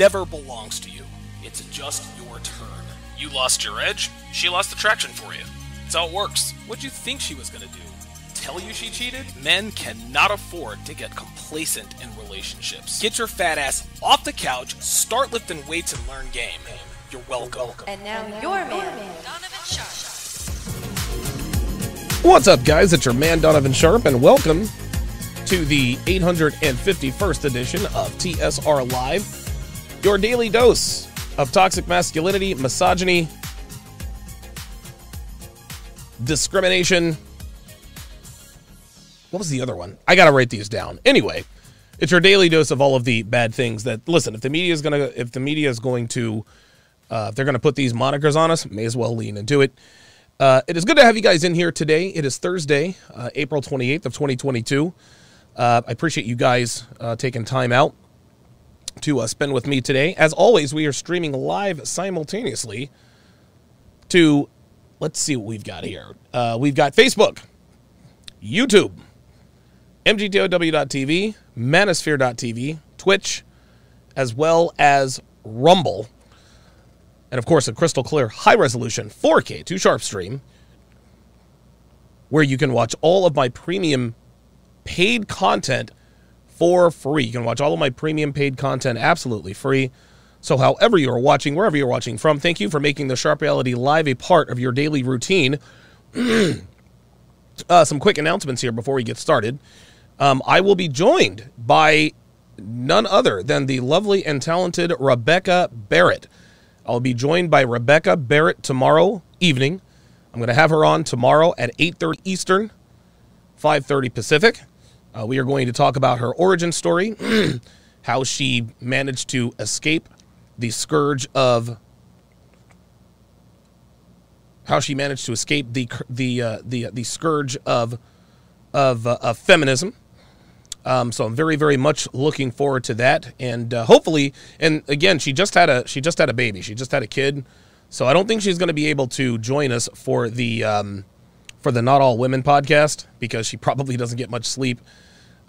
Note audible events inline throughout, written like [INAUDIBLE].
woman never belongs to you. It's just your turn. You lost your edge, she lost attraction for you. That's how it works. What'd you think she was gonna do? Tell you she cheated? Men cannot afford to get complacent in relationships. Get your fat ass off the couch, start lifting weights, and learn game. You're welcome. And now your man, Donovan Sharp. What's up, guys? It's your man Donovan Sharp, and welcome to the 851st edition of TSR Live, your daily dose of toxic masculinity, misogyny, discrimination. What was the other one? I gotta write these down. Anyway, it's your daily dose of all of the bad things that. Listen, if the media is gonna, if the media is going to, uh, if they're gonna put these monikers on us, may as well lean into it. Uh, it is good to have you guys in here today. It is Thursday, uh, April 28th of 2022. Uh, I appreciate you guys uh, taking time out to uh, spend with me today. As always, we are streaming live simultaneously to, let's see what we've got here. Uh, we've got Facebook, YouTube, MGTOW.tv, Manosphere.tv, Twitch, as well as Rumble and of course a crystal clear high resolution 4K 2 sharp stream where you can watch all of my premium paid content for free. You can watch all of my premium paid content absolutely free. So however you are watching, wherever you're watching from, thank you for making the Sharp Reality Live a part of your daily routine. [CLEARS THROAT] uh, some quick announcements here before we get started. Um, I will be joined by none other than the lovely and talented Rebecca Barrett. I'll be joined by Rebecca Barrett tomorrow evening. I'm going to have her on tomorrow at 8:30 Eastern, 5:30 Pacific. Uh, we are going to talk about her origin story, [CLEARS THROAT] how she managed to escape the scourge of how she managed to escape the the uh, the the scourge of of, uh, of feminism. Um, so I'm very, very much looking forward to that, and uh, hopefully, and again, she just had a she just had a baby, she just had a kid, so I don't think she's going to be able to join us for the um, for the Not All Women podcast because she probably doesn't get much sleep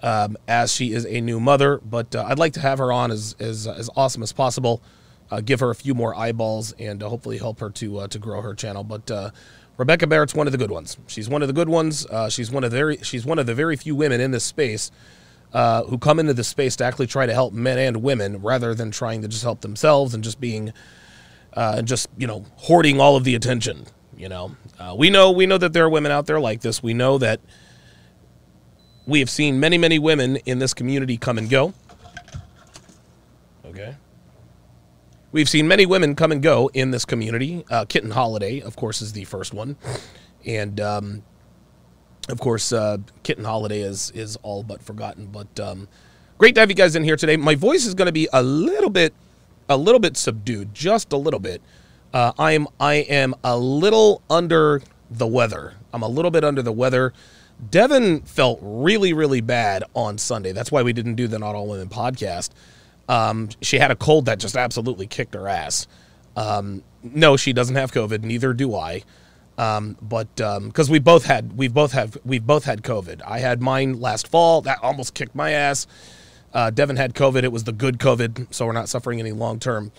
um, as she is a new mother. But uh, I'd like to have her on as as, as awesome as possible, uh, give her a few more eyeballs, and uh, hopefully help her to uh, to grow her channel. But uh, Rebecca Barrett's one of the good ones. She's one of the good ones. Uh, she's one of the very she's one of the very few women in this space uh, who come into the space to actually try to help men and women rather than trying to just help themselves and just being uh, just you know hoarding all of the attention you know uh, we know we know that there are women out there like this we know that we have seen many many women in this community come and go okay we've seen many women come and go in this community uh, kitten holiday of course is the first one and um, of course, uh, Kitten Holiday is is all but forgotten. But um, great to have you guys in here today. My voice is going to be a little bit, a little bit subdued, just a little bit. Uh, I'm I am a little under the weather. I'm a little bit under the weather. Devin felt really really bad on Sunday. That's why we didn't do the Not All Women podcast. Um, she had a cold that just absolutely kicked her ass. Um, no, she doesn't have COVID. Neither do I. Um, but because um, we both had we've both have we've both had COVID. I had mine last fall. That almost kicked my ass. Uh, Devin had COVID. It was the good COVID, so we're not suffering any long term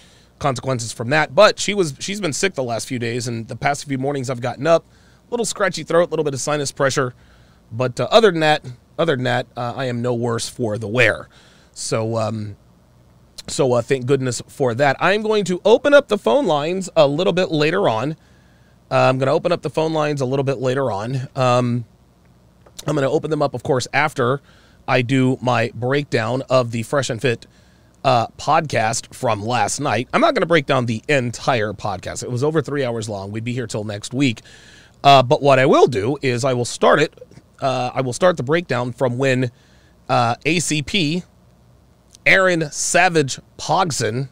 consequences from that. But she was she's been sick the last few days, and the past few mornings I've gotten up, a little scratchy throat, a little bit of sinus pressure. But uh, other than that, other than that, uh, I am no worse for the wear. So um, so uh, thank goodness for that. I'm going to open up the phone lines a little bit later on. Uh, I'm going to open up the phone lines a little bit later on. Um, I'm going to open them up, of course, after I do my breakdown of the Fresh and Fit uh, podcast from last night. I'm not going to break down the entire podcast. It was over three hours long. We'd be here till next week. Uh, but what I will do is I will start it. Uh, I will start the breakdown from when uh, ACP Aaron Savage Pogson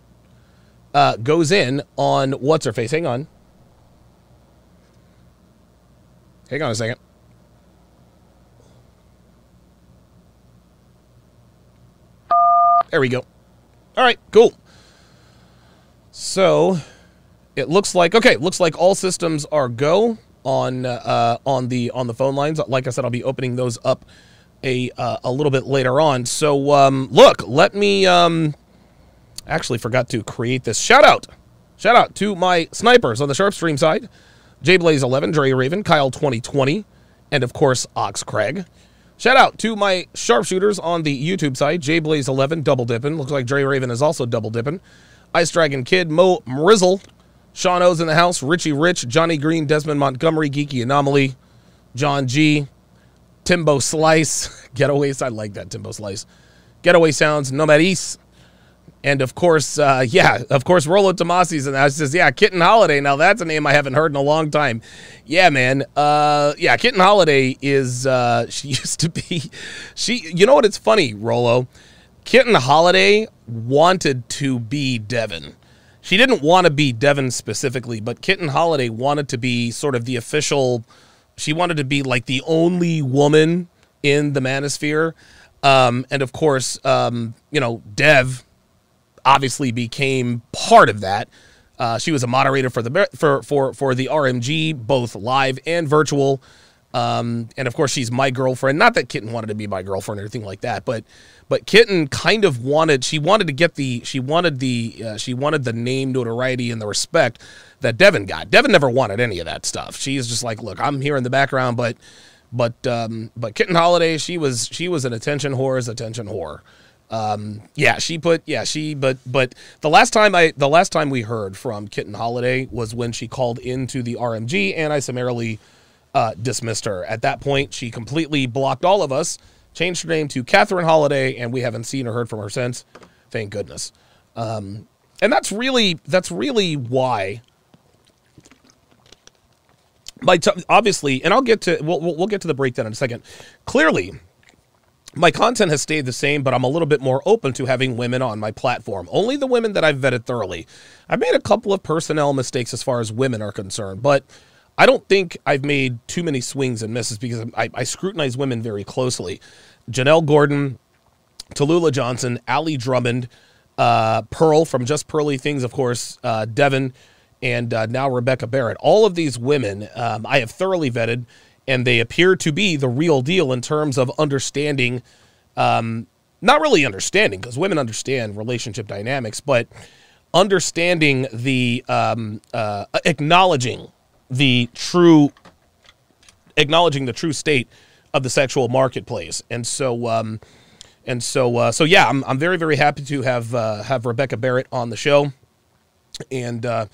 uh, goes in on what's her face. Hang on. Hang on a second. There we go. All right, cool. So it looks like okay. Looks like all systems are go on uh, on the on the phone lines. Like I said, I'll be opening those up a uh, a little bit later on. So um, look, let me. Um, Actually, forgot to create this. Shout out! Shout out to my snipers on the Sharp Stream side J Blaze 11, Dre Raven, Kyle 2020, and of course, Ox Craig. Shout out to my sharpshooters on the YouTube side, J Blaze 11, double dipping. Looks like Dre Raven is also double dipping. Ice Dragon Kid, Mo Mrizzle, Sean O's in the house, Richie Rich, Johnny Green, Desmond Montgomery, Geeky Anomaly, John G, Timbo Slice, [LAUGHS] Getaways. I like that Timbo Slice. Getaway Sounds, Nomad East, and of course, uh, yeah, of course, Rolo Tomasi's and that says, yeah, Kitten Holiday. Now that's a name I haven't heard in a long time. Yeah, man. Uh, yeah, Kitten Holiday is. Uh, [LAUGHS] she used to be. She. You know what? It's funny, Rolo. Kitten Holiday wanted to be Devin. She didn't want to be Devin specifically, but Kitten Holiday wanted to be sort of the official. She wanted to be like the only woman in the Manosphere. Um, and of course, um, you know, Dev obviously became part of that. Uh, she was a moderator for the for for for the RMG, both live and virtual. Um, and of course, she's my girlfriend. Not that Kitten wanted to be my girlfriend or anything like that, but but Kitten kind of wanted. She wanted to get the. She wanted the. Uh, she wanted the name notoriety and the respect that Devin got. Devin never wanted any of that stuff. She's just like, look, I'm here in the background, but but um, but Kitten Holiday, she was she was an attention whore's attention whore. Um, yeah, she put yeah she but but the last time I the last time we heard from Kitten Holiday was when she called into the RMG and I summarily uh, dismissed her. At that point, she completely blocked all of us, changed her name to Catherine Holiday, and we haven't seen or heard from her since. Thank goodness. Um, and that's really that's really why. My t- obviously, and I'll get to we'll, we'll get to the breakdown in a second. Clearly, my content has stayed the same, but I'm a little bit more open to having women on my platform. Only the women that I've vetted thoroughly. I've made a couple of personnel mistakes as far as women are concerned, but I don't think I've made too many swings and misses because I, I scrutinize women very closely. Janelle Gordon, Tallulah Johnson, Ali Drummond, uh, Pearl from Just Pearly Things, of course, uh, Devin, and uh, now Rebecca Barrett. All of these women um, I have thoroughly vetted and they appear to be the real deal in terms of understanding um, not really understanding because women understand relationship dynamics but understanding the um, uh, acknowledging the true acknowledging the true state of the sexual marketplace. And so um, and so uh, so yeah I'm, I'm very very happy to have uh, have rebecca barrett on the show. And uh,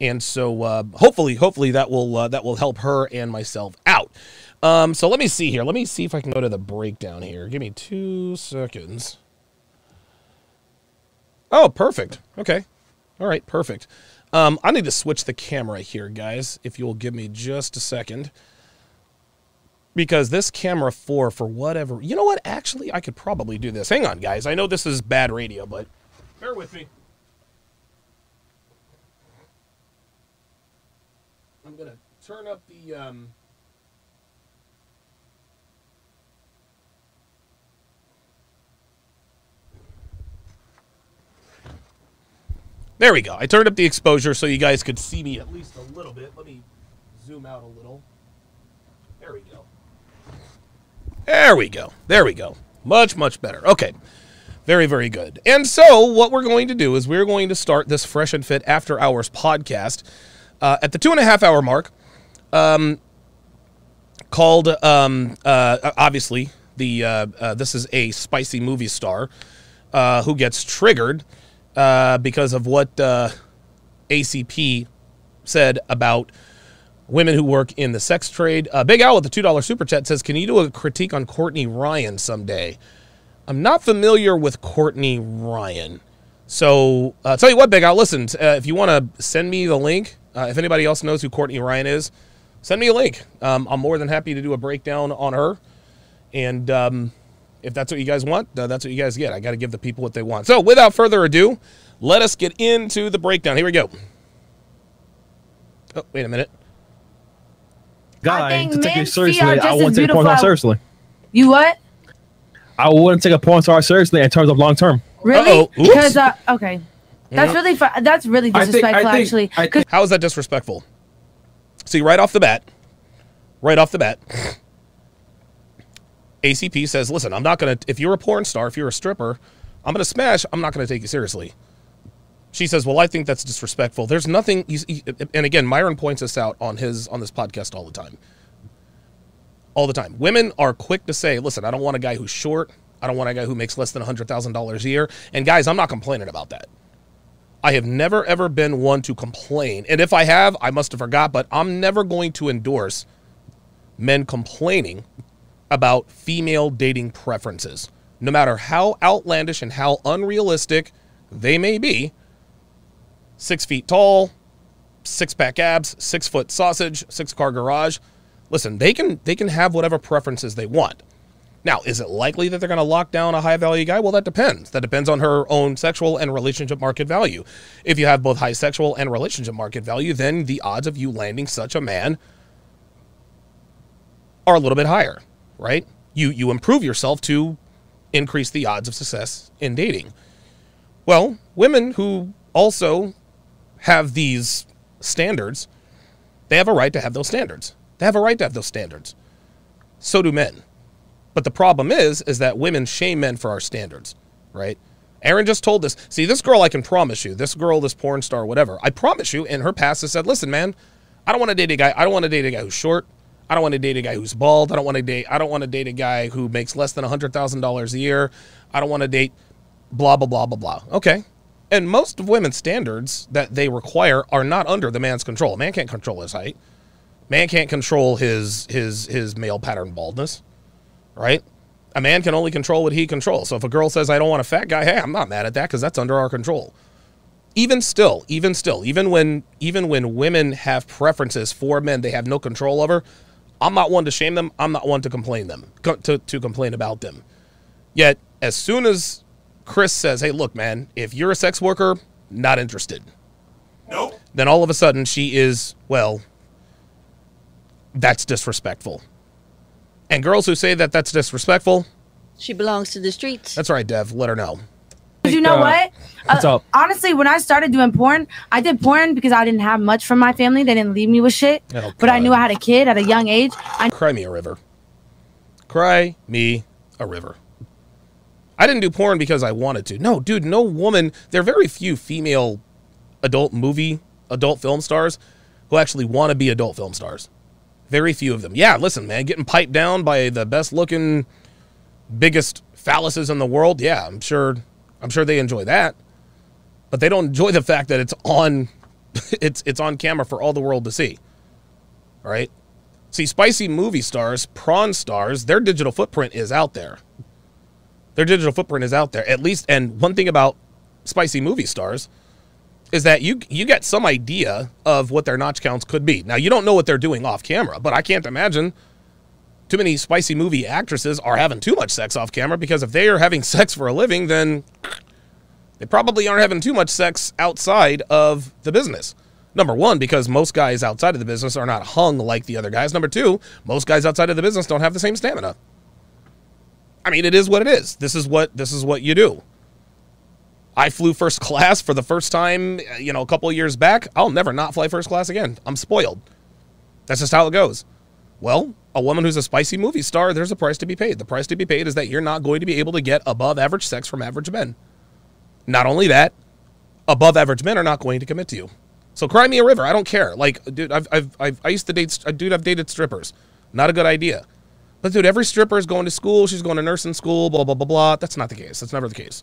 and so uh, hopefully, hopefully that will uh, that will help her and myself out. Um, so let me see here. Let me see if I can go to the breakdown here. Give me two seconds. Oh, perfect. Okay. All right, perfect. Um, I need to switch the camera here, guys. If you will give me just a second. Because this camera 4, for whatever... You know what? Actually, I could probably do this. Hang on, guys. I know this is bad radio, but bear with me. I'm gonna turn up the um, There we go. I turned up the exposure so you guys could see me at least a little bit. Let me zoom out a little. There we go. There we go. There we go. Much, much better. Okay. Very, very good. And so, what we're going to do is we're going to start this Fresh and Fit After Hours podcast uh, at the two and a half hour mark, um, called um, uh, obviously the uh, uh this is a spicy movie star uh, who gets triggered uh, because of what ACP said about women who work in the sex trade. Big Al with the two dollar super chat says, "Can you do a critique on Courtney Ryan someday?" I'm not familiar with Courtney Ryan. So, uh, tell you what, Big Al, listen, uh, if you want to send me the link, uh, if anybody else knows who Courtney Ryan is, send me a link. Um, I'm more than happy to do a breakdown on her. And um, if that's what you guys want, uh, that's what you guys get. I got to give the people what they want. So, without further ado, let us get into the breakdown. Here we go. Oh, wait a minute. Guy, to take it seriously, I wouldn't take a porn star seriously. You what? I wouldn't take a porn star seriously in terms of long term. Really? Because uh, okay, that's really fu- that's really disrespectful. I think, I actually, how is that disrespectful? See, right off the bat, right off the bat, ACP says, "Listen, I'm not gonna. If you're a porn star, if you're a stripper, I'm gonna smash. I'm not gonna take you seriously. She says, "Well, I think that's disrespectful. There's nothing." You, and again, Myron points this out on his on this podcast all the time. All the time, women are quick to say, "Listen, I don't want a guy who's short. I don't want a guy who makes less than hundred thousand dollars a year." And guys, I'm not complaining about that. I have never ever been one to complain, and if I have, I must have forgot. But I'm never going to endorse men complaining about female dating preferences, no matter how outlandish and how unrealistic they may be six feet tall, six pack abs, six foot sausage, six car garage. Listen, they can they can have whatever preferences they want. Now, is it likely that they're going to lock down a high value guy? Well, that depends. That depends on her own sexual and relationship market value. If you have both high sexual and relationship market value, then the odds of you landing such a man are a little bit higher, right? You you improve yourself to increase the odds of success in dating. Well, women who also have these standards, they have a right to have those standards. They have a right to have those standards. So do men. But the problem is, is that women shame men for our standards, right? Aaron just told this. See, this girl, I can promise you, this girl, this porn star, whatever, I promise you, in her past has said, listen, man, I don't want to date a guy. I don't want to date a guy who's short. I don't want to date a guy who's bald. I don't want to date. I don't want to date a guy who makes less than hundred thousand dollars a year. I don't want to date blah blah blah blah blah. Okay, and most of women's standards that they require are not under the man's control. A man can't control his height. Man can't control his his his male pattern baldness, right? A man can only control what he controls. So if a girl says I don't want a fat guy, hey, I'm not mad at that because that's under our control. Even still, even still, even when even when women have preferences for men they have no control over, I'm not one to shame them. I'm not one to complain them to, to complain about them. Yet as soon as Chris says, hey, look, man, if you're a sex worker, not interested. Nope. Then all of a sudden she is, well, that's disrespectful. And girls who say that that's disrespectful, She belongs to the streets. that's right, Dev. Let her know. But you know uh, what? what's Uh, up? Honestly, when I started doing porn, I did porn because I didn't have much from my family. They didn't leave me with shit. Oh, but I knew I had a kid at a young age. I Cry me a river. Cry me a river. I didn't do porn because I wanted to. No, dude, no woman. There are very few female adult movie, adult film stars who actually want to be adult film stars. Very few of them. Yeah, listen, man, getting piped down by the best looking, biggest phalluses in the world. Yeah, I'm sure. I'm sure they enjoy that, but they don't enjoy the fact that it's on, [LAUGHS] it's it's on camera for all the world to see. All right. See, spicy movie stars, prawn stars, their digital footprint is out there. Their digital footprint is out there. At least, and one thing about spicy movie stars is that you you get some idea of what their notch counts could be. Now, you don't know what they're doing off camera, but I can't imagine too many spicy movie actresses are having too much sex off camera because if they are having [LAUGHS] sex for a living, then they probably aren't having too much sex outside of the business. Number one, because most guys outside of the business are not hung like the other guys. Number two, most guys outside of the business don't have the same stamina. I mean, it is what it is. This is what this is what you do. I flew first [LAUGHS] class for the first time, uh, you know, a couple years back. I'll never not fly first class again. I'm spoiled. That's just how it goes. Well, a woman who's a spicy movie star, there's a price to be paid. The price to be paid is that you're not going to be able to get above average sex from average men. Not only that, above average men are not going to commit to you. So cry me a river. I don't care. Like, dude, I've, I've, I've I used to date, uh, dude, I've dated strippers. Not a good idea. But dude, every stripper is going to school. She's going to nursing school. Blah blah blah blah. That's not the case. That's never the case.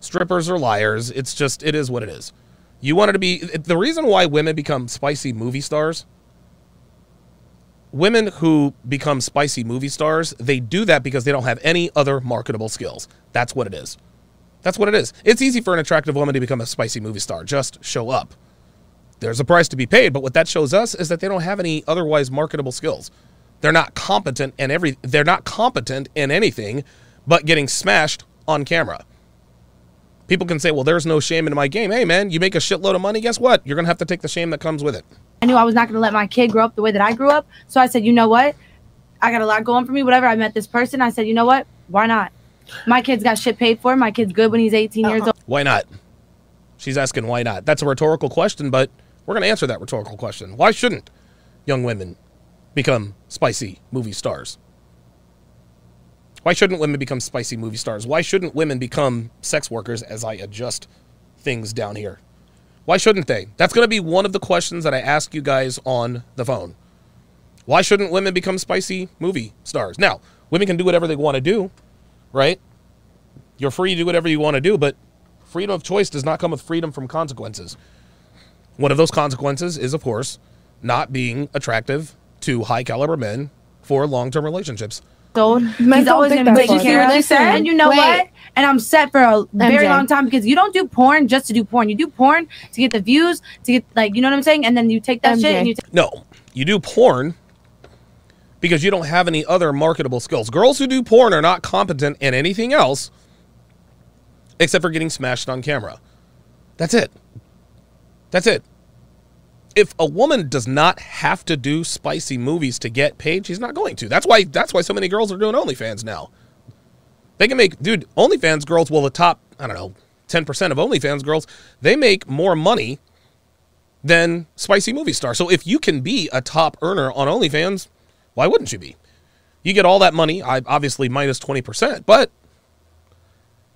Strippers are liars. It's just, it is what it is. You wanted to be the reason why women become spicy movie stars. Women who become spicy movie stars, they do that because they don't have any other marketable skills. That's what it is. That's what it is. It's easy for an attractive woman to become a spicy movie star. Just show up. There's a price to be paid, but what that shows us is that they don't have any otherwise marketable skills. They're not competent in every they're not competent in anything but getting smashed on camera. People can say, "Well, there's no shame in my game." Hey man, you make a shitload of money, guess what? You're going to have to take the shame that comes with it. I knew I was not going to let my kid grow up the way that I grew up. So I said, you know what? I got a lot going for me. Whatever. I met this person. I said, you know what? Why not? My kid's got shit paid for. My kid's good when he's 18 years old. Why not? She's asking why not. That's a rhetorical question, but we're going to answer that rhetorical question. Why shouldn't young women become spicy movie stars? Why shouldn't women become spicy movie stars? Why shouldn't women become sex workers as I adjust things down here? Why shouldn't they? That's going to be one of the questions that I ask you guys on the phone. Why shouldn't women become spicy movie stars? Now, women can do whatever they want to do, right? You're free to do whatever you want to do, but freedom of choice does not come with freedom from consequences. One of those consequences is, of course, not being attractive to high caliber men for long term relationships. Old. Men He's don't always think gonna be that taking far. care of Listen, this. And you know wait. what? And I'm set for a very MJ. long time because you don't do porn just to do porn. You do porn to get the views, to get like you know what I'm saying, and then you take that shit and you take No, you do porn because you don't have any other marketable skills. Girls who do porn are not competent in anything else except for getting smashed on camera. That's it. That's it. If a woman does not have to do spicy movies to get paid, she's not going to. That's why that's why so many girls are doing OnlyFans now. They can make dude, OnlyFans girls, well the top, I don't know, 10% of OnlyFans girls, they make more money than spicy movie star. So if you can be a top earner on OnlyFans, why wouldn't you be? You get all that money, I obviously minus 20%, but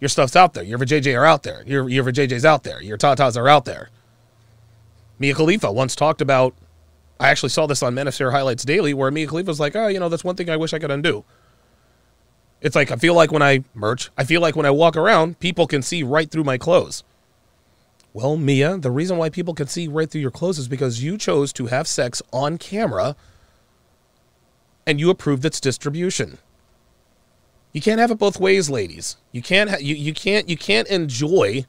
your stuff's out there. Your JJ are out there. Your your JJ's out there. Your Tatas are out there. Mia Khalifa once talked about I actually saw this on Manosphere Highlights Daily where Mia Khalifa was like, "Oh, you know, that's one thing I wish I could undo." It's like I feel like when I merch, I feel like when I walk around, people can see right through my clothes. Well, Mia, the reason why people can see right through your clothes is because you chose to have sex on camera and you approved its distribution. You can't have it both ways, ladies. You can't ha- you, you can't you can't enjoy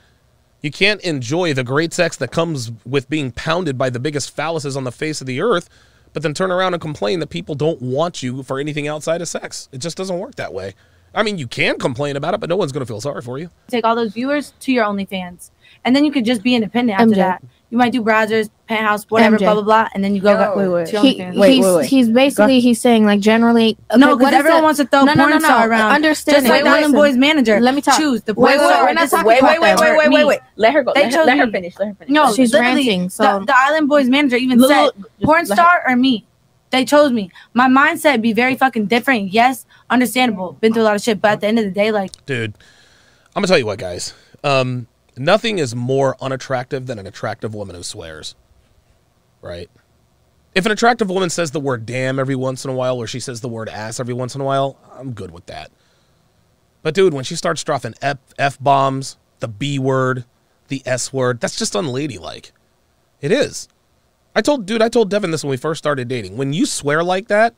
you can't enjoy the great sex that comes with being pounded by the biggest phalluses on the face of the earth, but then turn around and complain that people don't want you for anything outside of sex. It just doesn't work that way. I mean, you can complain about it, but no one's going to feel sorry for you. take all those viewers to your OnlyFans, and then you could just be independent after MJ. that. You might do Brazzers, penthouse, whatever, MJ. blah blah blah, and then you go Yo. back Wait, wait. He, OnlyFans. he's, Wait, wait, wait. he's basically he's saying like generally okay, no, because everyone wants to throw no, no, porn no, no. star around. Understand just it. like Wait, Island. Boys manager. Let me talk. Choose the porn Wait, wait, star. we're not talking Wait, about wait, wait, that. wait, wait, wait, wait. Let her go. They Let her, let her finish. Let her finish. No, She's ranting, so- the, the Island Boys manager even Look, said, porn star or me. They chose me. My mindset be very fucking different. Yes, understandable. Been through a lot of shit, but at the end of the day, like Dude, I'm gonna tell you what, guys. Um, nothing is more unattractive than an attractive woman who swears. Right? If an attractive woman says the word damn every once in a while, or she says the word ass every once in a while, I'm good with that. But dude, when she starts dropping F, bombs, the B word, the S word, that's just unladylike. It is. I told dude, I told Devin this when we first started dating. When you swear like that,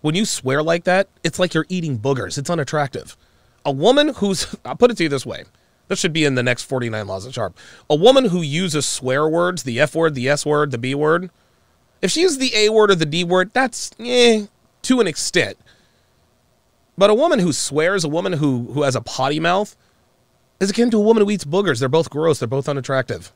when you swear like that, it's like you're eating boogers. It's unattractive. A woman who's, [LAUGHS] I'll put it to you this way. This should be in the next 49 laws of sharp. A woman who uses swear words, the F word, the S word, the B word, if she uses the A word or the D word, that's eh, to an extent. But a woman who swears, a woman who who has a potty mouth, is akin to a woman who eats boogers. They're both gross. They're both unattractive.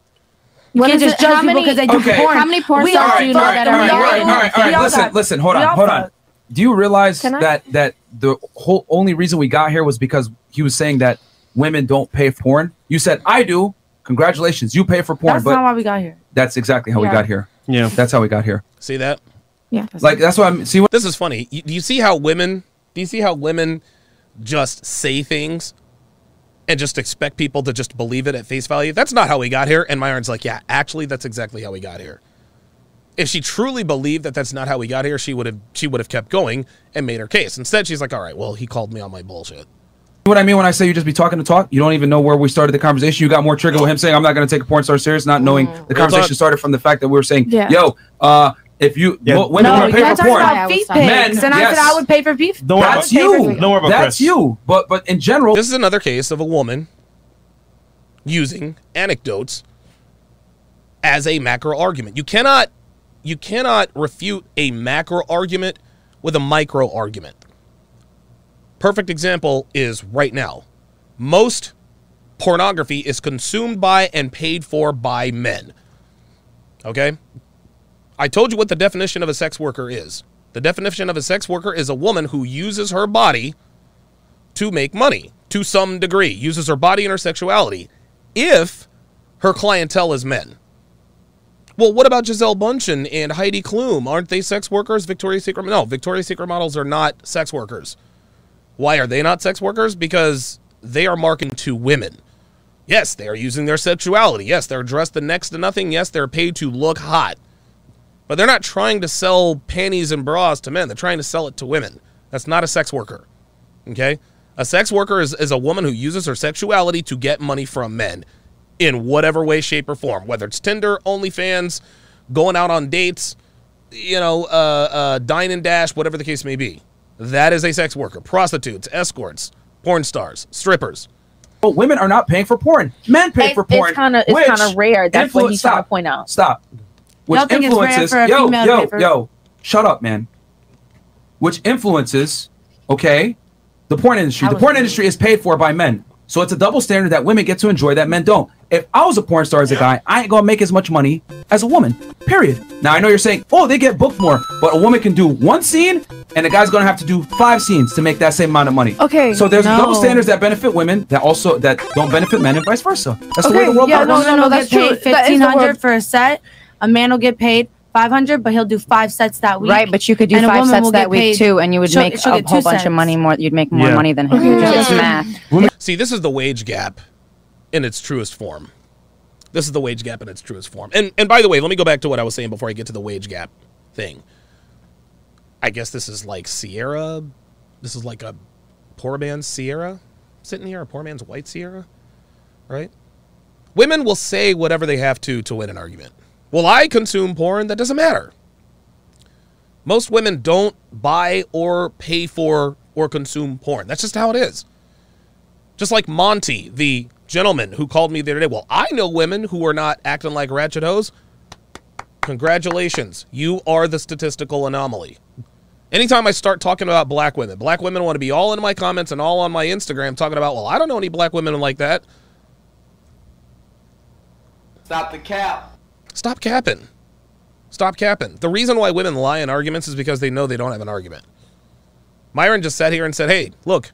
you What can't just it- judge how people many- because they do Okay. porn. How many porn We stars all do you know fuck, that we are all married? all right, fuck, all right, right. Listen, fuck. listen. Hold on, all hold on. Do you realize that that the whole only reason we got here was because he was saying that women don't pay for porn? You said I do. Congratulations, you pay for porn, That's but not why we got here. that's exactly how we got here. Yeah. That's how we got here. See that? Yeah. Like that's what I'm. See what This is funny. You, do you see how women? Do you see how women just say things and just expect people to just believe it at face value? That's not how we got here. And Myron's like, yeah, actually, that's exactly how we got here. If she truly believed that that's not how we got here, she would have she would have kept going and made her case. Instead, she's like, all right, well, he called me on my bullshit. What I mean when I say you just be talking to talk? You don't even know where we started the conversation. You got more triggered with him saying I'm not going to take a porn star serious, not knowing the conversation talk. started from the fact that we were saying, Yeah. "Yo, uh, if you Yeah. wo- women No, want to you're pay for talking porn." About was feet pics, Men, and I said yes. I would pay for feet. Don't That's you. Don't worry about That's Chris. you. But but in general, This is another case of a woman using anecdotes as a macro argument. You cannot you cannot refute a macro argument with a micro argument. Perfect example is right now. Most pornography is consumed by and paid for by men. Okay? I told you what the definition of a sex worker is. The definition of a sex worker is a woman who uses her body to make money to some degree, uses her body and her sexuality, if her clientele is men. Well, what about Gisele Bündchen and Heidi Klum? Aren't they sex workers? Victoria's Secret? No, Victoria's Secret models are not sex workers. Why are they not sex workers? Because they are marketing to women. Yes, they are using their sexuality. Yes, they're dressed the next to nothing. Yes, they're paid to look hot. But they're not trying to sell panties and bras to men. They're trying to sell it to women. That's not a sex worker. Okay? A sex worker is, is a woman who uses her sexuality to get money from men in whatever way, shape, or form. Whether it's Tinder, OnlyFans, going out on dates, you know, uh, uh, dine and dash, whatever the case may be. That is a sex worker. Prostitutes, escorts, porn stars, strippers. But women are not paying for porn. Men pay It's- for it's porn. kinda- it's kinda rare. That's what influ- he's trying to stop, point out. Stop. Which Y'all think rare influences for a yo female to yo pay yo. Shut up, man. Which influences, okay, the porn industry. The porn industry is paid for by men. So it's a double standard that women get to enjoy that men don't. If I was a porn star as a guy, I ain't gonna make as much money as a woman. Period. Now I know you're saying, oh, they get booked more, but a woman can do one scene, and a guy's gonna have to do five scenes to make that same amount of money. Okay, So there's no. double standards that benefit women that also that don't benefit men, and vice versa. That's the way Okay, the world yeah, works. no, woman no, that's paid true. That is the fifteen hundred world. for a set. A man will get paid five hundred, but he'll do five sets that week. Right, but you could do And five sets that week paid- too, and you would she'll- make she'll a whole two bunch of money more. You'd make more Yeah. money than him. Okay, Just math. See, this is the wage gap in its truest form. This is the wage gap in its truest form. And and by the way, let me go back to what I was saying before I get to the wage gap thing. I guess this is like Sierra. This is like a poor man's Sierra sitting here, a poor man's white Sierra, right? Women will say whatever they have to to win an argument. Well, I consume porn. That doesn't matter. Most women don't buy or pay for or consume porn. That's just how it is. Just like Monty, the gentleman who called me the other day. Well, I know women who are not acting like ratchet hoes. Congratulations. You are the statistical anomaly. Anytime I start talking about black women, black women want to be all in my comments and all on my Instagram talking about, well, I don't know any black women like that. Stop the cap. Stop capping. Stop capping. The reason why women lie in arguments is because they know they don't have an argument. Myron just sat here and said, hey, look,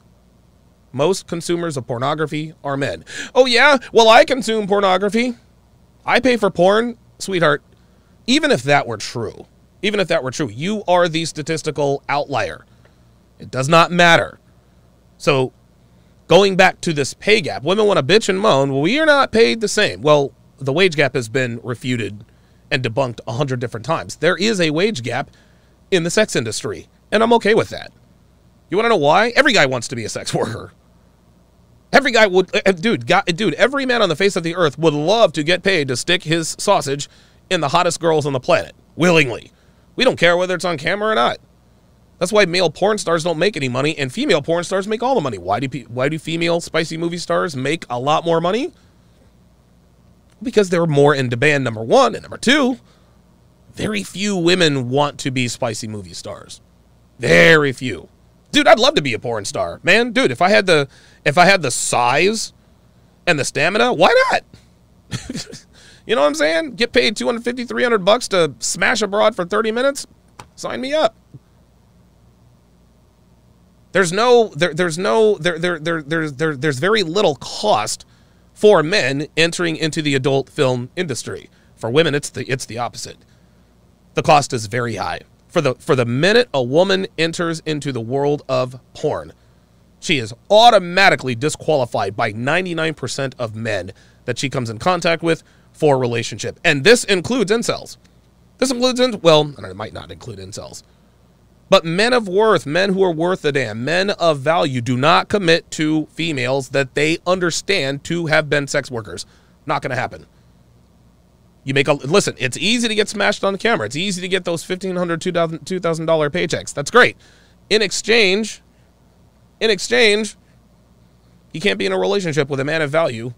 most consumers of pornography are men. Oh, yeah? Well, I consume pornography. I pay for porn. Sweetheart, even if that were true, even if that were true, you are the statistical outlier. It does not matter. So, going back to this pay gap, women want to bitch and moan, well, we are not paid the same. Well, the wage gap has been refuted and debunked a hundred different times. There is a wage gap in the sex industry, and I'm okay with that. You want to know why? Every guy wants to be a sex worker. Every guy would, uh, dude, guy, dude. Every man on the face of the earth would love to get paid to stick his sausage in the hottest girls on the planet willingly. We don't care whether it's on camera or not. That's why male porn stars don't make any money, and female porn stars make all the money. Why do why do female spicy movie stars make a lot more money? Because they're more in demand. Number one, and number two, very few women want to be spicy movie stars. Very few. Dude, I'd love to be a porn star, man. Dude, if I had the if I had the size and the stamina, why not? [LAUGHS] you know what I'm saying? Get paid 250, 300 bucks to smash abroad for 30 minutes? Sign me up. There's no there, there's no there, there, there, there's there, there's very little cost for men entering into the adult film industry. For women, it's the it's the opposite. The cost is very high. For the for the minute a woman enters into the world of porn, she is automatically disqualified by 99% of men that she comes in contact with for a relationship. And this includes incels. This includes, in, well, it might not include incels. But men of worth, men who are worth a damn, men of value do not commit to females that they understand to have been sex workers. Not going to happen. You make a listen, it's easy to get smashed on the camera. It's easy to get those $1500 $2000 $2000 paychecks. That's great. In exchange, in exchange, he can't be in a relationship with a man of value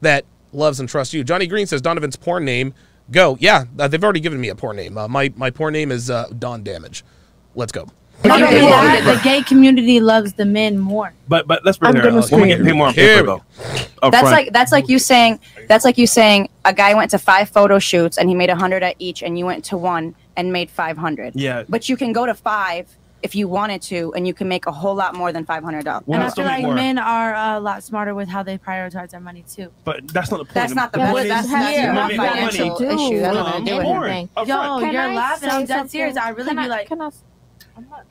that loves and trusts you. Johnny Green says Donovan's porn name. Go. Yeah, uh, they've already given me a porn name. Uh, my my porn name is uh, Don Damage. Let's go. Not only that, the gay community loves the men more. But but let's bring I'm it gonna up. Women get paid more on paper though. Up That's front. like that's like you saying that's like you saying a guy went to five photo shoots and he made a hundred at each, and you went to one and made five hundred. Yeah. But you can go to five if you wanted to, and you can make a whole lot more than five hundred dollars. And I Women feel like more. men are uh, a lot smarter with how they prioritize their money too. But that's not the point. That's not the point point. That's That's yeah, not make not more money. financial Do, issue. That's um, nothing to do with anything. Yo, you're I laughing. I'm dead serious. I really can be I, like, can I,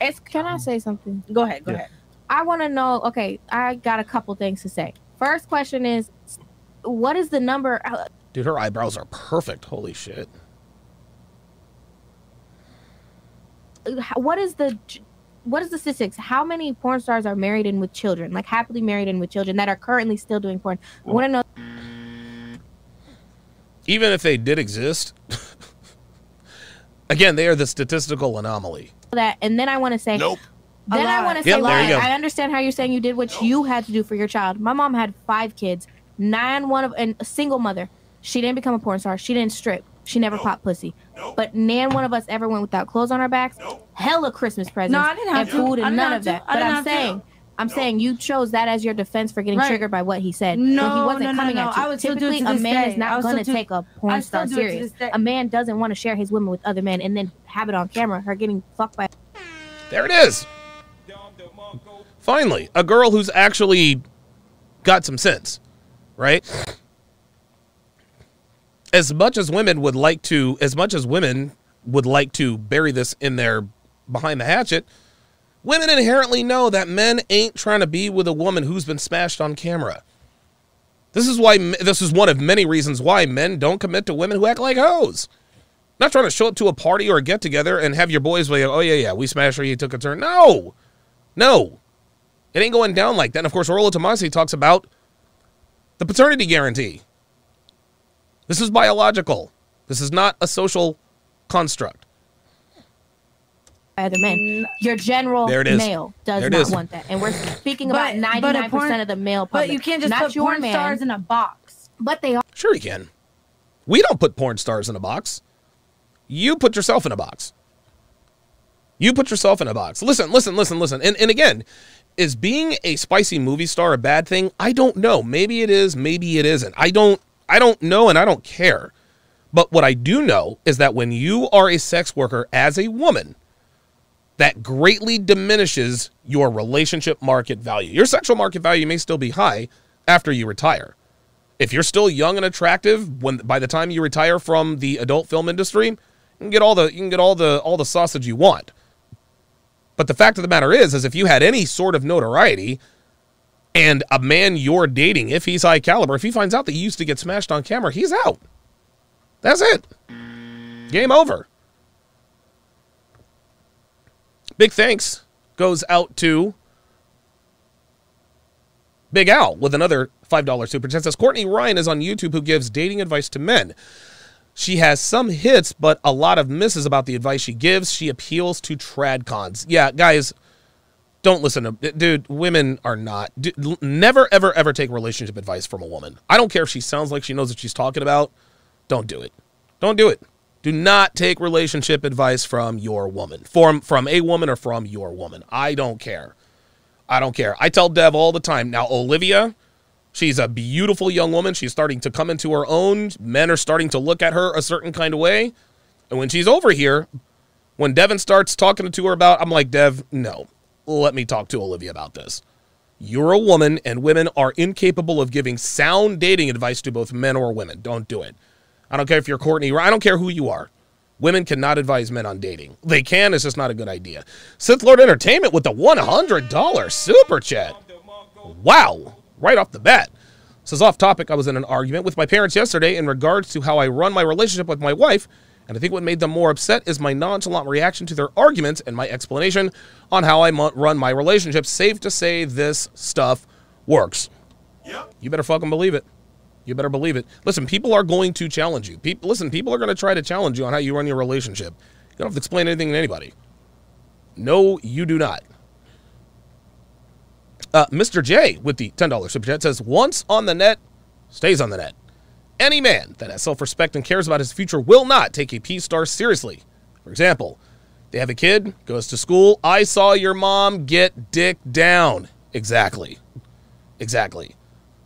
it's, can I say something? go ahead, go Yeah. ahead. I want to know. Okay, I got a couple things to say. First question is, what is the number? uh, Dude, her eyebrows are perfect. Holy shit. What is the what is the statistics? How many porn stars are married and with children, like happily married and with children that are currently still doing porn? I want to know Even if they did exist, [LAUGHS] again, they are the statistical anomaly. That, and then I want to say, Nope. Then I want to say, Yep, there you why? go. I understand how you're saying you did what you had to do for your child. My mom had five kids, nine one of, and a single mother. She didn't become a porn star. She didn't strip. She never popped pussy. But nan one of us ever went without clothes on our backs. Hella Christmas presents. No, I didn't have and to. food and none of to. that. But I'm saying. to. Saying, I'm saying you chose that as your defense for getting Right. triggered by what he said. No, but he wasn't no, no, coming no. at you. I would still do it Typically, to a man day. is not going to do- take a porn still star do serious. A man doesn't want to share his women with other men and then have it on camera, her getting fucked by There it is. Finally, a girl who's actually got some sense, right? As much as women would like to, as much as women would like to bury this in their behind the hatchet, women inherently know that men ain't trying to be with a woman who's been smashed on camera. This is why this is one of many reasons why men don't commit to women who act like hoes. Not trying to show up to a party or a get together and have your boys be like, oh yeah, yeah, we smashed her, he took a turn. No, no, it ain't going down like that. And of course, Rollo Tomassi talks about the paternity guarantee. This is biological. This is not a social construct. Other men. Your general There it is. male does There it not is. want that. And we're speaking But- about but a 99% porn- of the male But you can't just not put your porn man, stars in a box. But they are. Sure, you can. We don't put porn stars in a box. You put yourself in a box. You put yourself in a box. Listen, listen, listen, listen. And, and again, is being a spicy movie star a bad thing? I don't know. Maybe it is, maybe it isn't. I don't I don't know and I don't care. But what I do know is that when you are a sex worker as a woman, that greatly diminishes your relationship market value. Your sexual market value may still be high after you retire if you're still young and attractive when by the time you retire from the adult film industry, you can get all the you can get all the all the sausage you want. But the fact of the matter is is if you had any sort of notoriety and a man you're dating, if he's high caliber, if he finds out that you used to get smashed on camera, he's out. That's it. Game over. Big thanks goes out to Big Al with another $5 super chat says Courtney Ryan is on YouTube who gives dating advice to men. She has some hits, but a lot of misses about the advice she gives. She appeals to trad cons. Yeah, guys, don't listen to dude. Women are not. Dude, never, ever, ever take relationship advice from a woman. I don't care if she sounds like she knows what she's talking about. Don't do it. Don't do it. Do not take relationship advice from your woman, from from a woman or from your woman. I don't care. I don't care. I tell Dev all the time. Now, Olivia, she's a beautiful young woman. She's starting to come into her own. Men are starting to look at her a certain kind of way. And when she's over here, when Devin starts talking to her about, I'm like, Dev, no, let me talk to Olivia about this. You're a woman, and women are incapable of giving sound dating advice to both men or women. Don't do it. I don't care if you're Courtney. I don't care who you are. Women cannot advise men on dating. They can, it's just not a good idea. Sith Lord Entertainment with the $100 super chat. Wow. Right off the bat. This is off topic. I was in an argument with my parents yesterday in regards to how I run my relationship with my wife, and I think what made them more upset is my nonchalant reaction to their arguments and my explanation on how I run my relationship. Safe to say this stuff works. You better fucking believe it. You better believe it. Listen, people are going to challenge you. People, listen, people are going to try to challenge you on how you run your relationship. You don't have to explain anything to anybody. No, you do not. Uh, Mr. J with the $10 super chat says, once on the net, stays on the net. Any man that has self respect and cares about his future will not take a P star seriously. For example, they have a kid, goes to school. I saw your mom get dick down. Exactly. Exactly.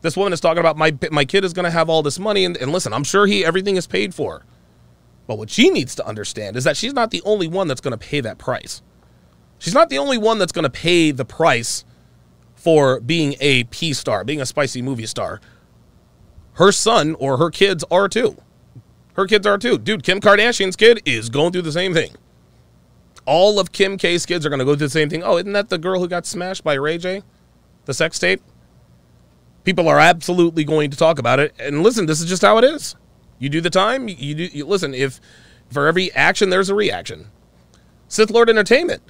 This woman is talking about my my kid is going to have all this money, and, and listen, I'm sure he everything is paid for. But what she needs to understand is that she's not the only one that's going to pay that price. She's not the only one that's going to pay the price for being a P star, being a spicy movie star. Her son or her kids are too. Her kids are too. Dude, Kim Kardashian's kid is going through the same thing. All of Kim K's kids are going to go through the same thing. Oh, isn't that the girl who got smashed by Ray J? The sex tape? People are absolutely going to talk about it. And listen, this is just how it is. You do the time. You, do. You, listen, if for every action there's a reaction. Sith Lord Entertainment,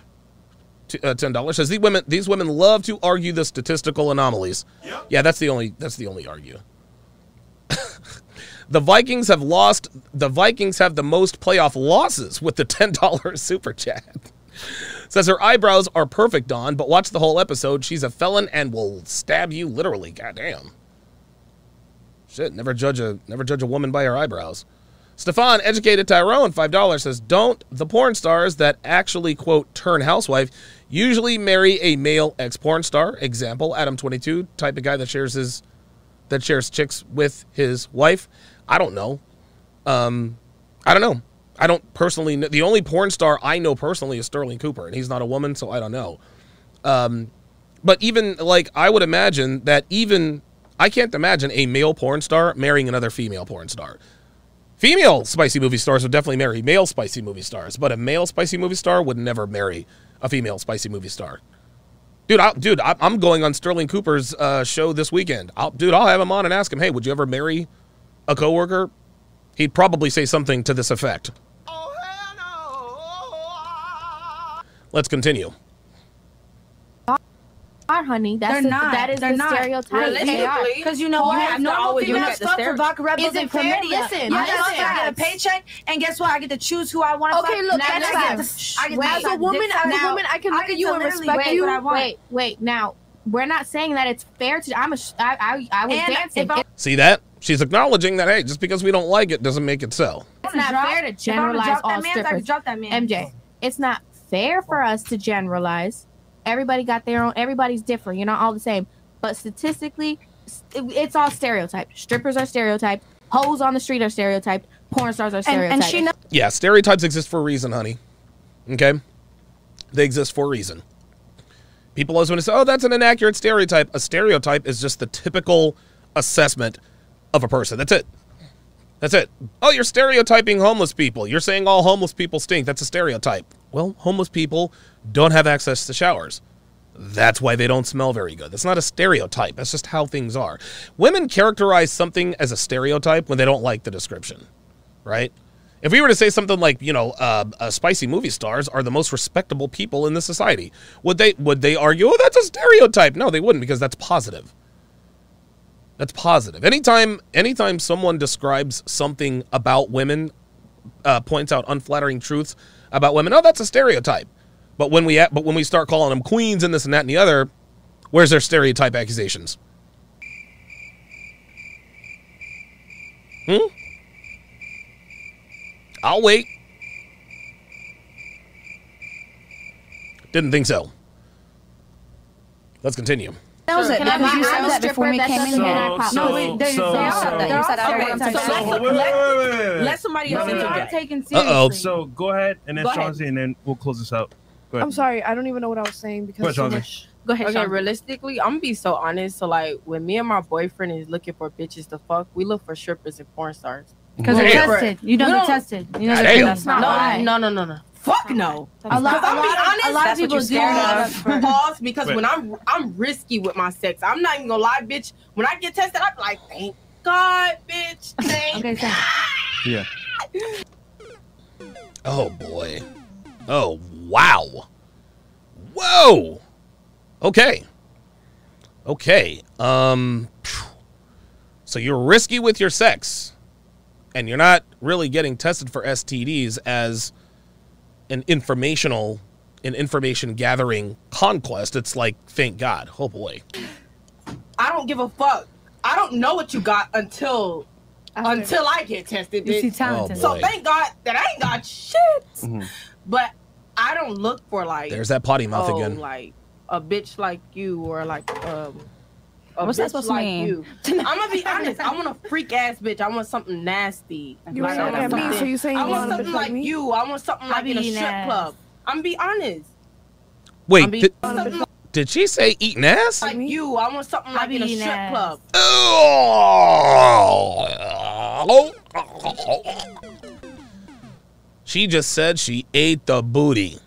uh, ten dollars says these women. These women love to argue the statistical anomalies. Yeah, that's the only. That's the only argue. [LAUGHS] the Vikings have lost. The Vikings have the most playoff losses with the ten dollars [LAUGHS] super chat. Says her eyebrows are perfect, Dawn, but watch the whole episode. She's a felon and will stab you literally. Goddamn. Shit, never judge a never judge a woman by her eyebrows. Stefan, educated Tyrone, five dollars says, "Don't the porn stars that actually quote turn housewife usually marry a male ex porn star? Example: Adam twenty two, type of guy that shares his that shares chicks with his wife. I don't know. Um, I don't know. I don't personally. Know. The only porn star I know personally is Sterling Cooper, and he's not a woman, so I don't know. Um, but even like I would imagine that even I can't imagine a male porn star marrying another female porn star. Female spicy movie stars would definitely marry male spicy movie stars, but a male spicy movie star would never marry a female spicy movie star. Dude, I, dude, I, I'm going on Sterling Cooper's uh, show this weekend. I'll, dude, I'll have him on and ask him, hey, would you ever marry a coworker? He'd probably say something to this effect. Let's continue. Are honey? That's They're the, not. that is They're the not. stereotype. They. Because you know You what? have to Normal always female look at the stuff for stereo- vodka Rebels Is it and fair? chlamydia. Listen, yeah, listen. that's fair. I get a paycheck, and guess what? I get to choose who I want to Okay, fuck. look, Now, that's I get to- I get Well, as a woman, as a woman, I can I look at get you and respect pick you. I want. Wait, wait. Now, we're not saying that it's fair to. I'm a. sh- I, I, I was And dancing. I- See that? She's acknowledging that, hey, just because we don't like it doesn't make it so. it's not fair to if I wanna generalize drop all that man, I can strippers. drop that man. MJ, it's not fair for us to generalize. Everybody got their own. Everybody's different. You're not all the same. But statistically, it's all stereotyped. Strippers are stereotyped. Hoes on the street are stereotyped. Porn stars are And, stereotyped. and she knows Yeah, stereotypes exist for a reason, honey. Okay? They exist for a reason. People always want to say, oh, that's an inaccurate stereotype. A stereotype is just the typical assessment of a person. That's it. That's it. Oh, you're stereotyping homeless people. You're saying all homeless people stink. That's a stereotype. Well, homeless people don't have access to showers. That's why they don't smell very good. That's not a stereotype. That's just how things are. Women characterize something as a stereotype when they don't like the description, right? If we were to say something like, you know, uh, uh, spicy movie stars are the most respectable people in the society, would they would they argue, oh, that's a stereotype? No, they wouldn't because that's positive. That's positive. Anytime anytime someone describes something about women, uh, points out unflattering truths about women, oh, that's a stereotype. But when we but when we start calling them queens and this and that and the other, where's their stereotype accusations? Hmm. I'll wait. Didn't think so. Let's continue. Knows it Can I because you I'm said a that before we came in not here. So- No, wait, they, so- they so- are. They're You said all everyone stereotypes. So let's- wait, wait, wait, wait, wait. Let somebody else no, We no. are interject. taken Uh-oh. So go ahead and then Go ahead. Chauncey, and then we'll close this out. Go ahead. I'm sorry, I don't even know what I was saying because Go ahead, so much. Go ahead, Okay, Sean. realistically, I'm gonna be so honest. So like, when me and my boyfriend is looking for bitches to fuck, we look for strippers and porn stars. Because they're tested. You know they're don't- tested. You know they're tested. No, no, no, no, no. Fuck no. A lot, Because a I'm being lot, honest, a lot of people you're do scared that. of. [LAUGHS] Pause because when I'm I'm risky with my sex. I'm not even gonna lie, bitch. When I get tested, I'm like, thank God, bitch. Thank Okay, so Yeah. [LAUGHS] Oh boy. Oh wow. Whoa. Okay. Okay. Um so you're risky with your sex and you're not really getting tested for STDs as an informational an information gathering conquest. It's like thank God. Oh boy. I don't give a fuck. I don't know what you got until until I get tested, you see bitch. talented. Oh, So thank God that I ain't got shit. Mhm. But I don't look for like There's that potty mouth oh, again. like a bitch like you or like um a What's that bitch supposed to like mean? you. [LAUGHS] I'm gonna be honest. I want a freak ass bitch. I want something nasty. You Like, ain't I looking want at me, so you saying I you want want something like like me? you. I want something like in a strip nasty. club. I'm be honest. Wait, I'm be did, something did she say eating ass? like you. I want something like be in a strip ass. club. She just said she ate the booty.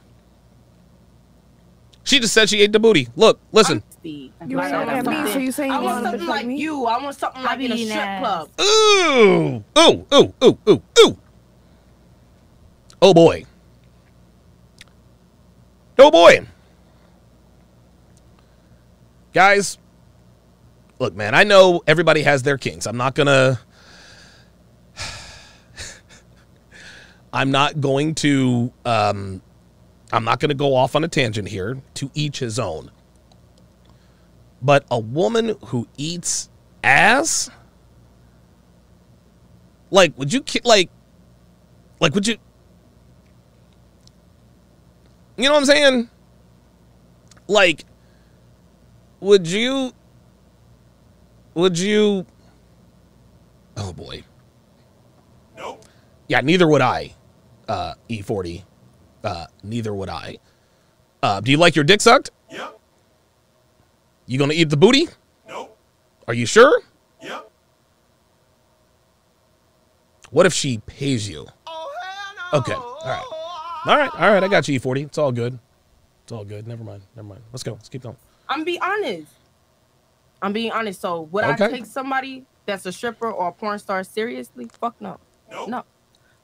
She just said she ate the booty. Look, listen. Be. You Like, wanna I look want at me, so you saying I want something like like me? you. I want something like in a strip ass. club. Ooh, ooh, ooh, ooh, ooh, ooh. Oh boy. Oh boy. Guys, look, man, I know everybody has their kinks. I'm not gonna. [SIGHS] I'm not going to. Um, I'm not going to go off on a tangent here. To each his own. But a woman who eats ass? Like would you like like would you you know what i'm saying? Like would you would you oh boy. Nope. Yeah neither would i uh e40 uh neither would i. Uh do you like your dick sucked you gonna eat the booty nope are you sure Yep. What if she pays you? Oh, hell no. Okay. All right. All right. All right. I got you, E40. It's all good. It's all good. Never mind. Never mind. Let's go. Let's keep going. I'm be honest. I'm being honest. So would Okay. I take somebody that's a stripper or a porn star seriously? Fuck no. No.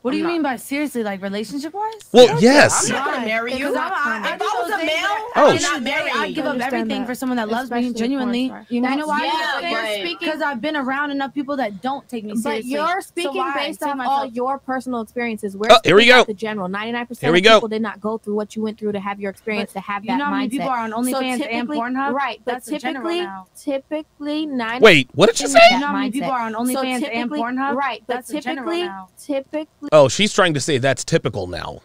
What do I'm you not. mean by seriously, like relationship wise? Well, yes. I'm not gonna marry you. I'm- I- I if I was a male, Oh, I'm sh- not marrying. I'd give up everything that. for someone that loves Especially me genuinely. You know, you know why? Yeah, Because but- you're because I've been around enough people that don't take me seriously. But you're speaking why based save off myself? all your personal experiences. We're Oh, here we go. The general, ninety-nine percent Here we of go. people did not go through what you went through to have your experience, to have you that know how many mindset. people are on So OnlyFans and Pornhub? right? But That's typically, typically nine. Wait, what did you say? You know how many people are on OnlyFans and Pornhub? Right, but That's the general typically, typically, Oh, she's trying to say that's typical now.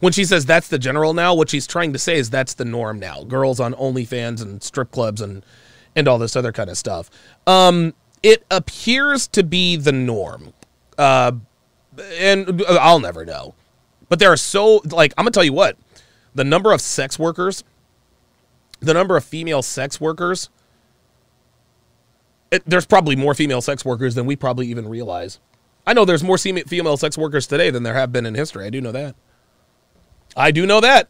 When she says that's the general now, what she's trying to say is that's the norm now. Girls on OnlyFans and strip clubs and and all this other kind of stuff. Um, it appears to be the norm, uh, and I'll never know. But there are so like I'm gonna tell you what, the number of sex workers, the number of female sex workers. It, there's probably more female sex workers than we probably even realize. I know there's more female sex workers today than there have been in history. I do know that. I do know that.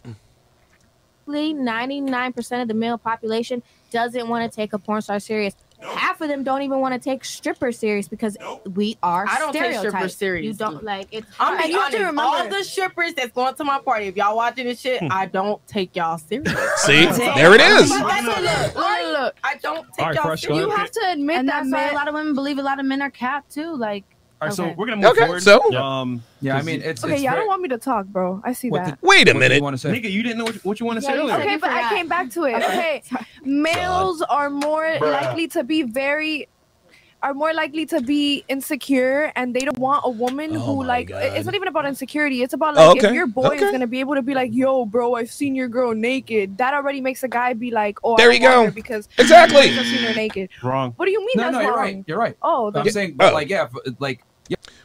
ninety-nine percent of the male population doesn't want to take a porn star serious. Half of them don't even want to take strippers serious because we are I don't take strippers stereotyped. serious. You don't like it's. I'm being honest. All the strippers that's going to my party, if y'all watching this shit, hmm. I don't take y'all serious. See? There it is. But that's a look. Look, look. I don't take All right, y'all Crush, serious. You have to admit And that that's why- a lot of women believe a lot of men are capped too. Like, All right, so we're gonna move Okay, forward. so- um, Yeah, I mean, it's Okay, it's y'all very- don't want me to talk, bro. I see What that. the- Wait a what do you minute. want to say? nigga, you didn't know what, what you want to say Yeah, you earlier. Okay, but I came back to it. Okay, males are more likely to be very are more likely to be insecure and they don't want a woman Oh who like God. it's not even about insecurity it's about Oh, like okay, if your boy okay. is gonna be able to be like yo bro i've seen your girl naked that already makes a guy be like oh There I you want go. her because Exactly. i've seen her naked Wrong. what do you mean No, that's no, you're wrong right. You're right. oh I'm saying, but Oh. like, yeah, like, yeah,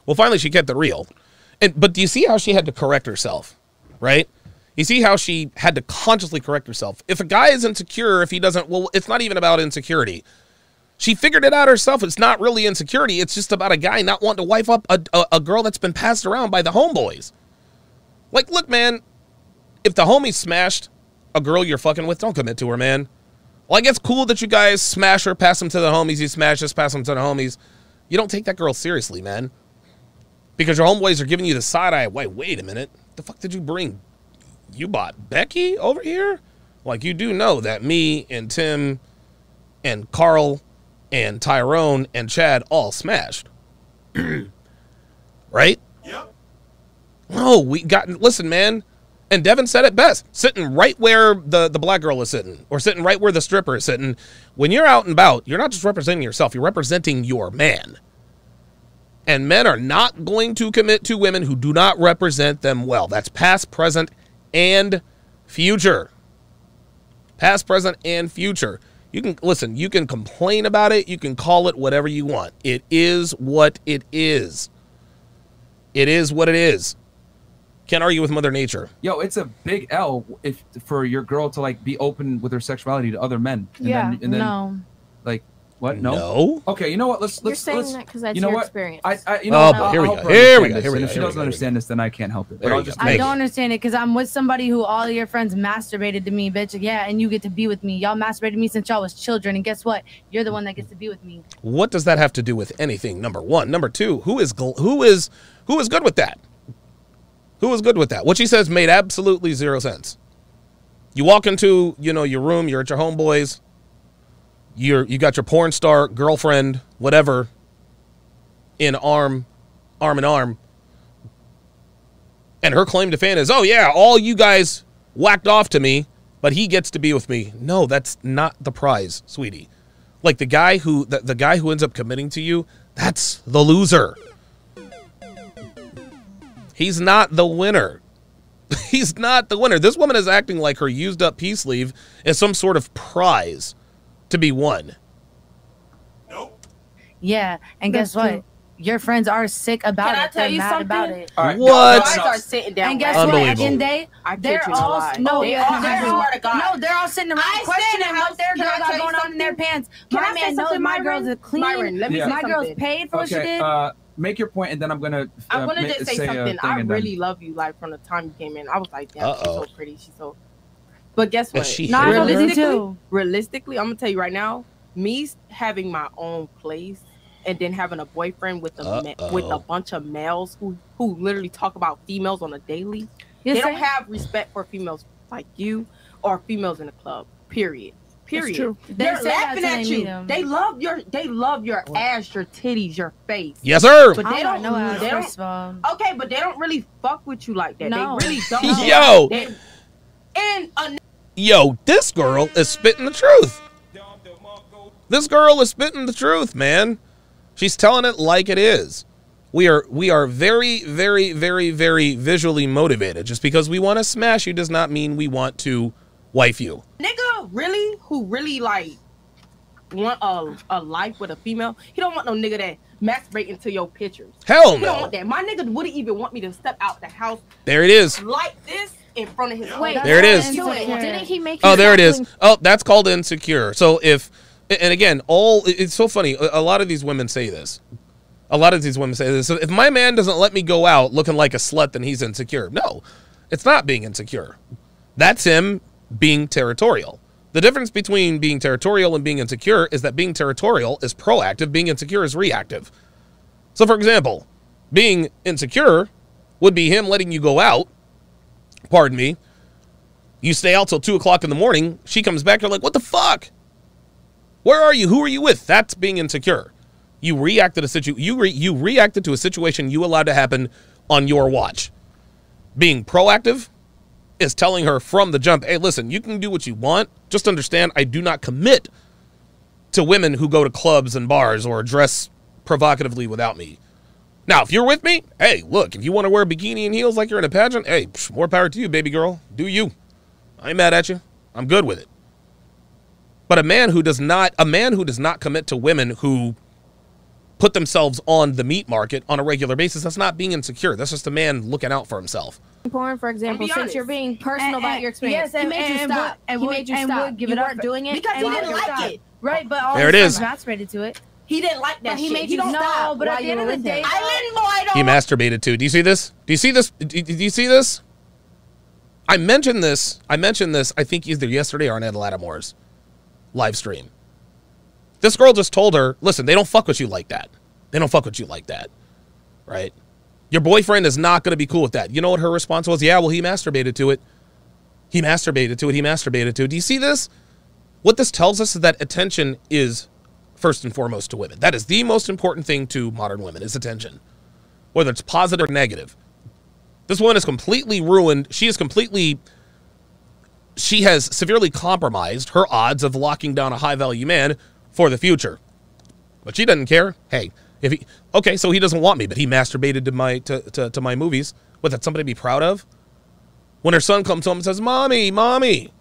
Well, finally, she kept it real. And but do you see how she had to correct herself, right? You see how she had to consciously correct herself. If a guy is insecure, if he doesn't, well, it's not even about insecurity. She figured it out herself. It's not really insecurity. It's just about a guy not wanting to wife up a, a, a girl that's been passed around by the homeboys. Like, look, man, if the homie smashed a girl you're fucking with, don't commit to her, man. Like, it's cool that you guys smash her, pass them to the homies. You smash this, pass them to the homies. You don't take that girl seriously, man. Because your homeboys are giving you the side eye. Wait, wait a minute. The fuck did you bring? You bought Becky over here? Like, you do know that me and Tim and Carl and Tyrone and Chad all smashed. [CLEARS THROAT] right? Yep. No, we got, listen, man. And Devin said it best sitting right where the, the black girl is sitting, or sitting right where the stripper is sitting. When you're out and about, you're not just representing yourself, you're representing your man. And men are not going to commit to women who do not represent them well. That's past, present, and future. Past, present, and future. You can listen, you can complain about it, you can call it whatever you want. It is what it is. It is what it is. Can't argue with Mother Nature. yo, it's a big L if for your girl to like be open with her sexuality to other men. And yeah, then, and then no. Like What? No. No. Okay. You know what? Let's You're let's. saying let's that 'cause that's you know your what? experience. I, I you know. Oh, what? boy, I'll- here we I'll go. help her Here we go, here we go, If she doesn't go, here we understand this, then I can't help it. But I'll just. I don't you. understand it because I'm with somebody who all your friends masturbated to me, bitch. Yeah, and you get to be with me. Y'all masturbated me since y'all was children, and guess what? You're the one that gets to be with me. What does that have to do with anything? Number one. Number two. Who is gl- who is who is good with that? Who is good with that? What she says made absolutely zero sense. You walk into you know your room. You're at your homeboys. You're you got your porn star girlfriend, whatever, in arm, arm in arm. And her claim to fame is, oh yeah, all you guys whacked off to me, but he gets to be with me. No, that's not the prize, sweetie. Like the guy who the, the guy who ends up committing to you, that's the loser. He's not the winner. [LAUGHS] He's not the winner. This woman is acting like her used up peace leave is some sort of prize to be won. Yeah, and That's guess what? true. Your friends are sick about Can I it. tell They're you mad something? about it. All right. What? Guys are sitting down. And guess right what? At the end day, they're you all no, They yeah, are- they're all, swear to God. no, they're all sitting around I questioning what their can I girl got tell you going on in their pants. Can My I say man knows something, my girls are clean. Myron, let me Yeah. say my girl's something. paid for what she did. Uh, make your point, and then I'm gonna. Uh, I want to ma- just say, a something. I and then- really love you. Like from the time you came in, I was like, damn, she's Uh-oh. so pretty. She's so. But guess what? she No, I hated love her? you realistically, realistically, I'm gonna tell you right now. Me having my own place and then having a boyfriend with a ma- with a bunch of males who who literally talk about females on a daily. Yes, they don't sir. have respect for females like you or females in the club. Period. Period. true. They They're say that laughing at you. meet 'em. They love your they love your ass, your titties, your face. Yes, sir. But I they don't don't know how they first don't of. Okay, but they don't really fuck with you like that. No. They really [LAUGHS] don't. Yo. They- and a Yo, this girl is spitting the truth. This girl is spitting the truth, man. She's telling it like it is. We are we are very very very very visually motivated. Just because we want to smash you does not mean we want to wife you. nigga really who really like want a, a life with a female, he don't want no nigga that masturbate into your pictures. Hell He don't want that. My nigga wouldn't even want me to step out the house There it is. like this in front of his Wait, face. There it is. Didn't he make? Oh, there it stop is. doing- Oh, that's called insecure. So if, and again, all it's so funny. A a lot of these women say this. A lot of these women say this. So if my man doesn't let me go out looking like a slut, then he's insecure. No, it's not being insecure. That's him being territorial. The difference between being territorial and being insecure is that being territorial is proactive, being insecure is reactive. So, for example, being insecure would be him letting you go out, pardon me, you stay out till two o'clock in the morning. She comes back. You're like, what the fuck? Where are you? Who are you with? That's being insecure. You reacted to a situ. You re- you reacted to a situation you allowed to happen on your watch. Being proactive is telling her from the jump, hey, listen, you can do what you want. Just understand, I do not commit to women who go to clubs and bars or dress provocatively without me. Now, if you're with me, hey, look, if you want to wear a bikini and heels like you're in a pageant, hey, psh, more power to you, baby girl. Do you? I ain't mad at you. I'm good with it. But a man who does not a man who does not commit to women who put themselves on the meat market on a regular basis, that's not being insecure. That's just a man looking out for himself. porn, for example, since honest. you're being personal And- about and- your experience, yes, he and- made you stop. would- and he would- made you and stop. would give you it up weren't for- doing it Because and he why didn't like stopped. it. Right, but all There it is. friends masturbated to it. He didn't like that But he shit. made you don't No, stop but at the end of the day- I didn't know I don't He masturbated too. Do you see this? Do you see this? Do do you see this? I mentioned this. I mentioned this. I think either yesterday or on Ed Latimore's live stream. This girl just told her, "Listen, they don't fuck with you like that. They don't fuck with you like that, right? Your boyfriend is not going to be cool with that." You know what her response was? Yeah, well, he masturbated to it. He masturbated to it. He masturbated to it. Do you see this? What this tells us is that attention is first and foremost to women. That is the most important thing to modern women is attention, whether it's positive or negative. This woman is completely ruined. She is completely. She has severely compromised her odds of locking down a high value man for the future. But she doesn't care. Hey, if he okay, so he doesn't want me, but he masturbated to my to, to, to my movies. What that's something to be proud of? When her son comes home and says, Mommy, mommy,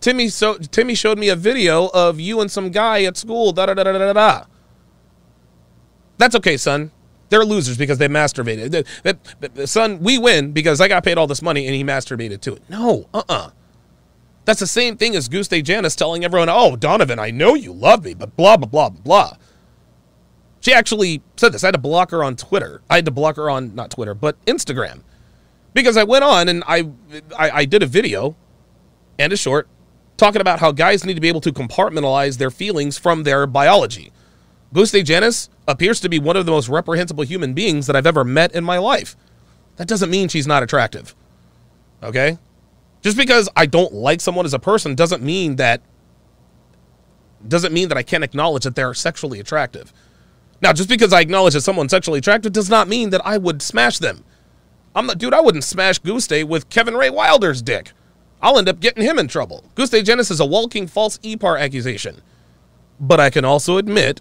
Timmy so Timmy showed me a video of you and some guy at school. Da da da da da da. That's okay, son. They're losers because they masturbated. Son, we win because I got paid all this money and he masturbated to it. No, uh uh That's the same thing as Goose Day Janice telling everyone, "Oh, Donovan, I know you love me, but blah blah blah blah blah." She actually said this. I had to block her on Twitter. I had to block her on not Twitter, but Instagram, because I went on and I I, I did a video and a short talking about how guys need to be able to compartmentalize their feelings from their biology. Day Janice appears to be one of the most reprehensible human beings that I've ever met in my life. That doesn't mean she's not attractive. Okay? Just because I don't like someone as a person doesn't mean that doesn't mean that I can't acknowledge that they're sexually attractive. Now, just because I acknowledge that someone's sexually attractive does not mean that I would smash them. I'm not, dude. I wouldn't smash Goose with Kevin Ray Wilder's dick. I'll end up getting him in trouble. Day Janice is a walking false EPAR accusation. But I can also admit,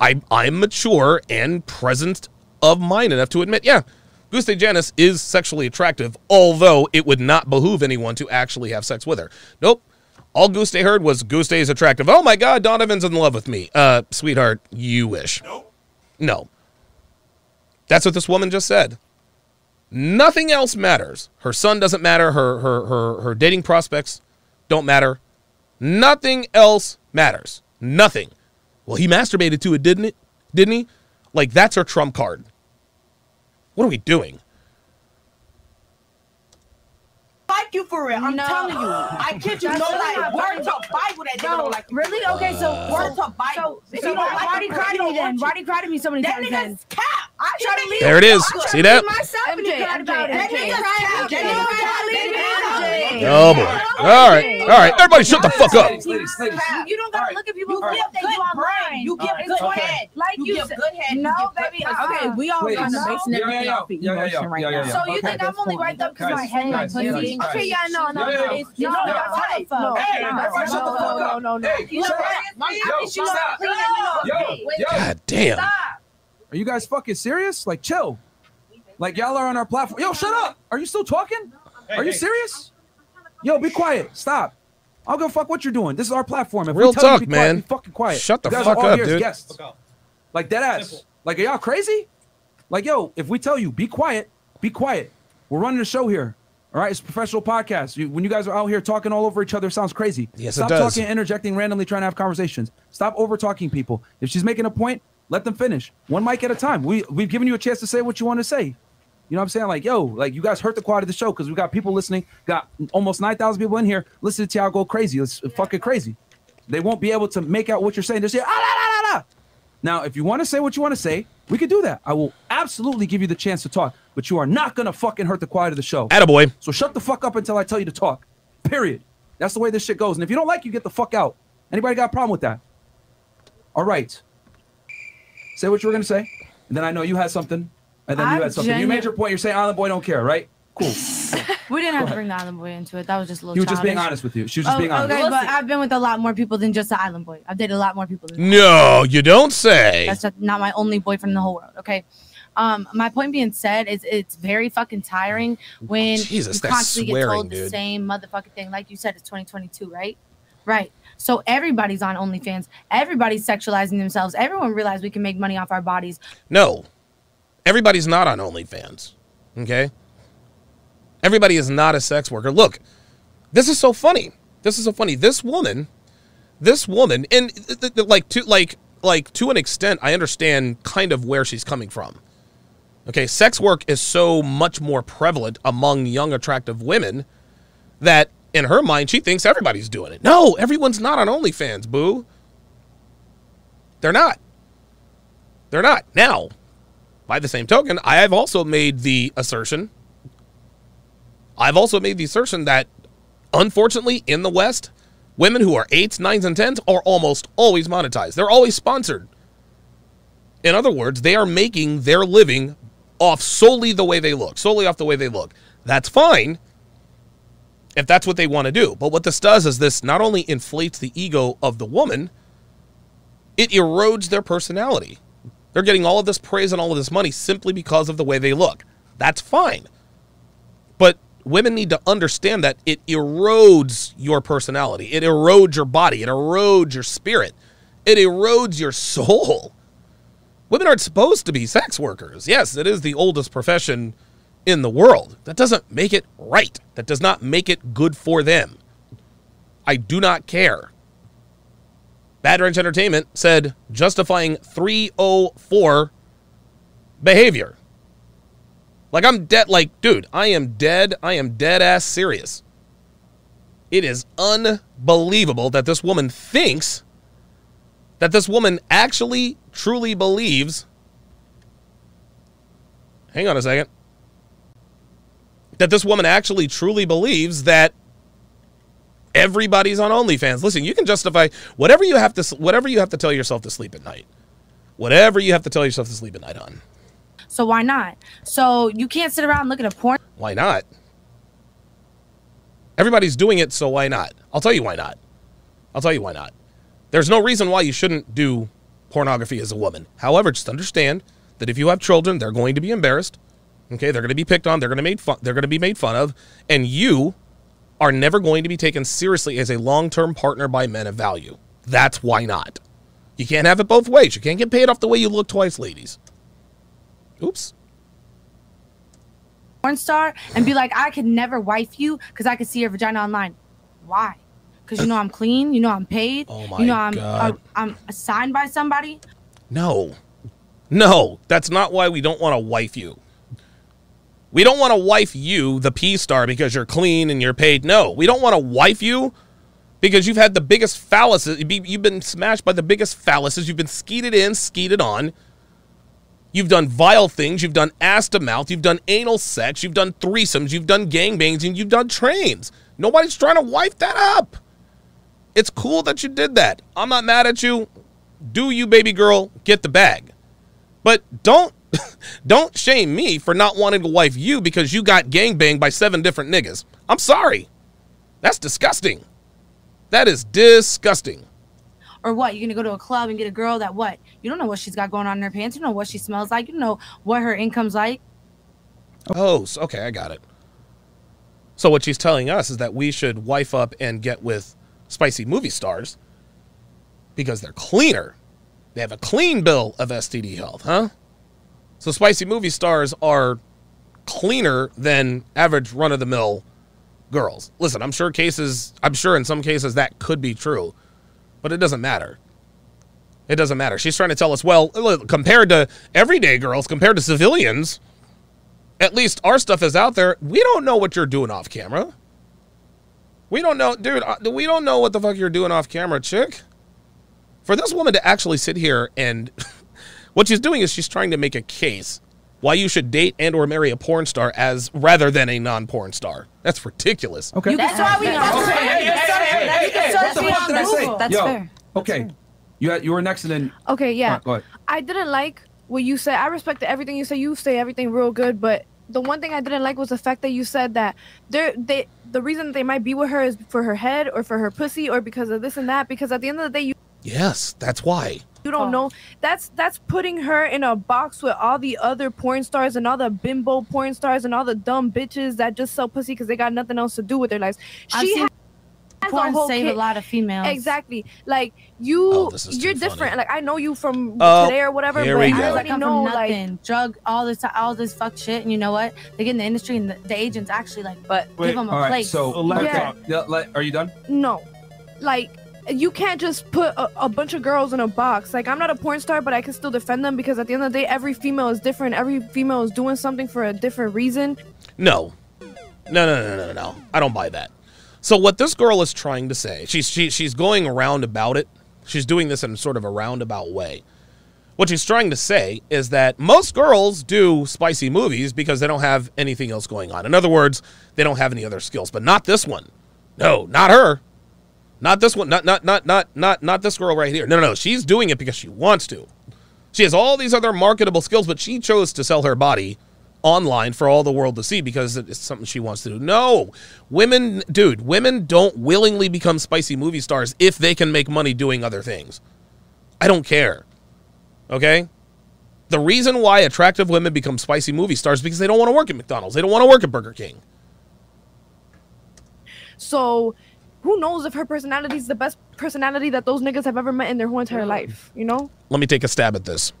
I I'm mature and present of mind enough to admit, yeah, Day Janice is sexually attractive, although it would not behoove anyone to actually have sex with her. Nope. All Day heard was Day is attractive. Oh my God, Donovan's in love with me. Uh, sweetheart, you wish. No. No. That's what this woman just said. Nothing else matters. Her son doesn't matter. Her her her her dating prospects don't matter. Nothing else matters. Nothing. Well, he masturbated to it, didn't it? Didn't he? Like that's her trump card. What are we doing? Like you for real. I'm No. telling you. I kid you That's no not like how word to Bible- Bible that No, don't like you. really? Okay, so uh, word so, to Bible. so, If so you don't like why the do you person, cry you to me then? want Why you. do you cry to me so many That times nigga's then? cap. I try to leave. There it is. See that? leave myself and you MJ, cried about it. MJ, That nigga's MJ. cap. Oh boy. All right. All right. Everybody shut the fuck up. You don't gotta look at people You who give update good you online. brain. You give good head. Like You you give said- good head. You No, give good baby. pussy. Okay, we all Please. kind of basing Yeah, yeah, everything yeah. off of Yeah, yeah, yeah. emotion right Yeah, yeah, now. yeah. So you Okay. think I'm only right though because my Guys, head and my guys, pussy? guys, guys. Okay, yeah, no, no, Yeah, yeah, no. yeah. It's, No, it's no, not no, right. no, No, Hey, no, everybody shut the no, fuck no, up. no, no. Hey, You know shut what? up. My- I Yo, think you know stop. I'm clean and you know I'm Yo, clean. yo. God damn. Are you guys fucking serious? Like, chill. Like, y'all are on our platform. Yo, shut up. Are you still talking? Are you serious? Yo, be quiet. Stop. I'll go fuck what you're doing. This is our platform. If Real we tell you talk, to be quiet, man. be fucking quiet. Shut the you guys fuck are all up, here as dude. Guests. Like dead ass. Like, are y'all crazy? Like, yo, if we tell you be quiet, be quiet. We're running a show here. All right, it's a professional podcast. You, when you guys are out here talking all over each other, it sounds crazy. Yes, it Stop does. talking, interjecting randomly, trying to have conversations. Stop over talking people. If she's making a point, let them finish. One mic at a time. We we've given you a chance to say what you want to say. You know what I'm saying? Like, yo, like you guys hurt the quality of the show because we got people listening. Got almost nine thousand people in here listening to y'all go crazy. It's fucking crazy. They won't be able to make out what you're saying. They'll say, ah, la, la, la. Now, if you want to say what you want to say, we can do that. I will absolutely give you the chance to talk, but you are not gonna fucking hurt the quality of the show. Attaboy. So shut the fuck up until I tell you to talk. Period. That's the way this shit goes. And if you don't like, you get the fuck out. Anybody got a problem with that? All right. Say what you were gonna say, and then I know you had something, and then you I'm had something. You made genu- your point. You're saying Island Boy don't care, right? Cool. [LAUGHS] We didn't have to bring the island boy into it. That was just a little. He was just being childish. honest with you. She was just Oh, being honest. Okay, but I've been with a lot more people than just the island boy. I've dated a lot more people than No, you don't say. That's just not my only boyfriend in the whole world. Okay. Um, my point being said is it's very fucking tiring when Jesus, you that's constantly get swearing, told the dude. same motherfucking thing. Like you said, it's 2022, right? Right. So everybody's on OnlyFans. Everybody's sexualizing themselves. Everyone realized we can make money off our bodies. No. Everybody's not on OnlyFans. Okay? Everybody is not a sex worker. Look, this is so funny. This is so funny. This woman, this woman, and like to like like to an extent, I understand kind of where she's coming from. Okay, sex work is so much more prevalent among young, attractive women that in her mind she thinks everybody's doing it. No, everyone's not on OnlyFans, boo. They're not. They're not. Now, by the same token, I have also made the assertion. I've also made the assertion that, unfortunately, in the West, women who are eights, nines, and tens are almost always monetized. They're always sponsored. In other words, they are making their living off solely the way they look, solely off the way they look. That's fine if that's what they want to do. But what this does is this not only inflates the ego of the woman, it erodes their personality. They're getting all of this praise and all of this money simply because of the way they look. That's fine. But women need to understand that it erodes your personality. It erodes your body. It erodes your spirit. It erodes your soul. Women aren't supposed to be sex workers. Yes, it is the oldest profession in the world. That doesn't make it right. That does not make it good for them. I do not care. Bad Ranch Entertainment said justifying 304 behavior. Like I'm dead like dude, I am dead. I am dead ass serious. It is unbelievable that this woman thinks that this woman actually truly believes Hang on a second. That this woman actually truly believes that everybody's on OnlyFans. Listen, you can justify whatever you have to whatever you have to tell yourself to sleep at night. Whatever you have to tell yourself to sleep at night on. So why not? So you can't sit around looking at porn. Why not? Everybody's doing it, so why not? I'll tell you why not. I'll tell you why not. There's no reason why you shouldn't do pornography as a woman. However, just understand that if you have children, they're going to be embarrassed. Okay, they're going to be picked on. They're going to made fun. They're going to be made fun of, and you are never going to be taken seriously as a long-term partner by men of value. That's why not. You can't have it both ways. You can't get paid off the way you look twice, ladies. Oops. porn star and be like, I could never wife you because I could see your vagina online. Why? Because you know I'm clean. You know I'm paid. Oh my you know I'm God. uh, I'm assigned by somebody. No. No, that's not why we don't want to wife you. We don't want to wife you, the P star, because you're clean and you're paid. No, we don't want to wife you because you've had the biggest phalluses. you've been smashed by the biggest phalluses. You've been skeeted in, skeeted on. You've done vile things. You've done ass to mouth. You've done anal sex. You've done threesomes. You've done gangbangs, and you've done trains. Nobody's trying to wife that up. It's cool that you did that. I'm not mad at you. Do you, baby girl, get the bag. But don't [LAUGHS] don't shame me for not wanting to wife you because you got gangbanged by seven different niggas. I'm sorry. That's disgusting. That is disgusting. Or what? You're gonna go to a club and get a girl that what? You don't know what she's got going on in her pants. You don't know what she smells like. You don't know what her income's like. Oh, okay, I got it. So what she's telling us is that we should wife up and get with spicy movie stars because they're cleaner. They have a clean bill of STD health, huh? So spicy movie stars are cleaner than average run of the mill girls. Listen, I'm sure cases I'm sure in some cases that could be true, but it doesn't matter. It doesn't matter. She's trying to tell us, well, compared to everyday girls, compared to civilians, at least our stuff is out there. We don't know what you're doing off camera. We don't know, dude. uh, We don't know what the fuck you're doing off camera, chick. For this woman to actually sit here and [LAUGHS] what she's doing is she's trying to make a case why you should date and or marry a porn star as rather than a non-porn star. That's ridiculous. Okay. That's why we. Okay, hey, hey, hey, hey, hey, what the fuck did I say? That's Yo, fair. Okay. You you were next, and then Okay, yeah. Alright, go ahead. I didn't like what you said. I respected everything you said. You say everything real good, but the one thing I didn't like was the fact that you said that they they the reason they might be with her is for her head or for her pussy or because of this and that. Because at the end of the day, you Yes, that's why. You don't oh. know. That's that's putting her in a box with all the other porn stars and all the bimbo porn stars and all the dumb bitches that just sell pussy because they got nothing else to do with their lives. I've She seen has a porn whole save kit- a lot of females. Exactly. Like you, Oh, you're too different. Like I know you from Oh, today or whatever. here but we I go. I already come know, from like nothing, drug, all this, all this fuck shit, and you know what? They get in the industry, and the, the agents actually like, but give them a all right. place. So, Yeah. yeah, let- are you done? no, like you can't just put a, a bunch of girls in a box. Like I'm not a porn star, but I can still defend them because at the end of the day, every female is different. Every female is doing something for a different reason. No. No, no, no, no, no. I don't buy that. So what this girl is trying to say, she's she, she's going around about it. She's doing this in sort of a roundabout way. What she's trying to say is that most girls do spicy movies because they don't have anything else going on. In other words, they don't have any other skills, but not this one. No, not her. Not this one. Not not not not not not this girl right here. No, no, no. She's doing it because she wants to. She has all these other marketable skills, but she chose to sell her body online for all the world to see because it's something she wants to do. No, women, dude, women don't willingly become spicy movie stars if they can make money doing other things. I don't care. Okay? The reason why attractive women become spicy movie stars is because they don't want to work at McDonald's. They don't want to work at Burger King. So who knows if her personality is the best personality that those niggas have ever met in their whole entire life? You know? Let me take a stab at this.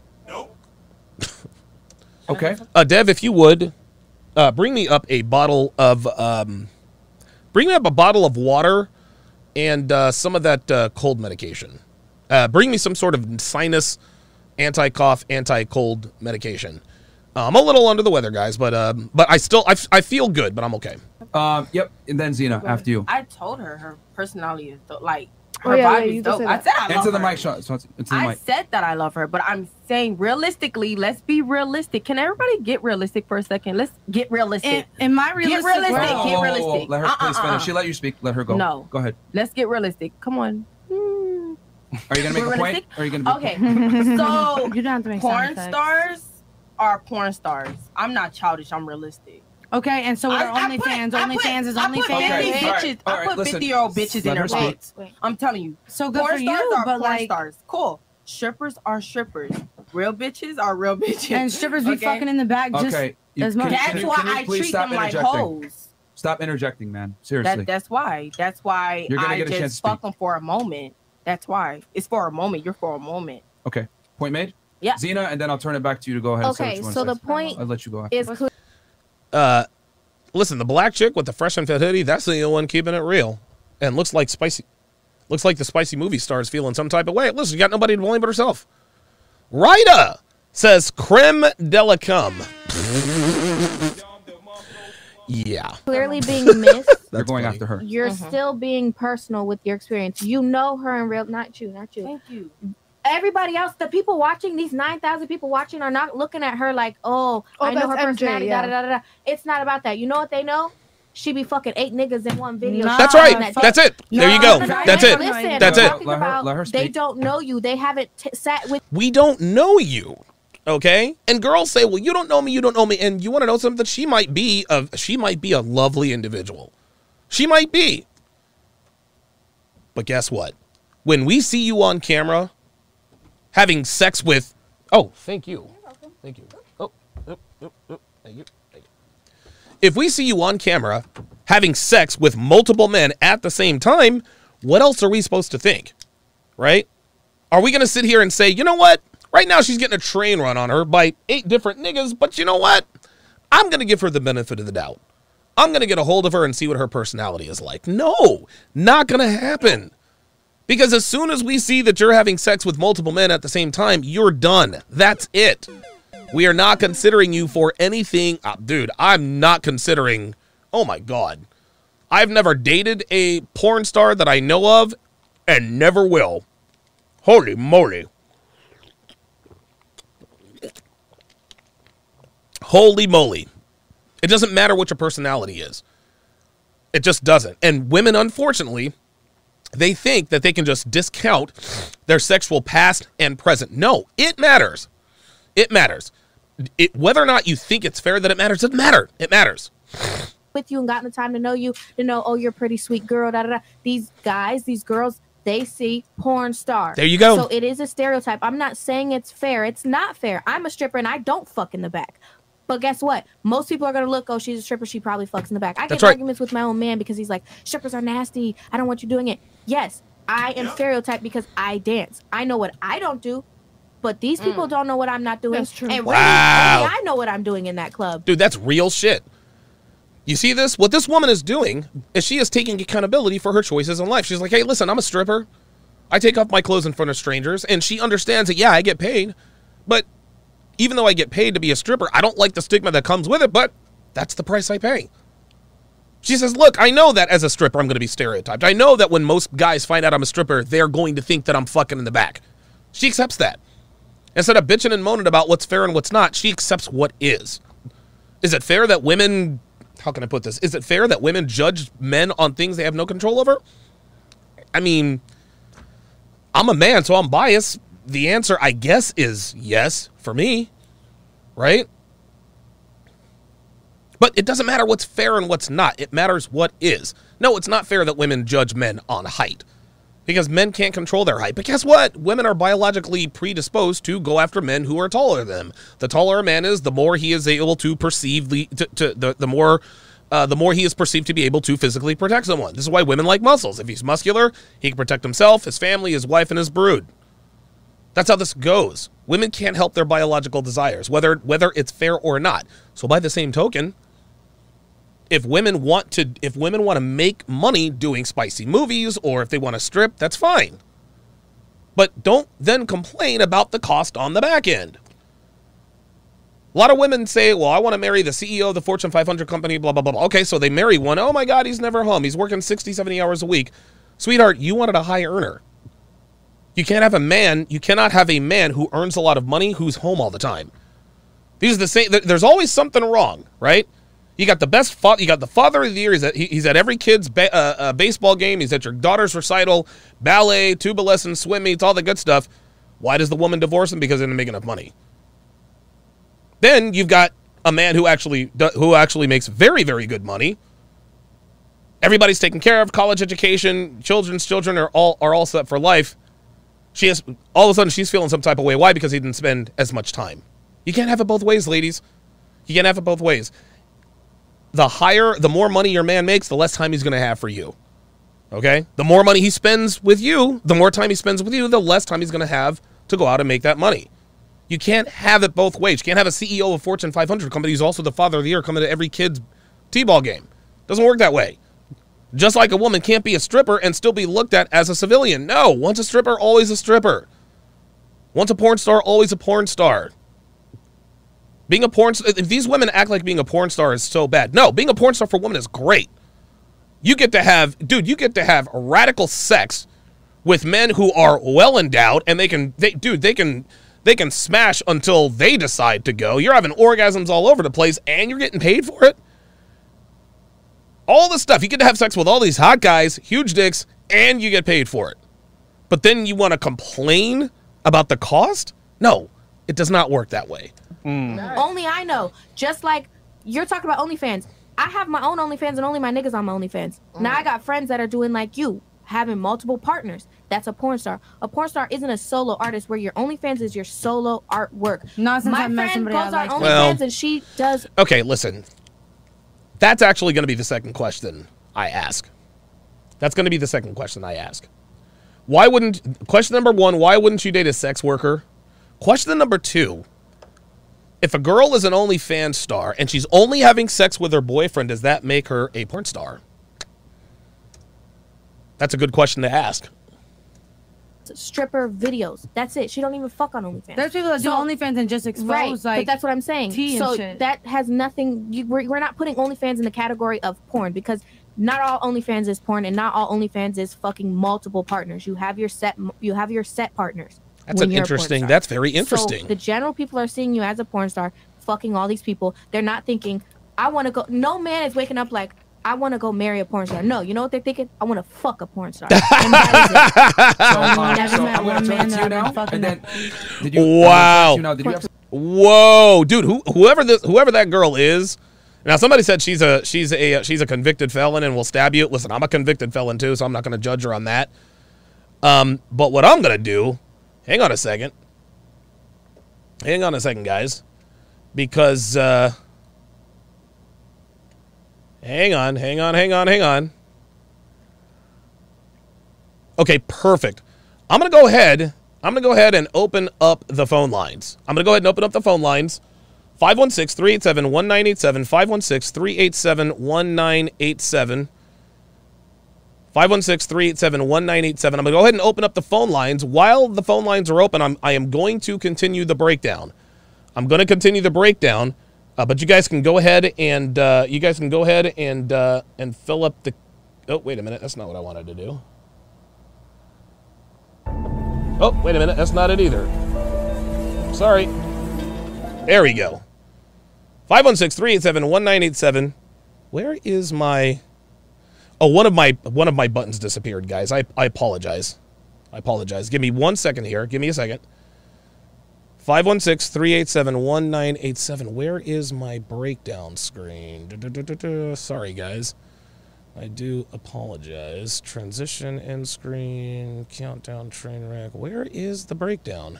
Okay. Uh, Dev, if you would, uh, bring me up a bottle of, um, bring me up a bottle of water and uh, some of that uh, cold medication. Uh, bring me some sort of sinus, anti cough, anti cold medication. Uh, I'm a little under the weather, guys, but um, but I still I, f- I feel good, but I'm okay. Um, yep. And then Xena, after you. I told her her personality is dope. Like Oh, her yeah, yeah, vibe you is dope. say I that. said I love Into the her. mic, shot. So into the I mic. said that I love her, but I'm saying realistically, let's be realistic. Can everybody get realistic for a second? Let's get realistic. In, in my Get realistic, realistic, world, get Whoa, whoa, whoa, realistic. Let her Uh-uh, please finish. uh-uh. She let you speak. Let her go. No. Go ahead. Let's get realistic. Come on. Hmm. Are you gonna make We're a point? Or are you gonna? Be Okay. [LAUGHS] so you don't have to make porn stars are porn stars. I'm not childish. I'm realistic. Okay, and so with I- our I put- OnlyFans, I put- OnlyFans is I put OnlyFans. 50 Okay, all right, bitches. all I right, put listen. 50 year old bitches in her their speak. I'm telling you. So good porn for stars you, are but porn like, stars. Cool. Strippers are strippers. Real bitches are real [LAUGHS] bitches. and strippers be fucking in the back just Okay. You- as much. can That's you- why can I treat them like interjecting? hoes. Stop interjecting, man. Seriously. That, that's why. That's why You're gonna I get a chance just to fuck them for a moment. That's why. It's for a moment. You're for a moment. Okay. Point made. Yeah. Xena, and then I'll turn it back to you to go ahead. and say what Okay, you wanna so the point I'll let you go. After. is clear. Uh, listen, the black chick with the fresh and fit hoodie, that's the only one keeping it real. And looks like spicy looks like the spicy movie star is feeling some type of way. Listen, you got nobody to blame but herself. Rita says creme de la cum. yeah. clearly being missed. [LAUGHS] They're going after her. You're Mhm. still being personal with your experience. You know her in real, not you, not you. Thank you. Everybody else, the people watching, these nine thousand people watching, are not looking at her like, oh, Oh, I know her that's MJ, personality. yeah. Da, da, da, da. It's not about that. You know what they know? She be fucking eight niggas in one video. Nah, That's right. that That's they- it. There you go. No, no, no, That's it. Listen, That's it. talking Let her- let her they don't know you. They haven't t- sat with We don't know you. Okay? And girls say, "Well, you don't know me, you don't know me." And you want to know something? She might be a she might be a lovely individual. She might be. But guess what? When we see you on camera having sex with Oh, thank you. Thank you. Oh, oh, oh, oh, thank you. Thank you. If we see you on camera having sex with multiple men at the same time, what else are we supposed to think? Right? Are we going to sit here and say, you know what? Right now she's getting a train run on her by eight different niggas, but you know what? I'm going to give her the benefit of the doubt. I'm going to get a hold of her and see what her personality is like. No, not going to happen. Because as soon as we see that you're having sex with multiple men at the same time, you're done. That's it. We are not considering you for anything. Uh, dude, I'm not considering. Oh my God. I've never dated a porn star that I know of and never will. Holy moly. Holy moly. It doesn't matter what your personality is. It just doesn't. And women, unfortunately, they think that they can just discount their sexual past and present. No, it matters. It matters. It, whether or not you think it's fair that it matters, doesn't matter. It matters. with you and gotten the time to know you, to know, oh, you're a pretty sweet girl. Da, da, da. These guys, these girls, they see porn star. There you go. So it is a stereotype. I'm not saying it's fair. It's not fair. I'm a stripper and I don't fuck in the back. But guess what? Most people are gonna look, oh, she's a stripper. She probably fucks in the back. I That's get right. arguments with my own man because he's like, strippers are nasty. I don't want you doing it. Yes, I am stereotyped because I dance. I know what I don't do, but these mm. people don't know what I'm not doing. That's true. And Wow. really, only I know what I'm doing in that club. Dude, that's real shit. You see this? What this woman is doing is she is taking accountability for her choices in life. She's like, hey, listen, I'm a stripper. I take off my clothes in front of strangers. And she understands that, yeah, I get paid. But even though I get paid to be a stripper, I don't like the stigma that comes with it, but that's the price I pay. She says, Look, I know that as a stripper, I'm going to be stereotyped. I know that when most guys find out I'm a stripper, they're going to think that I'm fucking in the back. She accepts that. Instead of bitching and moaning about what's fair and what's not, she accepts what is. Is it fair that women, how can I put this? Is it fair that women judge men on things they have no control over? I mean, I'm a man, so I'm biased. The answer, I guess, is yes for me, right? But it doesn't matter what's fair and what's not. It matters what is. No, it's not fair that women judge men on height because men can't control their height. But guess what? Women are biologically predisposed to go after men who are taller than them. The taller a man is, the more he is able to perceive the to, to the the more uh, the more he is perceived to be able to physically protect someone. This is why women like muscles. If he's muscular, he can protect himself, his family, his wife, and his brood. That's how this goes. Women can't help their biological desires, whether whether it's fair or not. So by the same token, If women want to if women want to make money doing spicy movies or if they want to strip, that's fine. But don't then complain about the cost on the back end. A lot of women say, well, I want to marry the CEO of the Fortune 500 company, blah, blah, blah. Okay, so they marry one. Oh my God, he's never home. He's working 60, 70 hours a week. Sweetheart, you wanted a high earner. You can't have a man, you cannot have a man who earns a lot of money who's home all the time. These are the same, there's always something wrong, right? You got the best, fa- you got the father of the year. He's at, he's at every kid's ba- uh, uh, baseball game. He's at your daughter's recital, ballet, tuba lessons, swim meets, all the good stuff. Why does the woman divorce him? Because they didn't make enough money. Then you've got a man who actually who actually makes very very good money. Everybody's taken care of, college education, children's children are all are all set for life. She has all of a sudden she's feeling some type of way. Why? Because he didn't spend as much time. You can't have it both ways, ladies. You can't have it both ways. The higher, the more money your man makes, the less time he's going to have for you. Okay? The more money he spends with you, the more time he spends with you, the less time he's going to have to go out and make that money. You can't have it both ways. You can't have a CEO of Fortune 500 company who's also the father of the year coming to every kid's T-ball game. Doesn't work that way. Just like a woman can't be a stripper and still be looked at as a civilian. No, once a stripper, always a stripper. Once a porn star, always a porn star. Being a porn if these women act like being a porn star is so bad. No, being a porn star for women is great. You get to have, dude, you get to have radical sex with men who are well endowed and they can they dude, they can they can smash until they decide to go. You're having orgasms all over the place and you're getting paid for it. All this stuff. You get to have sex with all these hot guys, huge dicks, and you get paid for it. But then you want to complain about the cost? No, it does not work that way. Mm. Only I know. Just like you're talking about OnlyFans. I have my own OnlyFans and only my niggas on my OnlyFans. Now mm. I got friends that are doing like you, having multiple partners. That's a porn star. A porn star isn't a solo artist where your OnlyFans is your solo artwork. Not since my I met friend somebody goes on like. OnlyFans Well- and she does Okay, listen. That's actually going to be the second question I ask. That's going to be the second question I ask. Why wouldn't question number 1, why wouldn't you date a sex worker? Question number 2, if a girl is an OnlyFans star and she's only having sex with her boyfriend, does that make her a porn star? That's a good question to ask. stripper videos. That's it. She don't even fuck on OnlyFans. There's people that do OnlyFans and just expose right, like but that's what I'm saying. so shit. that has nothing. You, we're, we're not putting OnlyFans in the category of porn because not all OnlyFans is porn and not all OnlyFans is fucking multiple partners. You have your set. You have your set partners. That's when an you're a porn interesting. star. That's very So interesting. the general people are seeing you as a porn star, fucking all these people. They're not thinking, I want to go. No man is waking up like, I want to go marry a porn star. No, you know what they're thinking? I want to fuck a porn star. [LAUGHS] And that is. So, never so met I'm one gonna turn man it to that you I've been now. fucking And then, did you? I'm gonna turn it to wow. you now. Did you have Whoa, dude, who, whoever this, whoever that girl is. Now, somebody said she's a she's a she's a convicted felon and will stab you. Listen, I'm a convicted felon too, so I'm not going to judge her on that. Um, but what I'm going to do, hang on a second, hang on a second, guys, because uh, hang on, hang on, hang on, hang on. Okay, perfect. I'm going to go ahead. I'm going to go ahead and open up the phone lines. I'm going to go ahead and open up the phone lines. 516 387 1987. 516 387 1987. 516 387 1987. I'm going to go ahead and open up the phone lines. While the phone lines are open, I'm, I am going to continue the breakdown. I'm going to continue the breakdown, uh, but you guys can go ahead and uh, you guys can go ahead and uh, and fill up the. Oh, wait a minute. That's not what I wanted to do. Oh, wait a minute. That's not it either. Sorry. There we go. 516 387 1987. Where is my. Oh, one of my one of my buttons disappeared, guys. I, I apologize. I apologize. Give me one second here. Give me a second. 516 387 1987. Where is my breakdown screen? Sorry, guys. I do apologize. Transition end screen, countdown train wreck. Where is the breakdown?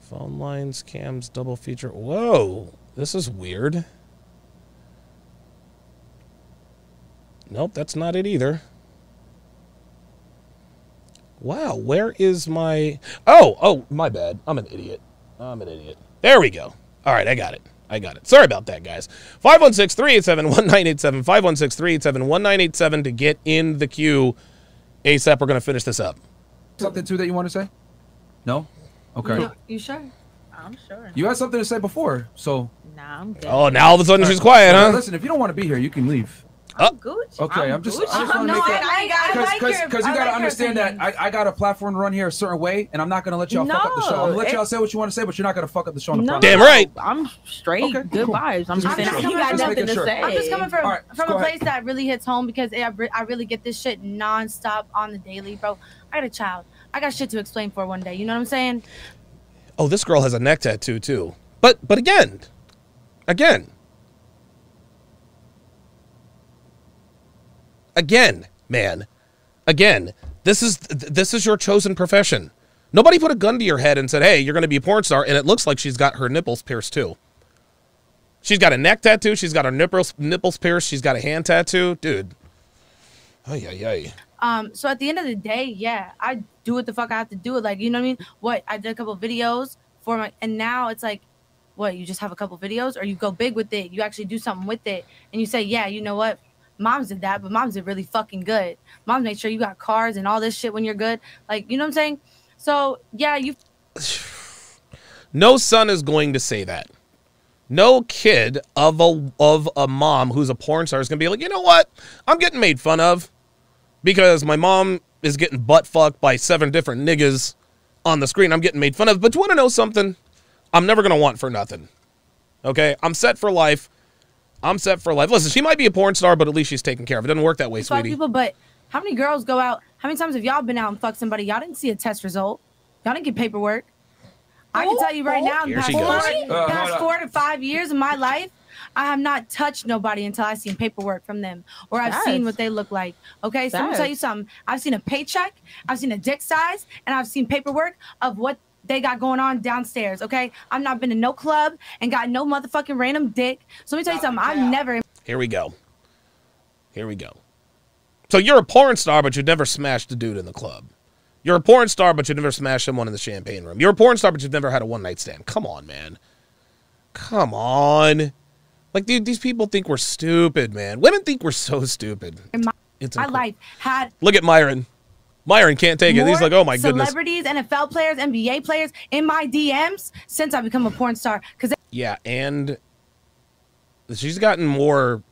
Phone lines, cams, double feature. Whoa, this is weird. Nope, that's not it either. Wow, where is my. Oh, oh, my bad. I'm an idiot. I'm an idiot. There we go. All right, I got it. I got it. Sorry about that, guys. 516 387 1987. 516 387 1987 to get in the queue. ASAP, we're going to finish this up. Something too that you want to say? No. Okay. You, you sure? I'm sure. You had something to say before, so. Nah, I'm good. Oh, now all of a sudden she's quiet, huh? Listen, if you don't want to be here, you can leave. Oh. Gucci. Okay, I'm, just, Gucci. I just want to No, make I- that. I- I Because like because you got to like understand that. I, I got a platform to run here a certain way, and I'm not going to let y'all fuck up the show. I'm going to let No, y'all say what you want to say, but you're not going to fuck up the show on the No, podcast. Damn right. I'm straight. Okay, good cool. vibes. I'm Just just saying. making You got nothing to sure. say. I'm just coming from All right, from go a ahead. place that really hits home because I, re- I really get this shit nonstop on the daily, bro. I got a child. I got shit to explain for one day. You know what I'm saying? Oh, this girl has a neck tattoo, too. But, but again, again, again, man, again, this is this is your chosen profession. Nobody put a gun to your head and said, "Hey, you're going to be a porn star," and it looks like she's got her nipples pierced too. She's got a neck tattoo. She's got her nipples nipples pierced. She's got a hand tattoo, dude. Oh yeah, yeah. Um, so at the end of the day, yeah, I do what the fuck I have to do. It like you know what I mean? What I did a couple videos for my, and now it's like, what you just have a couple videos, or you go big with it. You actually do something with it, and you say, yeah, you know what? Moms did that, but moms did really fucking good. Moms make sure you got cars and all this shit when you're good. Like you know what I'm saying? So yeah, you [SIGHS] No son is going to say that. No kid of a of a mom who's a porn star is to be like, you know what? I'm getting made fun of because my mom is getting butt fucked by seven different niggas on the screen. I'm getting made fun of. But you want to know something? I'm never to want for nothing. Okay, I'm set for life. I'm set for life. Listen, she might be a porn star, but at least she's taken care of. It doesn't work that way, fuck sweetie. people, but how many girls go out? How many times have y'all been out and fucked somebody? Y'all didn't see a test result. Y'all didn't get paperwork. I can tell you right now, in the past, four. Uh, past four to five years of my life, I have not touched nobody until I've seen paperwork from them or I've seen what they look like. Okay, so I'm gonna tell you something. I've seen a paycheck, I've seen a dick size, and I've seen paperwork of what they got going on downstairs. Okay, I've not been to no club and got no motherfucking random dick. So let me tell you something. I've never Here we go. Here we go. So you're a porn star, but you've never smashed a dude in the club. You're a porn star, but you've never smashed someone in the champagne room. You're a porn star, but you've never had a one night stand. Come on, man. Come on. Like, dude, these people think we're stupid, man. Women think we're so stupid. in my, It's my incre- life had Look at Myron. Myron can't take it. He's like, oh my goodness. Celebrities, NFL players, NBA players in my DMs since I become a porn star. Because Yeah, and she's gotten more.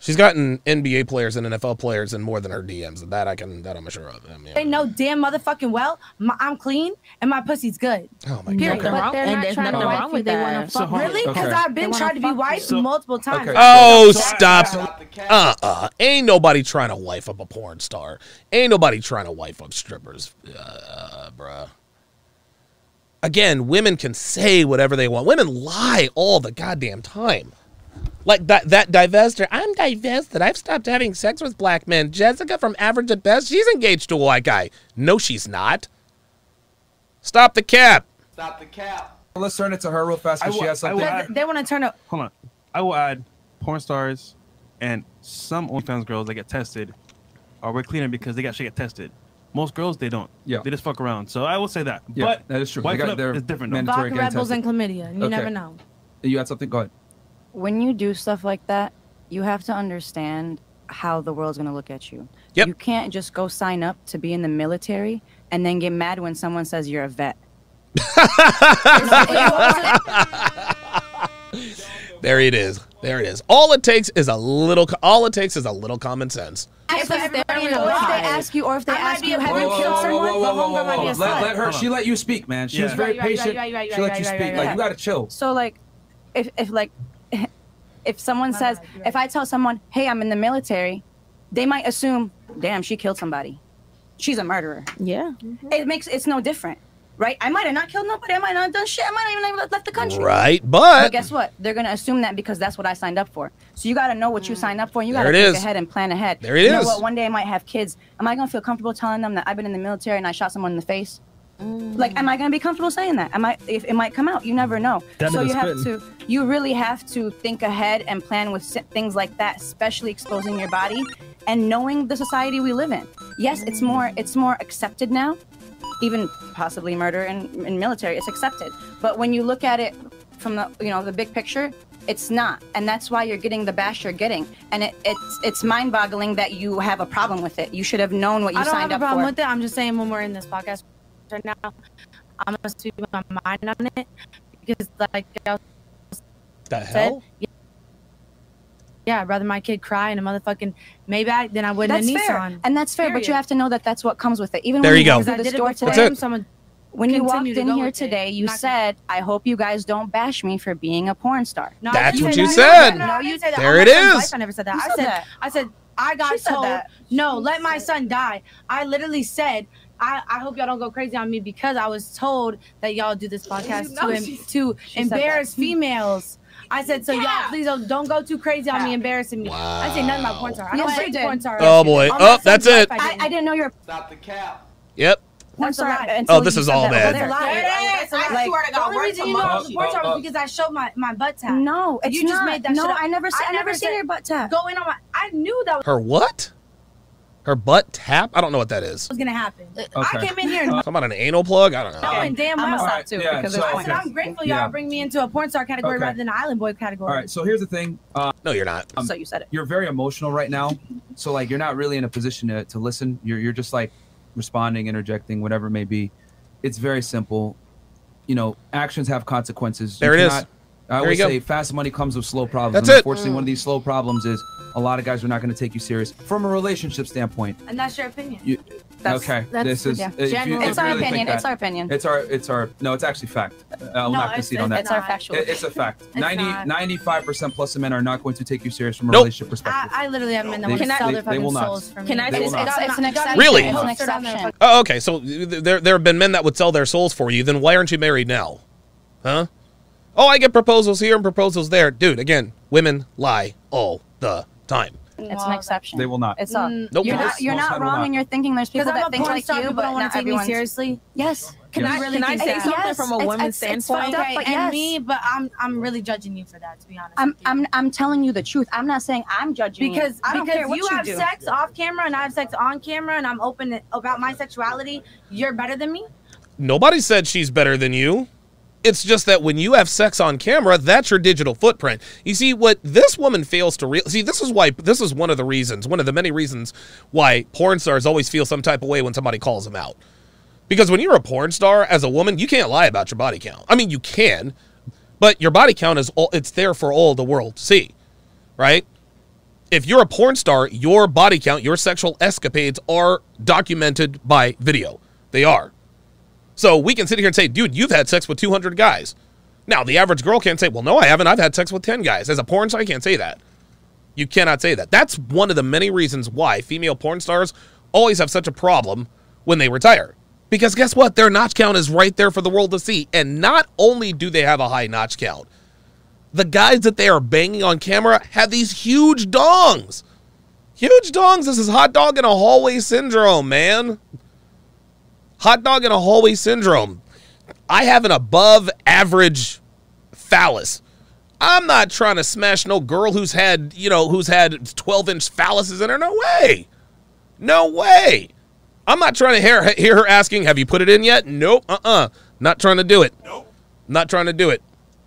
She's gotten NBA players and NFL players and more than her DMs. That I can, that I'm sure of. I mean, they know damn motherfucking well my, I'm clean and my pussy's good. oh my Period. god. But they're And not trying to nothing wife wrong with They that. want to So fuck hold- Really? Because Okay. I've been They wanna trying to be fuck wifed So- multiple times. Okay. Oh, So stop. Stop the cap. Uh uh Ain't nobody trying to wife up a porn star. Ain't nobody trying to wife up strippers, uh, bruh. Again, women can say whatever they want. Women lie all the goddamn time. Like that that divester. I'm divested. I've stopped having sex with black men. Jessica from Average at Best, she's engaged to a white guy. No, she's not. Stop the cap. Stop the cap. Let's turn it to her real fast because she has something. wa- They, they want to turn up. Hold on. I will add porn stars and some OnlyFans girls that get tested are way cleaner because they got shit get tested. Most girls they don't. Yeah. They just fuck around. So I will say that. Yeah, but that is true. They White got Club their is different. Though. mandatory Vodka Red Bulls and chlamydia. You Okay. never know. You had something? Go ahead. When you do stuff like that, you have to understand how the world's gonna look at you. Yep. You can't just go sign up to be in the military and then get mad when someone says you're a vet. [LAUGHS] There it is. There it is. All it takes is a little. All it takes is a little common sense. It's Or a if they ask you, or if they I ask you, have you Whoa, whoa, killed someone? whoa, whoa, whoa, whoa, might be whoa. a Let, let her. She let you speak, man. She Yeah. was very Right, right, patient. right, right, She let you speak. Like you gotta chill. So like, if if like, if someone My says, bad, you're if I tell someone, hey, I'm in the military, they might assume, damn, she killed somebody. She's a murderer. Yeah. It makes it's no different, right? I might have not killed nobody. I might not have done shit. I might not even have left the country. Right, But but guess what? They're gonna assume that because that's what I signed up for. So you gotta know what you signed up for. And you gotta it think is. ahead and plan ahead. There it you know what? One day I might have kids. Am I gonna feel comfortable telling them that I've been in the military and I shot someone in the face? Mm. Like, am I gonna be comfortable saying that? Am I might. If it might come out, you never know. That so you have spitting. to. You really have to think ahead and plan with things like that, especially exposing your body and knowing the society we live in. Yes, it's more. It's more accepted now even possibly murder in, in military it's accepted but when you look at it from the you know the big picture, it's not, and that's why you're getting the bash you're getting, and it, it's it's mind-boggling that you have a problem with it. You should have known what you signed up for. I don't signed have a up problem for. with it. I'm just saying when we're in this podcast right now, I'm gonna speak my mind on it because, like I The said, hell? yeah, yeah, I'd rather my kid cry in a motherfucking Maybach than I would in a fair, Nissan. and that's fair. But you have to know that that's what comes with it. Even There when you go. walked through I the did store before. today, That's it. Someone when you walked in here with it. today, you Not- said, "I hope you guys don't bash me for being a porn star." No, That's didn't what you that. said. No, no, you said that. There On it my son's is. life, I never said that. You I said said, that. I said, I got She said told, that. no, let my son die. I literally said, I, I hope y'all don't go crazy on me because I was told that y'all do this [LAUGHS] podcast know to, em- to embarrass females. I said, so y'all please don't, don't go too crazy on me embarrassing me. I say nothing about porn star. I Yes, don't you break did. porn star. Oh, boy. On Oh, that's it. I I, didn't. I didn't know you're a Stop the cap. Yep. porn That's a star. lie. Oh, this is all that bad. there. That's a lie. It oh, is. That's a lie. I swear to The God, only reason you know mother. I was porn star was because I showed my, my butt tap. No, it's You just not. made that no, shit up. I never. I I, never never seen said- your butt tap. Go in on my, I knew that was Her what? Her butt tap? I don't know what that is. What's gonna happen. I came in here and Talking about an anal plug? I don't know. knowing damn I'm well. gonna Alright, stop too yeah, because so- there's I said I'm grateful y'all bring me into a porn star category Okay. rather than an island boy category. All right, so here's the thing. Uh, No, you're not. So you said it. you're very emotional right now. So like you're not really in a position to, to listen. You're you're just like responding, interjecting, whatever it may be. It's very simple. You know, actions have consequences. There it is. is. I There always say fast money comes with slow problems. That's and it. Unfortunately, one of these slow problems is a lot of guys are not going to take you serious from a relationship standpoint. And that's your opinion. You, That's- okay, that's- this is yeah. if you- It's our really opinion. that- It's our opinion. It's our it's our no, it's actually fact. I'll No, not it's- concede on that. It's our factual. It- it's a fact. It's 90, 95% plus of men are not going to take you serious from a Nope. relationship perspective. I, I literally haven't been the They- one to they- sell their they fucking will not. souls for me. Can I They say will not. It's, it's an oh, exception. Really? It's an Posted on their exception. Oh, okay. So there there have been men that would sell their souls for you. Then why aren't you married now? Huh? Oh, I get proposals here and proposals there. Dude, again, women lie all the time. It's an exception. They will not. It's all. Mm, Nope. You're not. You're not wrong, not. and you're thinking there's people that think like star, you, but don't want not to take me seriously. Yes. Can Yes. I really can I say that. something Yes, from a it's- woman's it's- it's standpoint? fucked up, but and yes. me, but I'm I'm really judging you for that. To be honest, I'm. I'm. I'm telling you the truth. I'm not saying I'm judging because you. I don't because care what you you, have do. sex off camera and I have sex on camera and I'm open about my sexuality. You're better than me. Nobody said she's better than you. It's just that when you have sex on camera, that's your digital footprint. You see, what this woman fails to real see, this is why this is one of the reasons, one of the many reasons why porn stars always feel some type of way when somebody calls them out. Because when you're a porn star as a woman, you can't lie about your body count. I mean, you can, but your body count is all it's there for all the world to see, right? If you're a porn star, your body count, your sexual escapades are documented by video. They are. So we can sit here and say, dude, you've had sex with 200 guys. Now, the average girl can't say, well, no, I haven't. I've had sex with 10 guys. As a porn star, I can't say that. You cannot say that. That's one of the many reasons why female porn stars always have such a problem when they retire. Because guess what? Their notch count is right there for the world to see. And not only do they have a high notch count, the guys that they are banging on camera have these huge dongs. Huge dongs. This is hot dog in a hallway syndrome, man. Hot dog in a hallway syndrome. I have an above average phallus. I'm not trying to smash no girl who's had, you know, who's had 12 inch phalluses in her. No way. No way. I'm not trying to hear, hear her asking, Have you put it in yet? Nope. Uh uh Not trying to do it. Nope. Not trying to do it.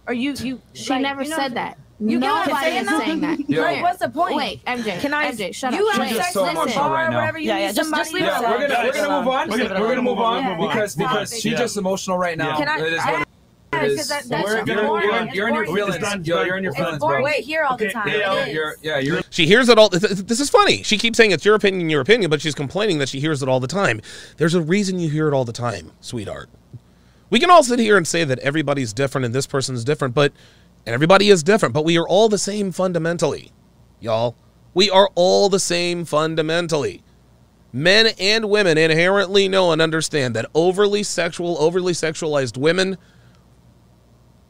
Are you you She like, never you know, said that. You get what I'm Nobody saying, saying that. Yo. [LAUGHS] Like, what's the point? Wait, MJ. Can I- MJ, shut you up. have She's sex just so with bar, right now. whatever you Yeah, need yeah, just- somebody just leave to it Yeah, we're gonna we're gonna move on. We're gonna- We're gonna move on we're gonna move on. because because she's just emotional right now. Can I- It is what it Yeah, is. 'cause that- that's You're- you're- boring. you're- It's You're in your feelings. Yo. You're in your It's feelings, boring bro. to hear all the time. yeah, yeah. You're yeah. You're She hears it all. th- th- This is funny. She keeps saying it's your opinion, your opinion, but she's complaining that she hears it all the time. There's a reason you hear it all the time, sweetheart. We can all sit here and say that everybody's different and this person's different, but and everybody is different, but we are all the same fundamentally, y'all. We are all the same fundamentally. Men and women inherently know and understand that overly sexual, overly sexualized women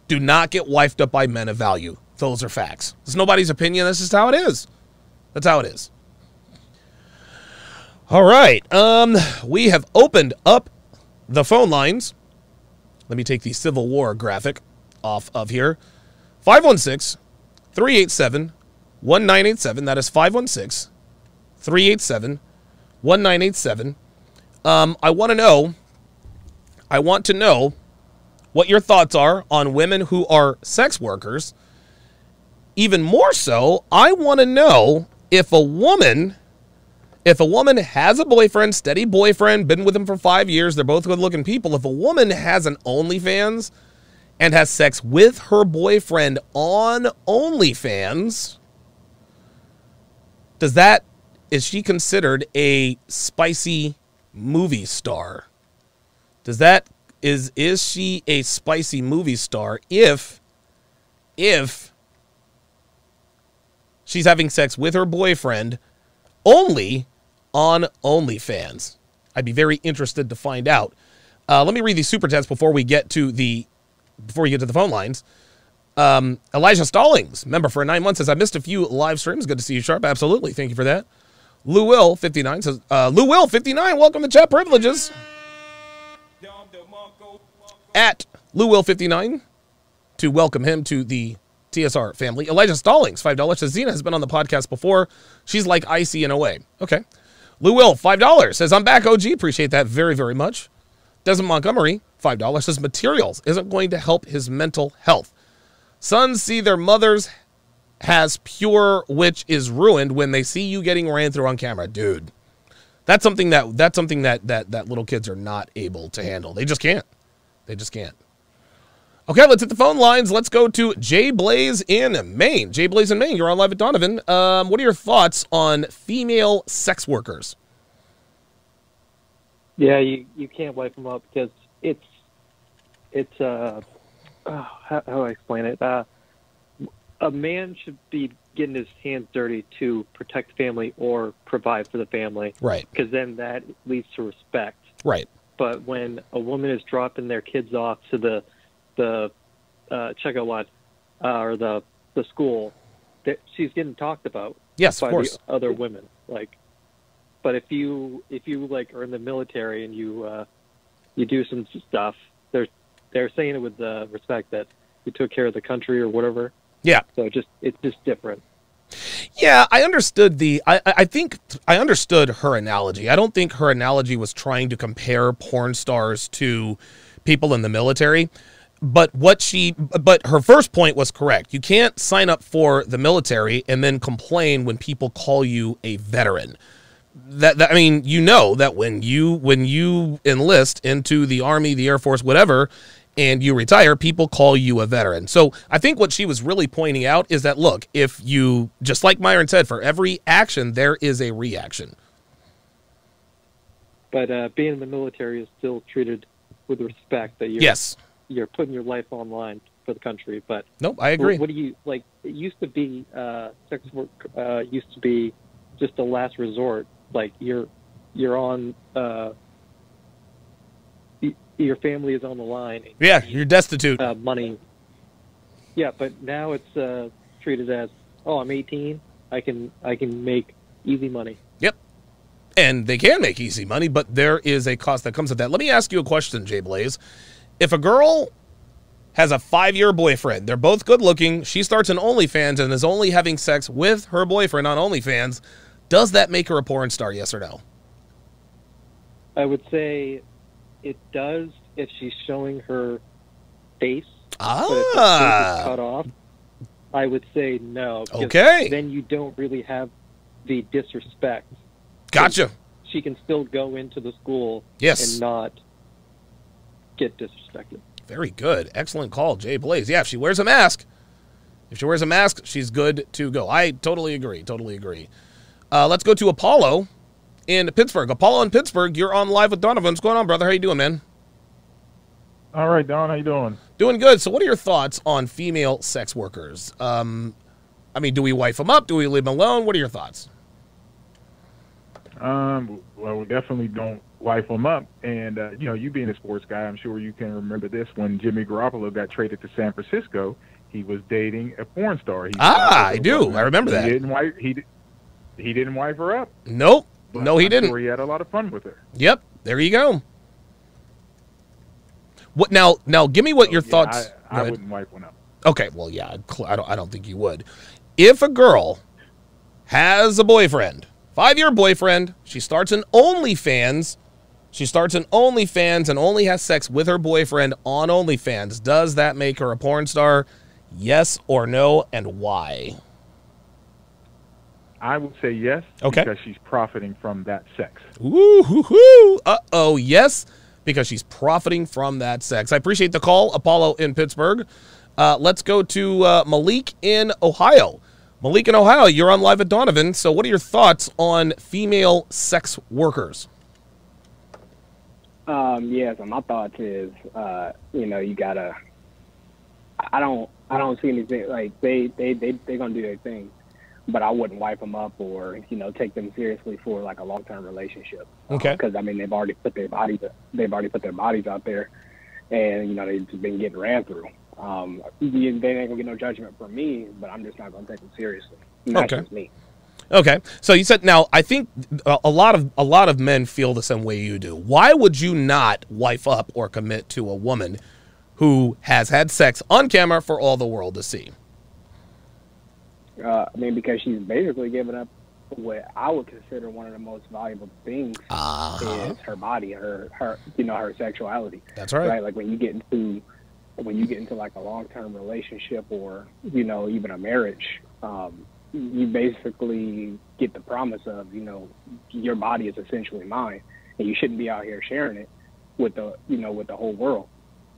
do not get wifed up by men of value. Those are facts. It's nobody's opinion. This is how it is. That's how it is. All right. Um, we have opened up the phone lines. Let me take the Civil War graphic off of here. 516 387 1987. That is 516 387 1987. Um, I want to know. I want to know what your thoughts are on women who are sex workers. Even more so, I want to know if a woman if a woman has a boyfriend, steady boyfriend, been with him for five years, they're both good looking people. If a woman has an OnlyFans and has sex with her boyfriend on OnlyFans, does that, is she considered a spicy movie star? Does that, is, is she a spicy movie star if, if she's having sex with her boyfriend only on OnlyFans. I'd be very interested to find out. Uh, let me read these super chats before we get to the before you get to the phone lines. Um, Elijah Stallings, member for nine months, says I missed a few live streams. Good to see you, Sharpe. Absolutely, thank you for that. Lou Will fifty nine says uh, Lou Will fifty nine. Welcome to chat privileges. At Lou Will fifty nine to welcome him to the TSR family. Elijah Stallings, $5, says Xena has been on the podcast before. She's like icy in a way. Okay. Lou Will, $5, says I'm back, OG. Appreciate that very, very much. Desmond Montgomery, $5, says materials isn't going to help his mental health. Sons see their mothers has pure, which is ruined when they see you getting ran through on camera. Dude, that's something that that's something that that that little kids are not able to handle. They just can't. They just can't. Okay, let's hit the phone lines. Let's go to Jay Blaze in Maine. Jay Blaze in Maine, you're on live at Donovan. Um, what are your thoughts on female sex workers? Yeah, you you can't wipe them up because it's it's uh oh, how, how do I explain it? Uh, a man should be getting his hands dirty to protect family or provide for the family, Right. Because then that leads to respect. Right. But when a woman is dropping their kids off to the the uh, checkout line uh, or the the school, that she's getting talked about. Yes, of by course. the other women. Like, but if you if you like are in the military and you uh, you do some stuff, they're they're saying it with uh, respect that you took care of the country or whatever. Yeah. So just it's just different. Yeah, I understood the. I I think I understood her analogy. I don't think her analogy was trying to compare porn stars to people in the military. But what she, but her first point was correct. You can't sign up for the military and then complain when people call you a veteran. That, that I mean, you know that when you when you enlist into the army, the air force, whatever, and you retire, people call you a veteran. So I think what she was really pointing out is that look, if you just like Myron said, for every action there is a reaction. But uh, being in the military is still treated with respect. That you're Yes. you're putting your life online for the country. But Nope, I agree. What, what do you like? It used to be uh, sex work. Uh, used to be just a last resort. Like you're you're on. Uh, y- your family is on the line. Yeah, you're destitute. Uh, money. Yeah, but now it's uh, treated as, oh, I'm 18. I can I can make easy money. Yep. And they can make easy money, but there is a cost that comes with that. Let me ask you a question, Jay Blaze. If a girl has a five year boyfriend, they're both good looking, she starts an OnlyFans and is only having sex with her boyfriend on OnlyFans, does that make her a porn star, yes or no? I would say it does if she's showing her face. But if the face Ah. is cut off, I would say no. Okay. Then you don't really have the disrespect. Gotcha. She can still go into the school Yes. and not get disrespected. Very good. Excellent call, Jay Blaze. Yeah, if she wears a mask, if she wears a mask, she's good to go. I totally agree. Totally agree. Uh, let's go to Apollo in Pittsburgh. Apollo in Pittsburgh, you're on live with Donovan. What's going on, brother? How you doing, man? All right, Don, how you doing? Doing good. So, what are your thoughts on female sex workers? Um, I mean, do we wife them up? Do we leave them alone? What are your thoughts? Um, well, we definitely don't wife them up. And, uh, you know, you being a sports guy, I'm sure you can remember this. When Jimmy Garoppolo got traded to San Francisco, he was dating a porn star. He Ah, I do. I remember that. He didn't wife, he, he didn't wife her up. Nope. but no, he I'm didn't. Sure he had a lot of fun with her. Yep. There you go. What now? Now, give me what your Yeah, thoughts. I, I wouldn't wife one up. Okay, well, yeah, I don't. I don't think you would. If a girl has a boyfriend, five-year boyfriend, she starts an OnlyFans, She starts an OnlyFans and only has sex with her boyfriend on OnlyFans. Does that make her a porn star? Yes or no, and why? I would say yes. Okay. Because she's profiting from that sex. Ooh, hoo, hoo. Uh oh, yes, because she's profiting from that sex. I appreciate the call, Apollo in Pittsburgh. Uh, let's go to uh, Malik in Ohio. Malik in Ohio, you're on live at Donovan. So, what are your thoughts on female sex workers? Um, yeah, so my thoughts is, uh, you know, you gotta. I don't, I don't see anything like they, they, they, they gonna do their thing, but I wouldn't wipe them up or you know take them seriously for like a long term relationship. Okay. Because I mean they've already put their bodies, they've already put their bodies out there, and you know they've just been getting ran through. Um, they ain't gonna get no judgment from me, but I'm just not gonna take them seriously. Okay. just me. Okay, so you said now. I think a a lot of a lot of men feel the same way you do. Why would you not wife up or commit to a woman who has had sex on camera for all the world to see? Uh, I mean, because she's basically giving up what I would consider one of the most valuable things is her body, her her you know her sexuality. That's right. Right, like when you get into when you get into like a long term relationship or you know even a marriage, um, you basically get the promise of you know your body is essentially mine, and you shouldn't be out here sharing it with the you know with the whole world.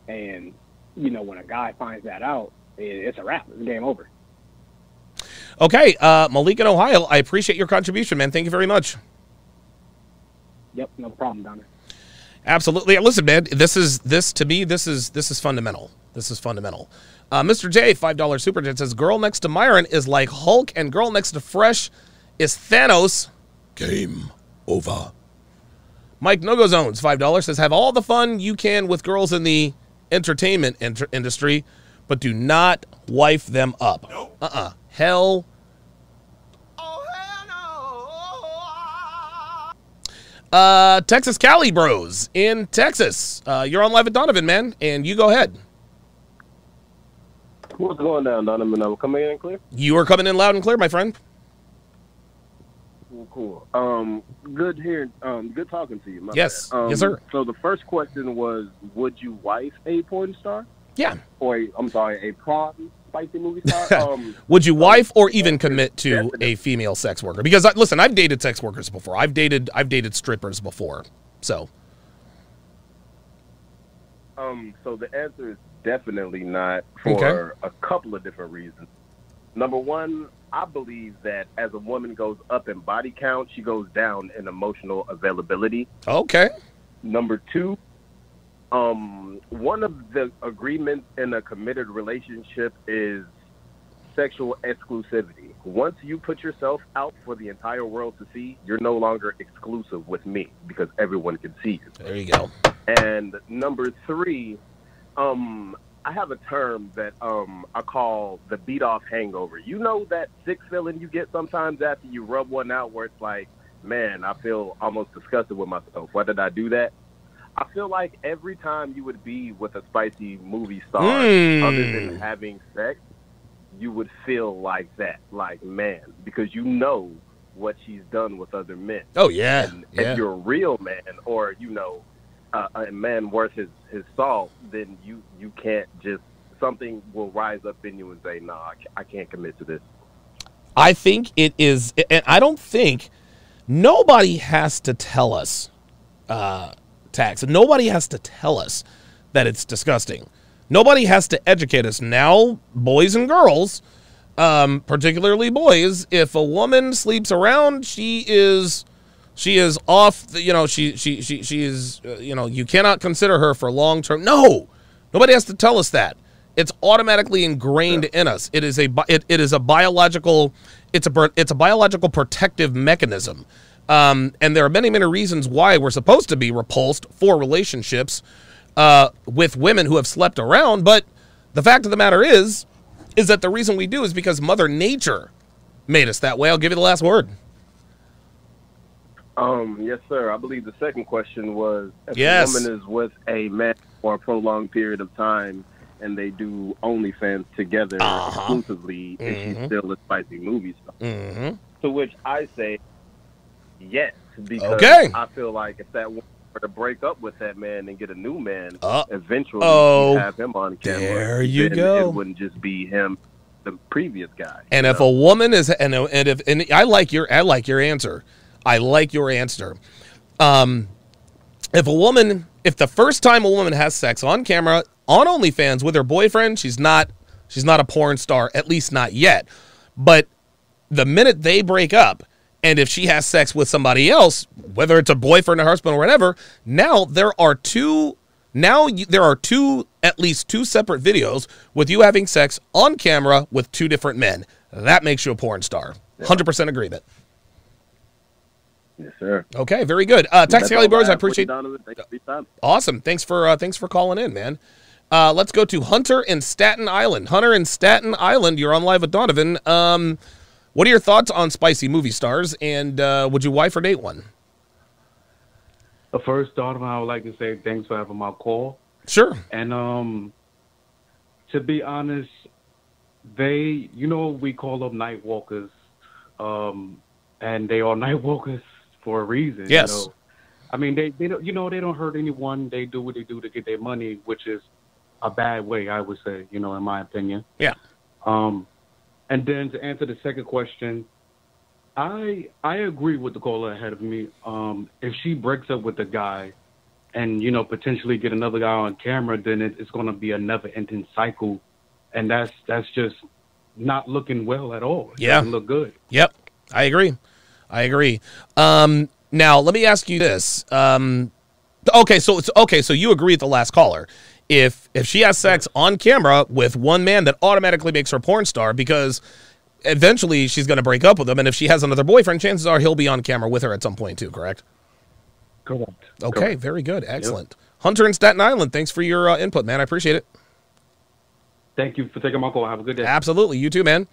And you know when a guy finds that out, it, it's a wrap. It's game over. Okay, uh, Malik in Ohio, I appreciate your contribution, man. Thank you very much. Yep, no problem, Donna. Absolutely. Listen, man, this is this to me. This is this is fundamental. This is fundamental. Uh, Mr. J, five dollar super chat says, "Girl next to Myron is like Hulk, and girl next to Fresh is Thanos." Game over. Mike Nogo Zones, five dollars says, "Have all the fun you can with girls in the entertainment inter- industry, but do not wife them up." Uh uh Hell. Uh, Texas Cali Bros in Texas. Uh, you're on live at Donovan, man, and you go ahead. What's going down, Donovan? I'm coming in clear. You are coming in loud and clear, my friend. Cool, cool. Um, good hearing. Um, good talking to you. my Yes. Um, Yes, sir. So the first question was, would you wife a porn star? Yeah. Or a, I'm sorry, a prawn spicy movie star? [LAUGHS] um, Would you wife or even commit to a female sex worker? Because I, listen, I've dated sex workers before. I've dated I've dated strippers before. So Um, so the answer is definitely not for Okay. a couple of different reasons. Number one, I believe that as a woman goes up in body count, she goes down in emotional availability. okay. Number two, um, one of the agreements in a committed relationship is sexual exclusivity. Once you put yourself out for the entire world to see, you're no longer exclusive with me because everyone can see you. There you go. And number three, um, I have a term that um, I call the beat off hangover. You know that sick feeling you get sometimes after you rub one out where it's like, man, I feel almost disgusted with myself. Why did I do that? I feel like every time you would be with a spicy movie star, Mm. other than having sex, you would feel like that, like man, because you know what she's done with other men. Oh, yeah. And Yeah. if you're a real man, or you know, uh, a man worth his his salt, then you you can't just something will rise up in you and say, "No, I, I can't commit to this." I think it is, and I don't think nobody has to tell us, uh, tax. Nobody has to tell us that it's disgusting. Nobody has to educate us. Now, boys and girls, um, particularly boys, if a woman sleeps around, she is, she is off. The, you know, she she she she is. Uh, you know, you cannot consider her for long term. No, nobody has to tell us that. It's automatically ingrained in us. It is a it, it is a biological it's a it's a biological protective mechanism. Um, and there are many many reasons why we're supposed to be repulsed for relationships uh, with women who have slept around. But the fact of the matter is, is that the reason we do is because Mother Nature made us that way. I'll give you the last word. Um, yes, sir. I believe the second question was if Yes. a woman is with a man for a prolonged period of time and they do OnlyFans together exclusively, is she Mhm. still a spicy movie star? Mm-hmm. To which I say yes, because Okay. I feel like if that were to break up with that man and get a new man, Uh, eventually oh, have him on camera. there you then go. It wouldn't just be him, the previous guy. And if a woman is and and if and I like your I like your answer. I like your answer. Um if a woman if the first time a woman has sex on camera on OnlyFans with her boyfriend, she's not she's not a porn star, at least not yet. But the minute they break up and if she has sex with somebody else, whether it's a boyfriend or husband or whatever, now there are two now you, there are two at least two separate videos with you having sex on camera with two different men. That makes you a porn star. 100% agreement. Yes, sir. Okay, very good. Uh, Taxi Alley all Bros, I you, appreciate. Thanks. Awesome. Thanks for uh, thanks for calling in, man. Uh, let's go to Hunter in Staten Island. Hunter in Staten Island, you're on live with Donovan. Um, what are your thoughts on spicy movie stars, and uh, would you wife or date one? First, Donovan, I would like to say thanks for having my call. Sure. And um, to be honest, they, you know, we call them night walkers, um, and they are [LAUGHS] night walkers for a reason. Yes. You know? I mean, they, they don't, you know, they don't hurt anyone. They do what they do to get their money, which is a bad way, I would say. You know, in my opinion. Yeah. Um, and then to answer the second question, I I agree with the caller ahead of me. Um, if she breaks up with the guy, and you know potentially get another guy on camera, then it, it's going to be a never-ending cycle, and that's that's just not looking well at all. It Yeah. doesn't look good. Yep, I agree. I agree. Um, now let me ask you this. Um, okay, so it's okay. So you agree with the last caller. If if she has sex on camera with one man, that automatically makes her porn star because eventually she's going to break up with him, and if she has another boyfriend, chances are he'll be on camera with her at some point too. Correct? Correct. Okay, Correct. very good, excellent. Hunter in Staten Island, thanks for your uh, input, man. I appreciate it. Thank you for taking my call. Have a good day. Absolutely. You too, man.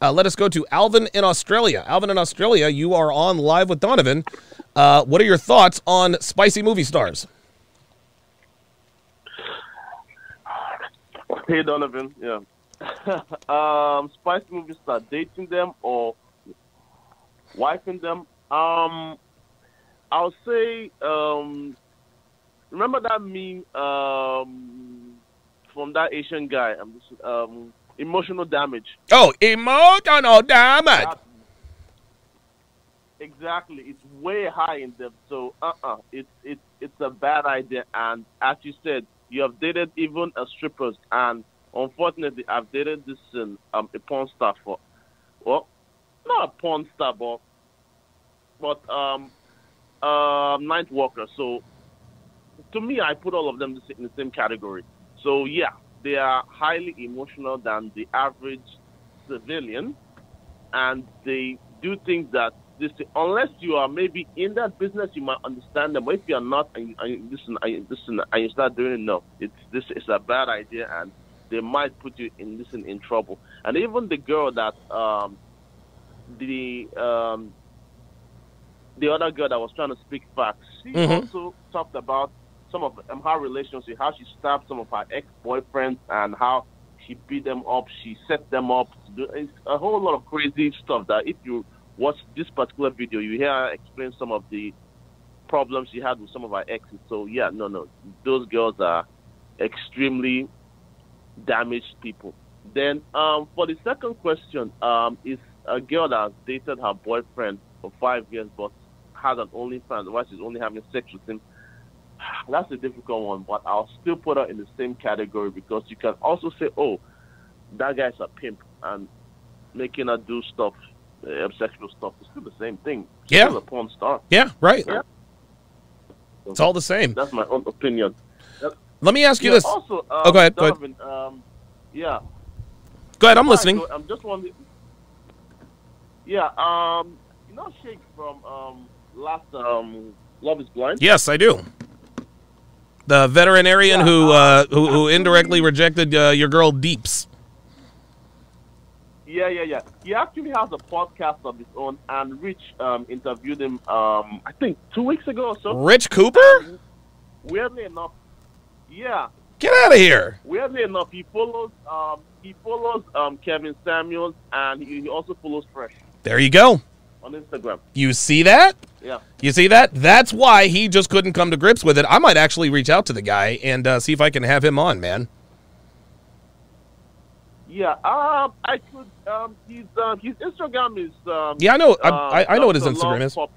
Uh, let us go to Alvin in Australia. Alvin in Australia, you are on live with Donovan. Uh, what are your thoughts on spicy movie stars? Hey Donovan, yeah. [LAUGHS] um, spicy movie star dating them or wifing them. Um, I'll say, um, remember that meme um, from that Asian guy? Um, this- um, emotional damage. Oh, emotional damage. Exactly, it's way high in depth. So, uh, uh it's it's it's a bad idea. And as you said, you have dated even a strippers, and unfortunately, I've dated this um, um a porn star for, well, not a porn star, but but um, uh, night walker. So, to me, I put all of them in the same category. So, yeah, they are highly emotional than the average civilian, and they do things that this unless you are maybe in that business, you might understand them. But if you are not, and, you- and you listen, and listen, and you start doing it, no, it's this is a bad idea, and they might put you in listen in trouble. And even the girl that um, the um, the other girl that was trying to speak facts, she Mhm. also talked about some of um, her relationship, how she stabbed some of her ex boyfriends, and how she beat them up, she set them up. Do, a whole lot of crazy stuff that if you watch this particular video, you hear her explain some of the problems she had with some of her exes. So yeah, no, no, those girls are extremely damaged people. Then um, for the second question, um, is a girl that has dated her boyfriend for five years but has an only OnlyFans while she's only having sex with him. [SIGHS] That's a difficult one, but I'll still put her in the same category because you can also say, oh, that guy's a pimp and making her do stuff, uh, sexual stuff. It's still the same thing. She's Yeah. A porn star. Yeah, right. Yeah. It's all the same. That's my own opinion. Let me ask you Yeah, this. Also, um, Oh, go ahead, go ahead. Um, yeah. Go ahead, I'm listening. I'm just wondering. Yeah, um, you know Shake from um last um Love Is Blind. Yes, I do. The veterinarian who, uh, who who indirectly rejected uh, your girl Deeps. Yeah, yeah, yeah. He actually has a podcast of his own, and Rich um interviewed him um I think two weeks ago or so. Rich Cooper? Weirdly enough, yeah. Get out of here. Weirdly enough, he follows um he follows um Kevin Samuels, and he, he also follows Fresh There you go. on Instagram. You see that? Yeah. You see that? That's why he just couldn't come to grips with it. I might actually reach out to the guy and uh, see if I can have him on, man. Yeah, um, I could. Um, his um, his Instagram is. Um, Yeah, I know. I, um, I, I know what his Instagram is. Puppy.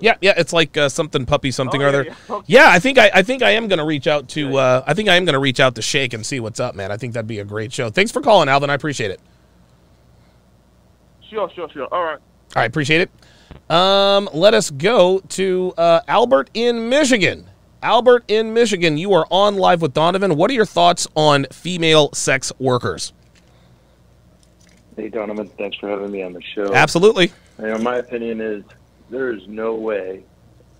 Yeah, yeah, it's like uh, something puppy something Oh, or yeah, other. yeah, okay. Yeah, I think I, I think I am gonna reach out to uh, I think I am gonna reach out to Shake and see what's up, man. I think that'd be a great show. Thanks for calling, Alvin. I appreciate it. Sure, sure, sure. All right. I appreciate it. Um, let us go to uh, Albert in Michigan. Albert in Michigan, you are on live with Donovan. What are your thoughts on female sex workers? Hey Donovan, thanks for having me on the show. Absolutely. You know, my opinion is there is no way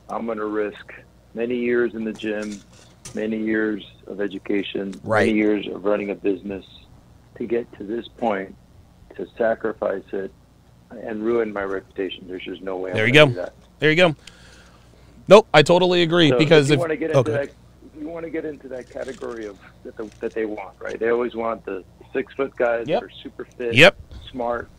I'm going to risk many years in the gym, many years of education, Right. many years of running a business to get to this point to sacrifice it and ruin my reputation. There's just no way. There I'm you go. Do that. There you go. Nope, I totally agree So because if you if want to get oh, into okay. that, you want to get into that category of that, the, that they want, right? They always want the six foot guys Yep. that are super fit, Yep. smart.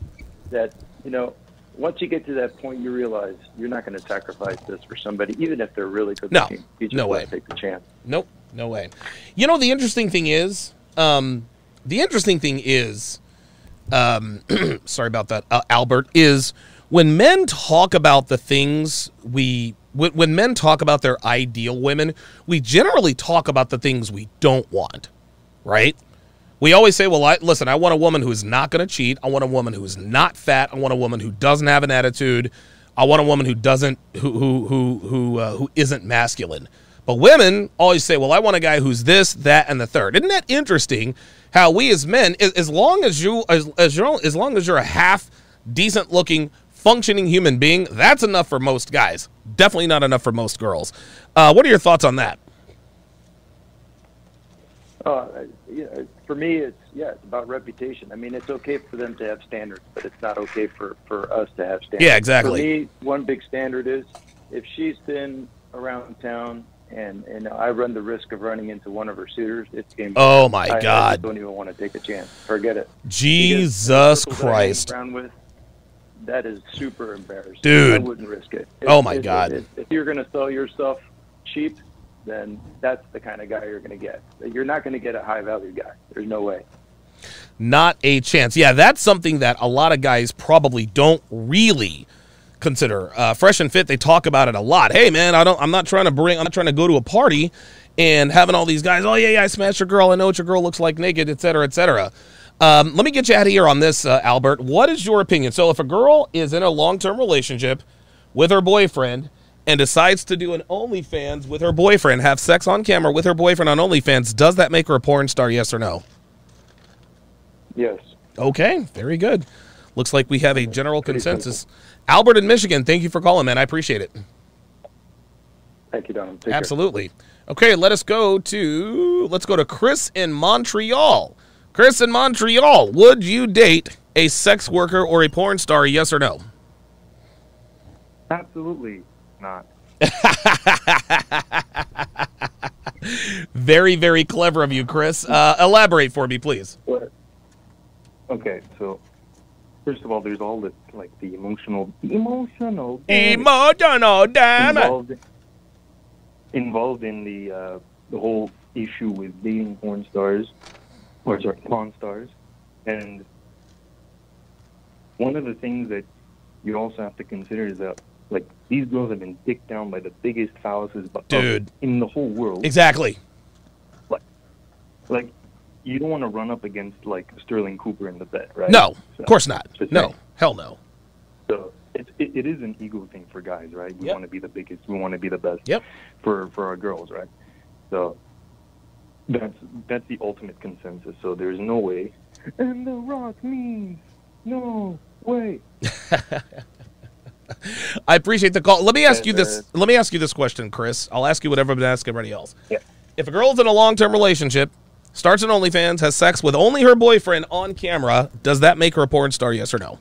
That you know, once you get to that point, you realize you're not going to sacrifice this for somebody, even if they're really good. No. looking. You just No way. Take the chance. Nope, no way. You know the interesting thing is, um, the interesting thing is, um, [CLEARS THROAT] sorry about that, uh, Albert. Is when men talk about the things we when, when men talk about their ideal women, we generally talk about the things we don't want, right? We always say, "Well, I, listen, I want a woman who is not going to cheat. I want a woman who is not fat. I want a woman who doesn't have an attitude. I want a woman who doesn't who who who who uh, who isn't masculine." But women always say, "Well, I want a guy who's this, that, and the third. Isn't that interesting? How we as men, as, as long as you as as you're as long as you're a half decent looking, functioning human being, that's enough for most guys. Definitely not enough for most girls. Uh, what are your thoughts on that? Uh, yeah, for me, it's yeah, it's about reputation. I mean, it's okay for them to have standards, but it's not okay for for us to have standards. Yeah, exactly. For me, one big standard is if she's been around town and and I run the risk of running into one of her suitors, it's game. Oh, my I- I God. just don't even want to take a chance. Forget it. Jesus I Christ. around with, that is super embarrassing. Dude. I wouldn't risk it. Oh, my God. If, if you're going to sell your stuff cheap, then that's the kind of guy you're going to get. You're not going to get a high value guy. There's no way. Not a chance. Yeah, that's something that a lot of guys probably don't really consider. Uh, Fresh and Fit, they talk about it a lot. Hey, man, I don't. I'm not trying to bring. I'm not trying to go to a party and having all these guys. Oh yeah, yeah, I smashed your girl. I know what your girl looks like naked, et cetera, et cetera. Um, let me get you out of here on this, uh, Albert. What is your opinion? So, if a girl is in a long-term relationship with her boyfriend and decides to do an OnlyFans with her boyfriend, have sex on camera with her boyfriend on OnlyFans, does that make her a porn star? Yes or no? Yes. Okay, very good. Looks like we have a general consensus. Albert in Michigan, thank you for calling, man. I appreciate it. Thank you, Don. Take care. Absolutely. Okay, let us go to let's go to Chris in Montreal. Chris in Montreal, would you date a sex worker or a porn star? Yes or no? Absolutely not. [LAUGHS] Very, very clever of you, Chris. Uh, elaborate for me, please. Okay, so first of all, there's all the like the emotional, emotional, Emotional damage. involved, involved in the uh, the whole issue with dating porn stars, or sorry, porn stars, and one of the things that you also have to consider is that like these girls have been dicked down by the biggest phalluses Dude. in the whole world. Exactly. Like, like you don't want to run up against like Sterling Cooper in the bed, right? No, So, of course not. No, hell no. So it, it, it is an ego thing for guys, right? We Yep. want to be the biggest. We want to be the best. Yep. For for our girls, right? So that's that's the ultimate consensus. So there's no way. And the Rock means no way. [LAUGHS] I appreciate the call. Let me ask you this. Let me ask you this question, Chris. I'll ask you whatever I've been asking everybody else. Yeah. If a girl's in a long-term relationship, starts an OnlyFans, has sex with only her boyfriend on camera, does that make her a porn star? Yes or no?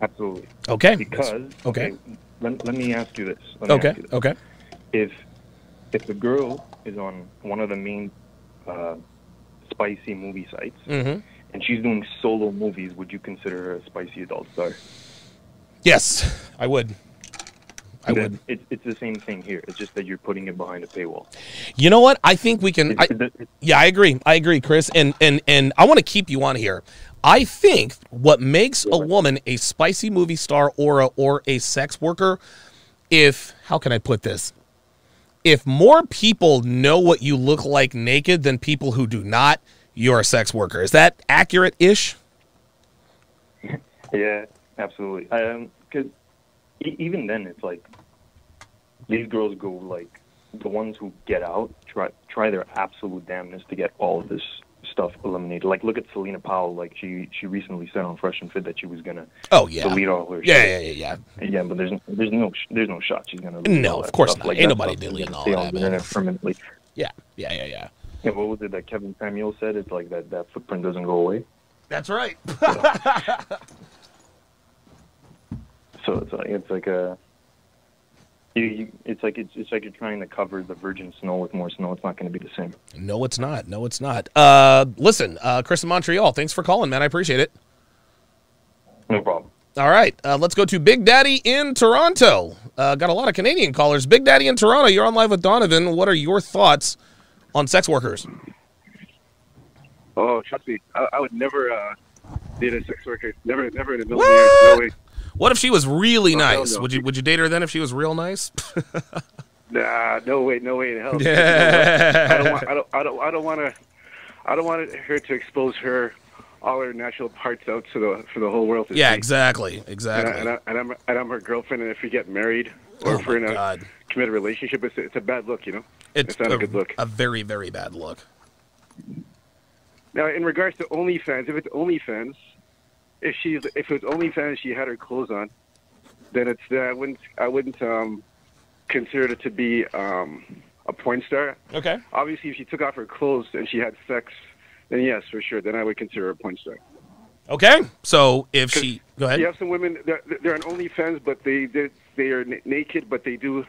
Absolutely. Okay. Because Okay. let, let me ask you this. Let me Okay. ask you this. Okay. If if the girl is on one of the main uh, spicy movie sites Mhm. and she's doing solo movies, would you consider her a spicy adult star? Yes, I would. I would. It's, it's the same thing here. It's just that you're putting it behind a paywall. You know what? I think we can. I, yeah, I agree. I agree, Chris. And and and I want to keep you on here. I think what makes a woman a spicy movie star or a, or a sex worker, if how can I put this? If more people know what you look like naked than people who do not, you're a sex worker. Is that accurate ish? [LAUGHS] Yeah, absolutely. Um, cause e- even then, it's like these girls go like the ones who get out try try their absolute damnness to get all of this stuff eliminated. Like look at Selena Powell. Like she she recently said on Fresh and Fit that she was gonna Oh, yeah. delete all her Yeah, shit. yeah, yeah, yeah. but there's there's no there's no shot she's gonna No, of course stuff. not. Like, Ain't nobody deleting all that, man. permanently. Yeah, yeah, yeah, yeah. Yeah, what was it that Kevin Samuels said? It's like that that footprint doesn't go away. That's right. So [LAUGHS] it's like it's like a you, you it's like it's, it's like you're trying to cover the virgin snow with more snow. It's not going to be the same. No, it's not. No, it's not. Uh, listen, uh, Chris in Montreal, thanks for calling, man. I appreciate it. No problem. All right, uh, let's go to Big Daddy in Toronto. Uh, got a lot of Canadian callers. Big Daddy in Toronto, you're on live with Donovan. What are your thoughts on sex workers? Oh, trust me, I, I would never uh, date a sex worker. Never, never in a million years. No way. What if she was really Oh, nice? Would you would you date her then if she was real nice? [LAUGHS] Nah, no way, no way in hell. Yeah. I don't want. I don't. I don't. I don't want to. I don't want her to expose her all her natural parts out to the for the whole world to yeah, see. exactly, exactly. And, I, I, and I'm and I'm her girlfriend, and if we get married or Oh if we're in a God. committed relationship, it's it's a bad look, you know. It's, not a, a, good look. a very very bad look. Now, in regards to OnlyFans, if it's OnlyFans, if she's if it was OnlyFans, she had her clothes on, then it's uh, I wouldn't I wouldn't um, consider it to be um, a porn star. Okay. Obviously, if she took off her clothes and she had sex, then yes, for sure, then I would consider her a porn star. Okay, so if she go ahead. You have some women they're, they're on OnlyFans, but they they, they are n- naked, but they do.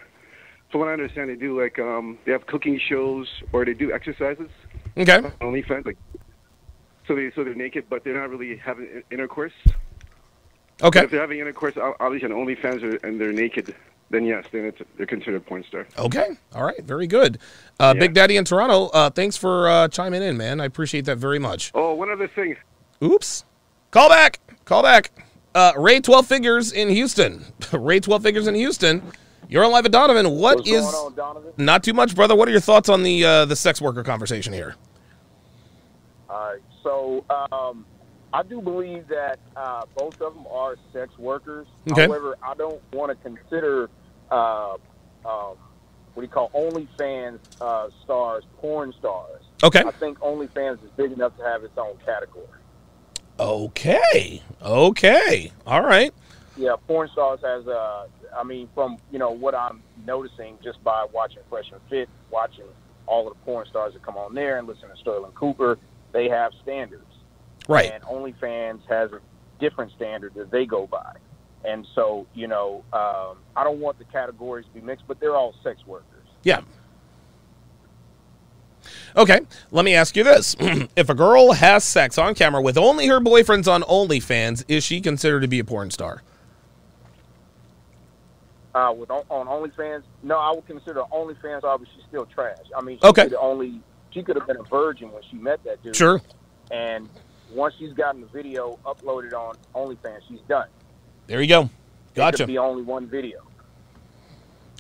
From what I understand, they do like um, they have cooking shows or they do exercises. Okay. on OnlyFans, like so they so they're naked, but they're not really having intercourse. Okay. But if they're having intercourse, ob- obviously on OnlyFans or, and they're naked, then yes, then it's, they're considered a porn star. Okay. All right. Very good. Uh, Big Daddy in Toronto, uh, thanks for uh, chiming in, man. I appreciate that very much. Oh, one other thing. Oops. Call back. Call back. Uh, Ray 12 Figures in Houston. [LAUGHS] Ray 12 Figures in Houston. You're on live at Donovan. What What's is going on, Donovan? Not too much, brother. What are your thoughts on the uh, the sex worker conversation here? So um, I do believe that uh, both of them are sex workers. Okay. However, I don't want to consider uh, um, what do you call OnlyFans uh, stars porn stars. Okay. I think OnlyFans is big enough to have its own category. Okay. Okay. All right. Yeah, porn stars has uh I mean from you know what I'm noticing just by watching Fresh and Fit, watching all of the porn stars that come on there and listening to Sterling Cooper, they have standards. Right. And OnlyFans has a different standard that they go by. And so, you know, um, I don't want the categories to be mixed, but they're all sex workers. Yeah. Okay, let me ask you this. [CLEARS THROAT] if a girl has sex on camera with only her boyfriends on OnlyFans, is she considered to be a porn star? Uh, with on, on OnlyFans, no, I would consider OnlyFans obviously still trash. I mean, Okay. the only she could have been a virgin when she met that dude. Sure. And once she's gotten the video uploaded on OnlyFans, she's done. There you go. It Gotcha. could be only one video.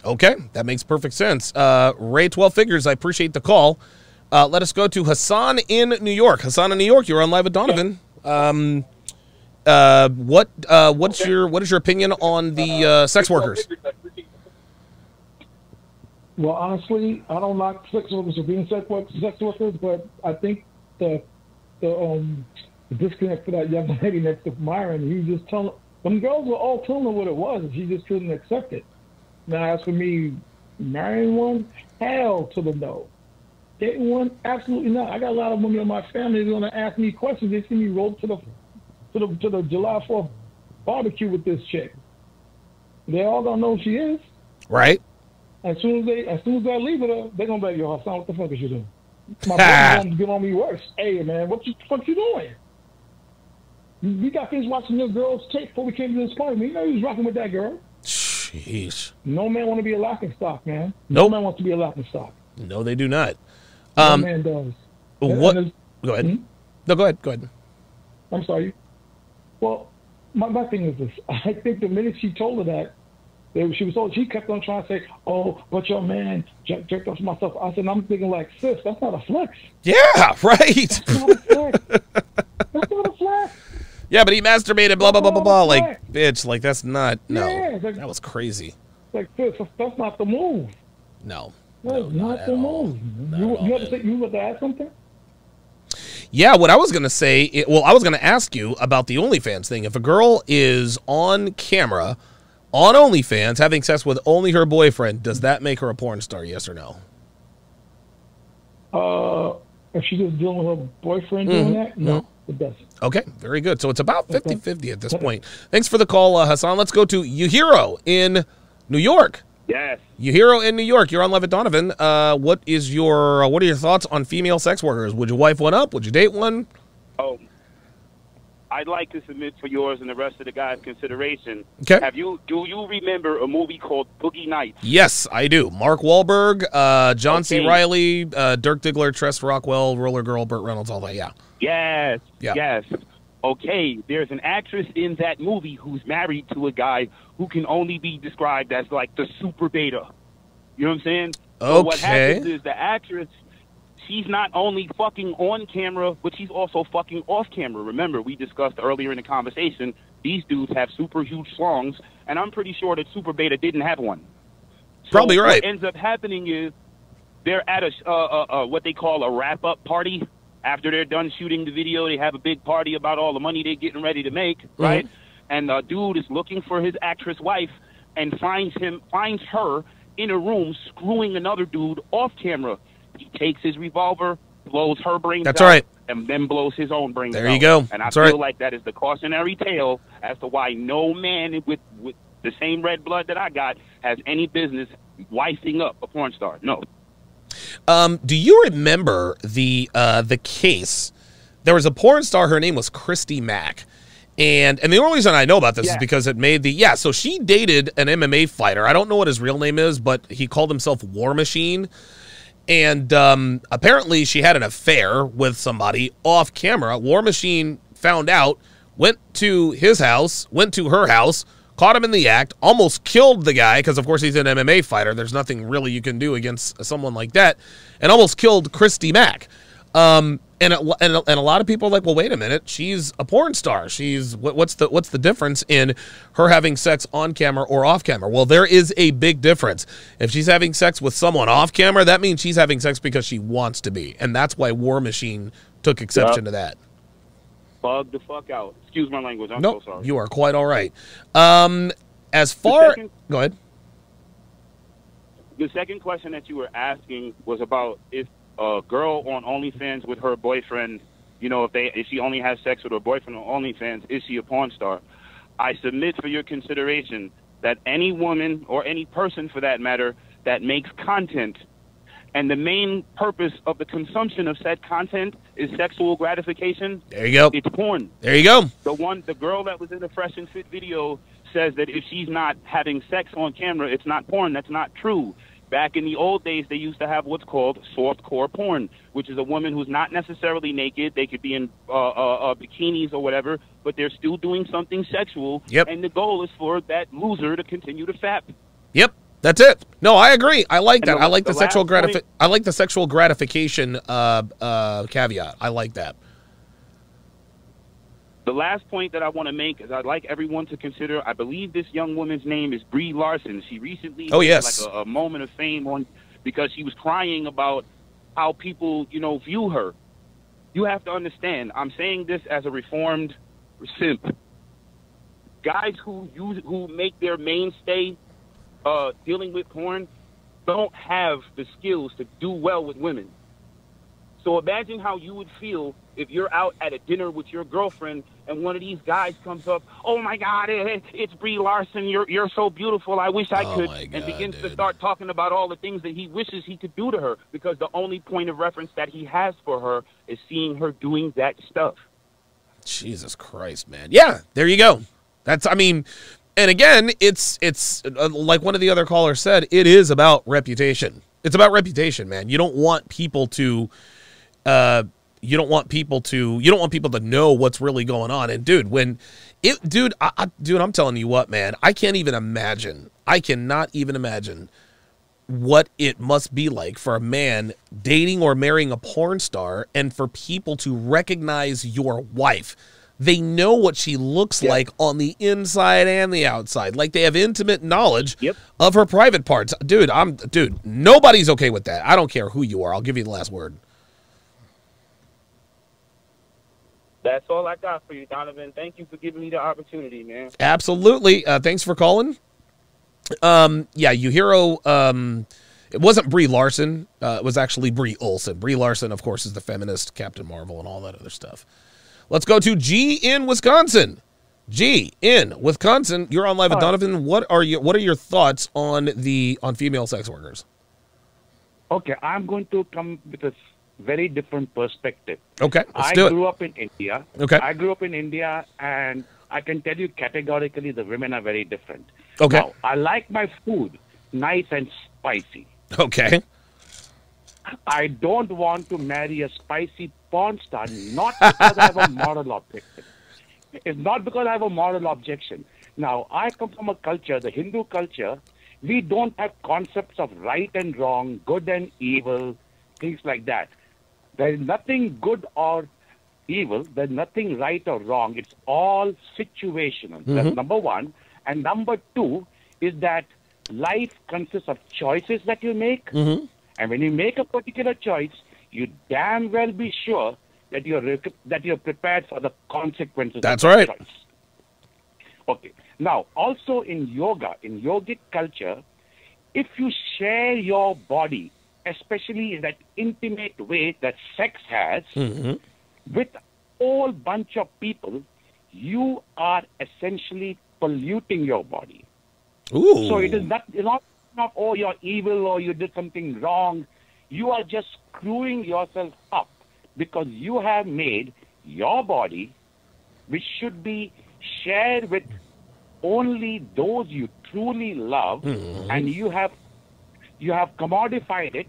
Okay, that makes perfect sense. Uh, Ray 12 Figures, I appreciate the call. Uh, let us go to Hassan in New York. Hassan in New York, you're on live with Donovan. Um, uh, what uh, what's your what is your opinion on the uh, sex workers? Well, honestly, I don't like sex workers for being sex, work, sex workers, but I think the the um the disconnect for that young [LAUGHS] lady next to Myron, he was just telling them girls were all telling her what it was, and she just couldn't accept it. Now, as for me, marrying one, hell to the no. Dating one, absolutely not. I got a lot of women in my family that are gonna ask me questions. They see me roll to the to the to the July Fourth barbecue with this chick. They all gonna know who she is. Right. As soon as they, as soon as I leave with her, they gonna be like, "Yo, Hassan, what the fuck is you doing?" My [LAUGHS] brother's gonna get on me worse. Hey, man, what you fuck you doing? We got things watching your girls tape before we came to this party. We know you was rocking with that girl. Jeez. No man want to be a laughing stock, man. No Nope. man wants to be a laughing stock. No, they do not. No Um, man does. What? Go ahead. Hmm? No, go ahead. Go ahead. I'm sorry. Well, my, my thing is this. [LAUGHS] I think the minute she told her that, they, she was told, she kept on trying to say, oh, but your man jerked, jerked off myself. I said, I'm thinking like, sis, that's not a flex. Yeah, [LAUGHS] right. That's not a flex. that's not a flex. Yeah, but he masturbated. Blah blah blah blah blah. Like, bitch. Like that's not. No, Yeah, like- that was crazy. Like, sis, that's, that's not the move. No. That's not the move. You, you, have to say, you want to add something? Yeah, what I was gonna say. It, well, I was gonna ask you about the OnlyFans thing. If a girl is on camera, on OnlyFans, having sex with only her boyfriend, does that make her a porn star? Yes or no? Uh, if she's just dealing with her boyfriend doing Mhm, that, no, it doesn't. Okay, very good. So it's about 50-50 at this point. Thanks for the call, uh, Hassan. Let's go to Yuhiro in New York. Yes. Yuhiro in New York. You're on Levitt Donovan. Uh, what is your uh, what are your thoughts on female sex workers? Would you wife one up? Would you date one? Oh, I'd like to submit for yours and the rest of the guys' consideration. Okay. Have you do you remember a movie called Boogie Nights? Yes, I do. Mark Wahlberg, uh, John C. Reilly, uh, Dirk Diggler, Tress Rockwell, Roller Girl, Burt Reynolds, all that. Yeah. Yes. Yeah. Yes. Okay, there's an actress in that movie who's married to a guy who can only be described as like the super beta. You know what I'm saying? Okay. So what happens is the actress, she's not only fucking on camera, but she's also fucking off camera. Remember, we discussed earlier in the conversation, these dudes have super huge schlongs, and I'm pretty sure that super beta didn't have one. So Probably right. What ends up happening is they're at a uh, uh, uh, what they call a wrap up party. After they're done shooting the video, they have a big party about all the money they're getting ready to make, right? And the dude is looking for his actress wife and finds him finds her in a room screwing another dude off camera. He takes his revolver, blows her brains That's out, right. and then blows his own brains There out. you go. And I That's feel right. like that is the cautionary tale as to why no man with with the same red blood that I got has any business wifing up a porn star. No. Um, do you remember the uh, the case? There was a porn star. Her name was Christy Mack. And and the only reason I know about this is because it made the yeah. So she dated an MMA fighter. I don't know what his real name is, but he called himself War Machine. And um, apparently, she had an affair with somebody off camera. War Machine found out, went to his house, went to her house, caught him in the act, almost killed the guy because, of course, he's an MMA fighter. There's nothing really you can do against someone like that, and almost killed Christy Mack. Um, and, a, and, a, and a lot of people are like, well, wait a minute, she's a porn star. She's what, what's the what's the difference in her having sex on camera or off camera? Well, there is a big difference. If she's having sex with someone off camera, that means she's having sex because she wants to be, and that's why War Machine took exception to that. Bug the fuck out. Excuse my language. I'm nope, so sorry. you are quite all right. Um, as far second- go ahead. The second question that you were asking was about if a girl on OnlyFans with her boyfriend, you know, if they if she only has sex with her boyfriend on OnlyFans, is she a porn star? I submit for your consideration that any woman or any person for that matter that makes content and the main purpose of the consumption of said content is sexual gratification. There you go. It's porn. There you go. The one, the girl that was in the Fresh and Fit video says that if she's not having sex on camera, it's not porn. That's not true. Back in the old days, they used to have what's called softcore porn, which is a woman who's not necessarily naked. They could be in uh, uh, uh, bikinis or whatever, but they're still doing something sexual. Yep. And the goal is for that loser to continue to fap. Yep, that's it. No, I agree. I like that. the- I like the, the sexual last gratifi- point- I like the sexual gratification uh, uh, caveat. I like that. The last point that I want to make is I'd like everyone to consider. I believe this young woman's name is Brie Larson. She recently Oh, had, yes. like a, a moment of fame on because she was crying about how people, you know, view her. You have to understand. I'm saying this as a reformed simp. Guys who use who make their mainstay uh, dealing with porn don't have the skills to do well with women. So imagine how you would feel if you're out at a dinner with your girlfriend and one of these guys comes up, "Oh my God, it, it's Brie Larson. You're you're so beautiful. I wish I Oh could," my and God, begins to start talking about all the things that he wishes he could do to her because the only point of reference that he has for her is seeing her doing that stuff. Jesus Christ, man. Yeah, there you go. That's I mean, And again, it's it's uh, like one of the other callers said, it is about reputation. It's about reputation, man. You don't want people to uh you don't want people to you don't want people to know what's really going on. And dude, when it dude, I, I, dude, I'm telling you what, man, I can't even imagine. I cannot even imagine what it must be like for a man dating or marrying a porn star and for people to recognize your wife. They know what she looks like on the inside and the outside. Like they have intimate knowledge of her private parts. Dude, I'm dude, nobody's okay with that. I don't care who you are. I'll give you the last word. That's all I got for you, Donovan. Thank you for giving me the opportunity, man. Absolutely. Uh, thanks for calling. Um, yeah, Yuhiro. Um, it wasn't Brie Larson. Uh, it was actually Bree Olson. Brie Larson, of course, is the feminist Captain Marvel and all that other stuff. Let's go to G in Wisconsin. G in Wisconsin. You're on live with Hi. Donovan. What are you? What are your thoughts on the on female sex workers? Okay, I'm going to come with a s- very different perspective. Okay, let's I do it. grew up in India. Okay. I grew up in India, and I can tell you categorically the women are very different. Okay. Now, I like my food nice and spicy. Okay. I don't want to marry a spicy porn star, not because I have a moral objection. It's not because I have a moral objection. Now, I come from a culture, the Hindu culture, we don't have concepts of right and wrong, good and evil, things like that. There is nothing good or evil, there's nothing right or wrong. It's all situational. That's Mhm. number one. And number two is that life consists of choices that you make. Mm-hmm. And when you make a particular choice, you damn well be sure that you're rec- that you're prepared for the consequences. That's right. choice. Okay. Now, also in yoga, in yogic culture, if you share your body, especially in that intimate way that sex has, Mm-hmm. with a whole bunch of people, you are essentially polluting your body. Ooh. So it is not, not, not, oh, you're evil or you did something wrong. You are just screwing yourself up because you have made your body, which should be shared with only those you truly love, and you have you have commodified it.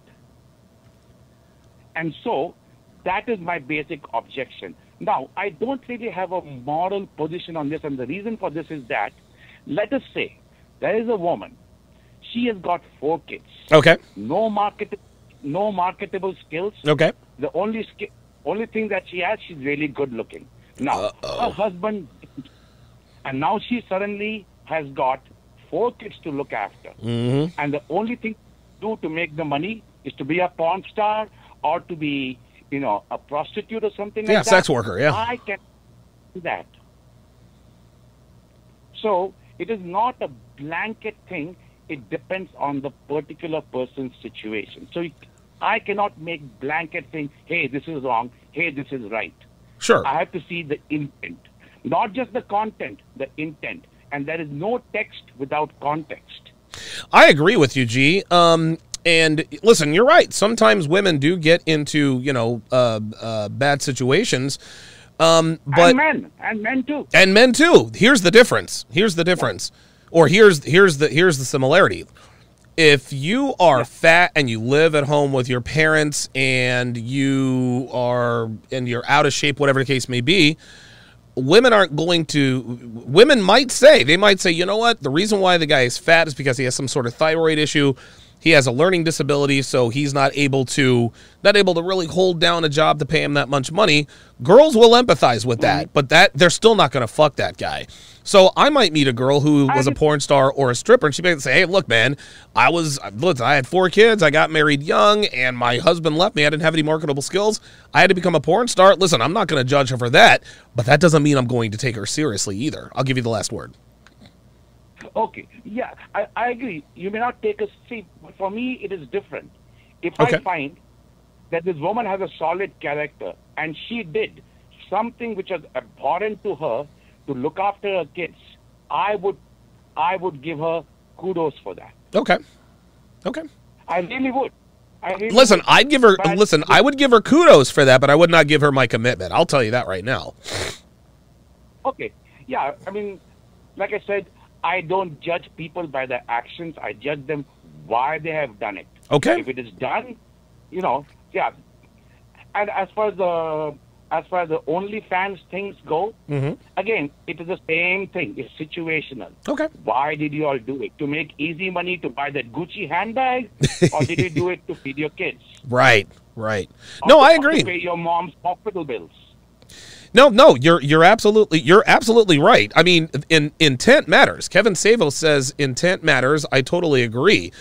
And so that is my basic objection. Now, I don't really have a moral position on this, and the reason for this is that, let us say, there is a woman. She has got four kids. Okay. No market, no marketable skills. Okay. The only ski- only thing that she has, she's really good looking. Now, her husband, and now she suddenly has got four kids to look after. Mm-hmm. And the only thing do to make the money is to be a porn star or to be, you know, a prostitute or something Yeah, like that. Yeah, sex worker, yeah. I can do that. So it is not a blanket thing. It depends on the particular person's situation. So it- I cannot make blanket thing, hey, this is wrong, hey, this is right. Sure. I have to see the intent, not just the content, the intent. And there is no text without context. I agree with you, G. Um, and listen, you're right. Sometimes women do get into you know uh, uh, bad situations. Um, but and men, and men too. and men too. Here's the difference. Here's the difference, or here's here's the here's the similarity. If you are fat and you live at home with your parents and you are and you're out of shape, whatever the case may be, women aren't going to women might say they might say you know what? The reason why the guy is fat is because he has some sort of thyroid issue he has a learning disability so he's not able to not able to really hold down a job to pay him that much money. Girls will empathize with that but that they're still not going to fuck that guy. So i might meet a girl who was a porn star or a stripper and she might say hey look man i was listen i had four kids i got married young and my husband left me i didn't have any marketable skills i had to become a porn star. Listen i'm not going to judge her for that but that doesn't mean i'm going to take her seriously either. I'll give you the last word Okay, yeah, I, I agree. You may not take a seat, but for me, it is different. If Okay. I find that this woman has a solid character and she did something which was abhorrent to her to look after her kids, I would, I would give her kudos for that. okay okay I really would. I really listen would. i'd give her But- listen i would give her kudos for that but i would not give her my commitment i'll tell you that right now Okay. Yeah. I mean, like I said, I don't judge people by their actions. I judge them why they have done it. Okay. If it is done, you know, yeah. And as far as the as far as the OnlyFans things go, Mm-hmm. again, it is the same thing. It's situational. Okay. Why did you all do it? To make easy money to buy that Gucci handbag, or did you do it to feed your kids? [LAUGHS] Right. Right. Or No, I agree. pay your mom's hospital bills. No, no, you're you're absolutely you're absolutely right. I mean, in, intent matters. Kevin Savo says intent matters. I totally agree.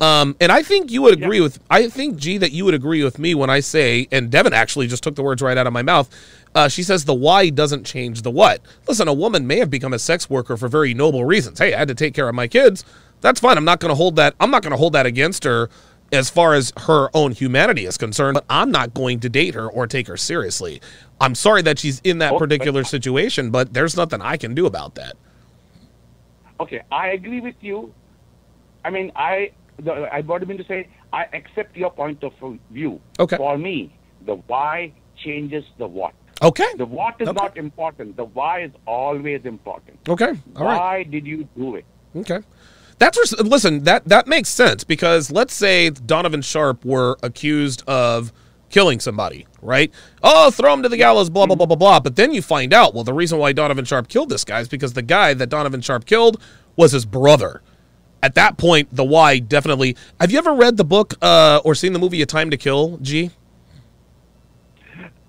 Um, and I think you would agree with I think G that you would agree with me when I say and Devin actually just took the words right out of my mouth. Uh, she says the why doesn't change the what. Listen, a woman may have become a sex worker for very noble reasons. Hey, I had to take care of my kids. That's fine. I'm not going to hold that. I'm not going to hold that against her as far as her own humanity is concerned. But I'm not going to date her or take her seriously. I'm sorry that she's in that oh, particular situation, but there's nothing I can do about that. Okay, I agree with you. I mean, I the, I brought I in to say, I accept your point of view. Okay. For me, the why changes the what. Okay. The what is not important. The why is always important. Okay. All right. why did you do it? Okay. That's res- listen. That that makes sense because let's say Donovan Sharpe were accused of killing somebody, right? Oh, throw him to the gallows, blah blah blah blah blah. But then you find out, well, the reason why Donovan Sharpe killed this guy is because the guy that Donovan Sharpe killed was his brother. At that point, the why definitely. Have you ever read the book uh, or seen the movie A Time to Kill? G.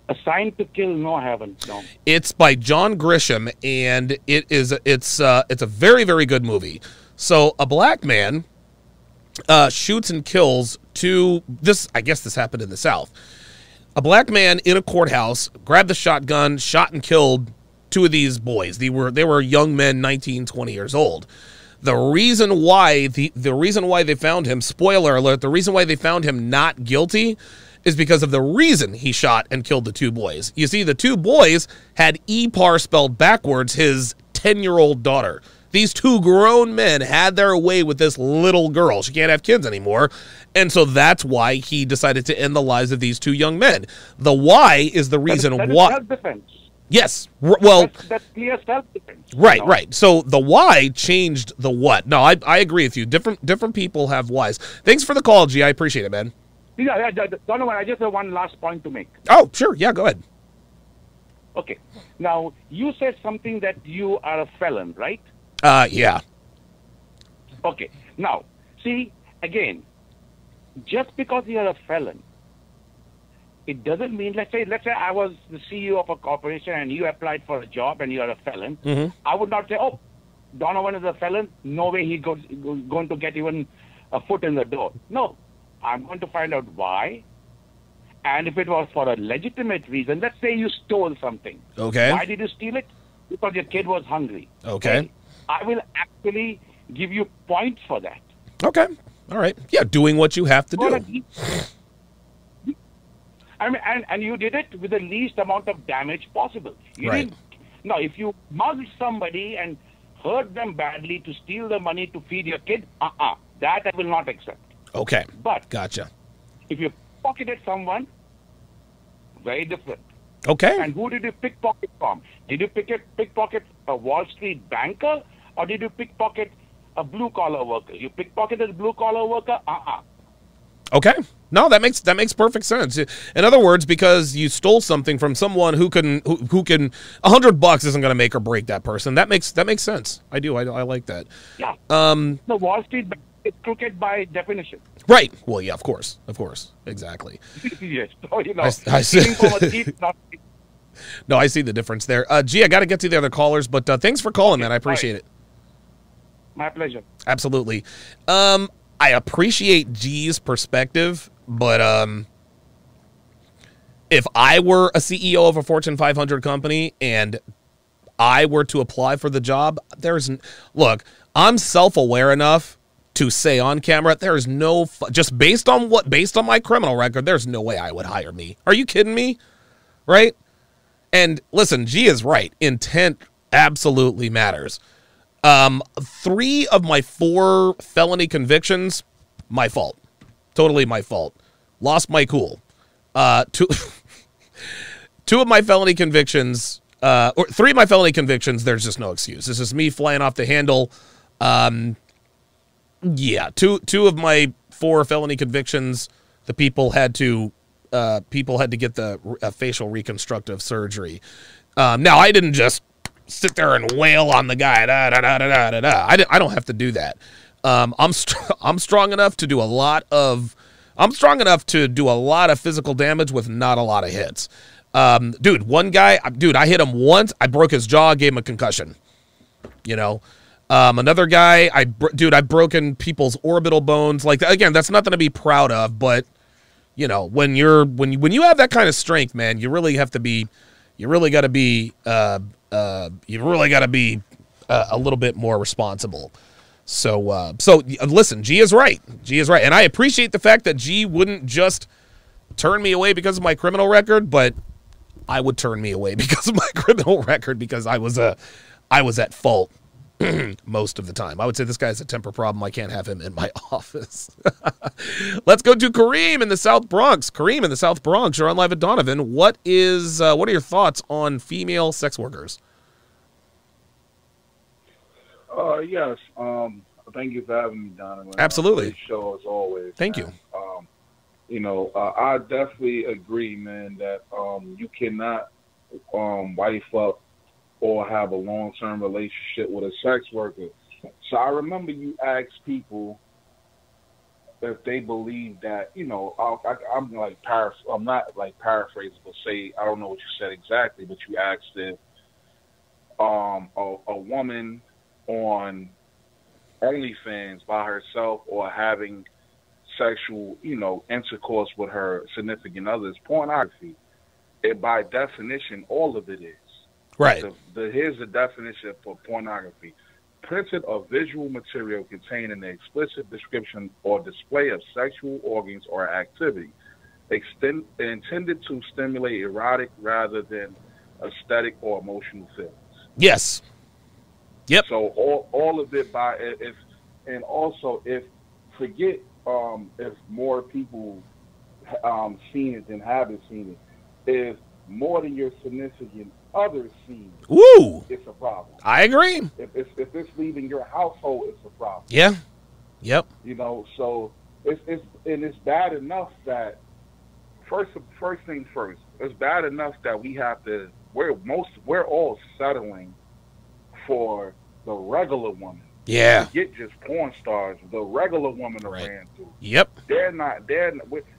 A sign to kill? No, I haven't. No. It's by John Grisham, and it is it's uh, it's a very very good movie. So a black man uh, shoots and kills two. This I guess this happened in the South. A black man in a courthouse grabbed the shotgun, shot and killed two of these boys. They were they were young men, 19, 20 years old. The reason why the the reason why they found him, spoiler alert, the reason why they found him not guilty is because of the reason he shot and killed the two boys. You see, the two boys had EPAR spelled backwards, his 10 year old daughter. These two grown men had their way with this little girl. She can't have kids anymore. And so that's why he decided to end the lives of these two young men. The why is the reason That is why. self-defense. Yes. R- well, That's, that's clear self-defense. Right, right. So the why changed the what. No, I, I agree with you. Different different people have whys. Thanks for the call, G. I appreciate it, man. Yeah, yeah, Donovan, I just have one last point to make. Oh, sure. Yeah, go ahead. Okay. Now, you said something that you are a felon, right? Uh, yeah. Okay. Now, see, again, just because you're a felon, it doesn't mean, let's say, let's say I was the CEO of a corporation and you applied for a job and you're a felon. Mm-hmm. I would not say, oh, Donovan is a felon. No way he's go, go, going to get even a foot in the door. No, I'm going to find out why. And if it was for a legitimate reason, let's say you stole something. Okay. Why did you steal it? Because your kid was hungry. Okay. I will actually give you points for that. Okay. All right. Yeah, doing what you have to For do. a- I mean, and, and you did it with the least amount of damage possible. You Right. didn't. Now, if you mugged somebody and hurt them badly to steal the money to feed your kid, uh-uh, that I will not accept. Okay. But Gotcha. if you pocketed someone, very different. Okay. And who did you pickpocket from? Did you picket, pickpocket a Wall Street banker or did you pickpocket a blue collar worker? You pickpocketed a blue collar worker? Uh-uh. Okay. No, that makes that makes perfect sense. In other words, because you stole something from someone who can who, who can a hundred bucks isn't going to make or break that person. That makes that makes sense. I do. I, I like that. Yeah. Um. The Wall Street is crooked by definition. Right. Well, yeah. Of course. Of course. Exactly. [LAUGHS] yes. So, you know, I- I see. stealing from a thief, not No, I see the difference there. Uh, gee, I got to get to the other callers, but uh, thanks for calling, man. I appreciate it. My pleasure. Absolutely. Um, I appreciate G's perspective, but um, if I were a CEO of a Fortune 500 company and I were to apply for the job, there's look, I'm self-aware enough to say on camera there is no just based on what based on my criminal record, there's no way I would hire me. Are you kidding me? Right? And listen, G is right. Intent absolutely matters. Um, three of my four felony convictions, my fault. Totally my fault. Lost my cool. Uh, two, [LAUGHS] two of my felony convictions, uh, or three of my felony convictions, there's just no excuse. This is me flying off the handle. Um, yeah, two two of my four felony convictions, the people had to uh, people had to get the uh, facial reconstructive surgery. Um, now I didn't just sit there and wail on the guy. Da, da, da, da, da, da. I, I don't have to do that. Um, I'm str- [LAUGHS] I'm strong enough to do a lot of I'm strong enough to do a lot of physical damage with not a lot of hits. Um, dude, one guy, dude, I hit him once. I broke his jaw, gave him a concussion. You know, um, another guy, I dude, I've broken people's orbital bones. Like again, that's nothing to be proud of, but you know, when you're when you, when you have that kind of strength, man, you really have to be, you really got to be, uh, uh, you really got to be uh, a little bit more responsible. So, uh, so uh, listen, G is right. G is right, and I appreciate the fact that G wouldn't just turn me away because of my criminal record, but I would turn me away [LAUGHS] because of my criminal record because I was a, I was at fault [CLEARS THROAT] most of the time. I would say this guy has a temper problem. I can't have him in my [LAUGHS] office. [LAUGHS] Let's go to Kareem in the South Bronx. Kareem in the South Bronx. You're on live at Donovan. What is uh, what are your thoughts on female sex workers? Uh, yes. Um, thank you for having me, Donovan. Absolutely. Show as always. Thank man. you. Um, you know, uh, I definitely agree, man, that um, you cannot um, wife up or have a long term relationship with a sex worker. So I remember you asked people if they believe that, you know, I, I'm like paraph- I'm not like paraphrasing, but say I don't know what you said exactly, but you asked if um, a, a woman on OnlyFans by herself or having sexual, you know, intercourse with her significant others, pornography. It by definition, all of it is. Right. The, the, here's the definition for pornography: printed or visual material containing an explicit description or display of sexual organs or activity, extend, intended to stimulate erotic rather than aesthetic or emotional feelings. Yes. Yep. So all all of it by if and also if forget um if more people um seen it than haven't seen it, if more than your significant others see Woo! it's a problem. I agree. If it's if it's leaving your household, it's a problem. Yeah. Yep. You know, so it's it's and it's bad enough that first first things first, it's bad enough that we have to we're most we're all settling for the regular woman. Yeah. Get just porn stars. The regular woman are ran through. Yep. They're not. They're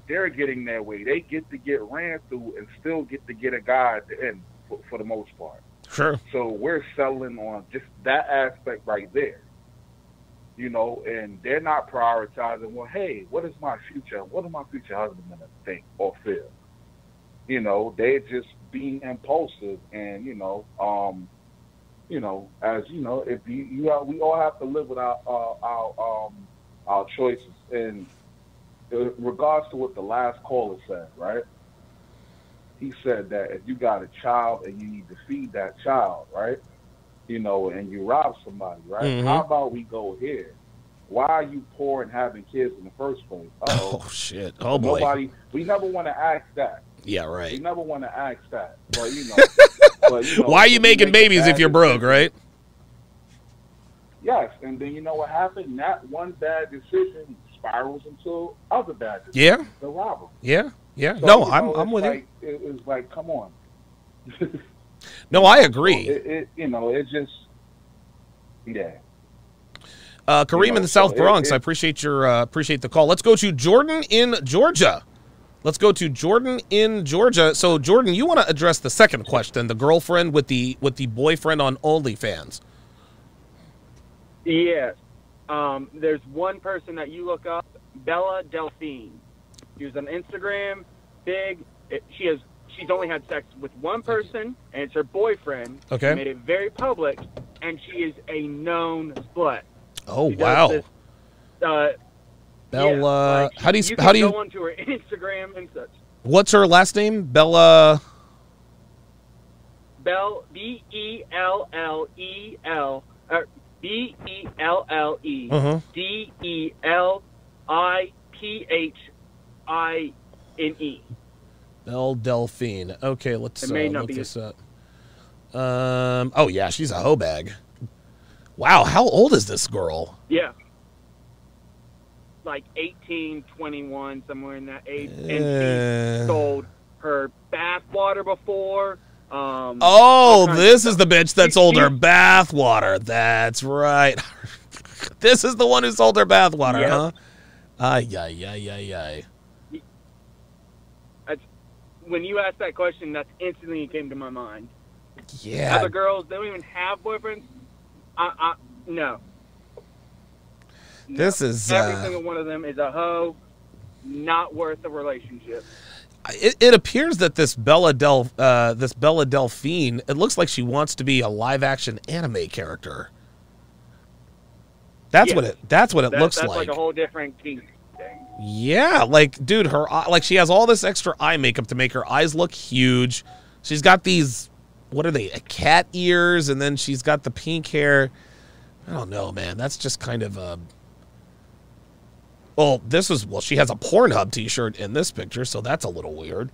they're getting their way. They get to get ran through and still get to get a guy at the end for, the most part. Sure. So we're selling on just that aspect right there. You know, and they're not prioritizing. Well, hey, what is my future? What is my future husband gonna think or feel? You know, they're just being impulsive, and you know, um, you know, as you know, if you, you are, we all have to live with our uh, our um, our choices. And in regards to what the last caller said, right? He said that if you got a child and you need to feed that child, right? You know, and you rob somebody, right? Mhm. How about we go here? Why are you poor and having kids in the first place? Uh-oh. [LAUGHS] Oh shit. Oh boy. Nobody. We never want to ask that. Yeah. Right. We never want to ask that. But you know. [LAUGHS] but, you know Why are you making babies if you're decision. broke, right? Yes, and then you know what happened? That one bad decision spirals into other bad decisions. Yeah. The robber. Yeah. Yeah. So, no, you I'm know, I'm it's with you. It, it's like, come on. No, [LAUGHS] I agree. It, it, you know, it just, yeah. Uh, Kareem know, in the South so it- Bronx, it- I appreciate your uh, appreciate the call. Let's go to Jordan in Georgia. Let's go to Jordan in Georgia. So Jordan, you want to address the second question, the girlfriend with the with the boyfriend on OnlyFans. Yes. Um, there's one person that you look up, Bella Delphine. She was on Instagram, big. It, she has. She's only had sex with one person, and it's her boyfriend. Okay. She made it very public, and she is a known slut. Oh She wow. this, uh, Bella, like, how do you you how do you go onto her [LAUGHS] Instagram and such. What's her last name? Bella. Bell B E L L E L or B E L L E Uh-huh. D E L I P H I N E. Belle Delphine. Okay, let's uh, look this up. Um. Oh yeah, she's a hoe bag. Wow, how old is this girl? Yeah. Like 18, 21, somewhere in that age. And she sold her bath water before. Um, Oh, this is the bitch that sold her bath water. That's right. [LAUGHS] this is the one who sold her bath water, Yep. huh? Ay, ay, ay, ay, ay. That's, when you asked that question, that's instantly came to my mind. Yeah. Other girls, they don't even have boyfriends. I, I, no. This is. Every Uh, single one of them is a hoe, not worth a relationship. it, it appears that this Bella Del, uh, this Bella Delphine, it looks like she wants to be a live action anime character. That's Yeah. what it. That's what it That- looks that's like. like a whole different thing. Yeah, like dude, her like she has all this extra eye makeup to make her eyes look huge. She's got these what are they? Cat ears and then she's got the pink hair. I don't know, man. That's just kind of a Well, this is well, she has a Pornhub t-shirt in this picture, so that's a little weird.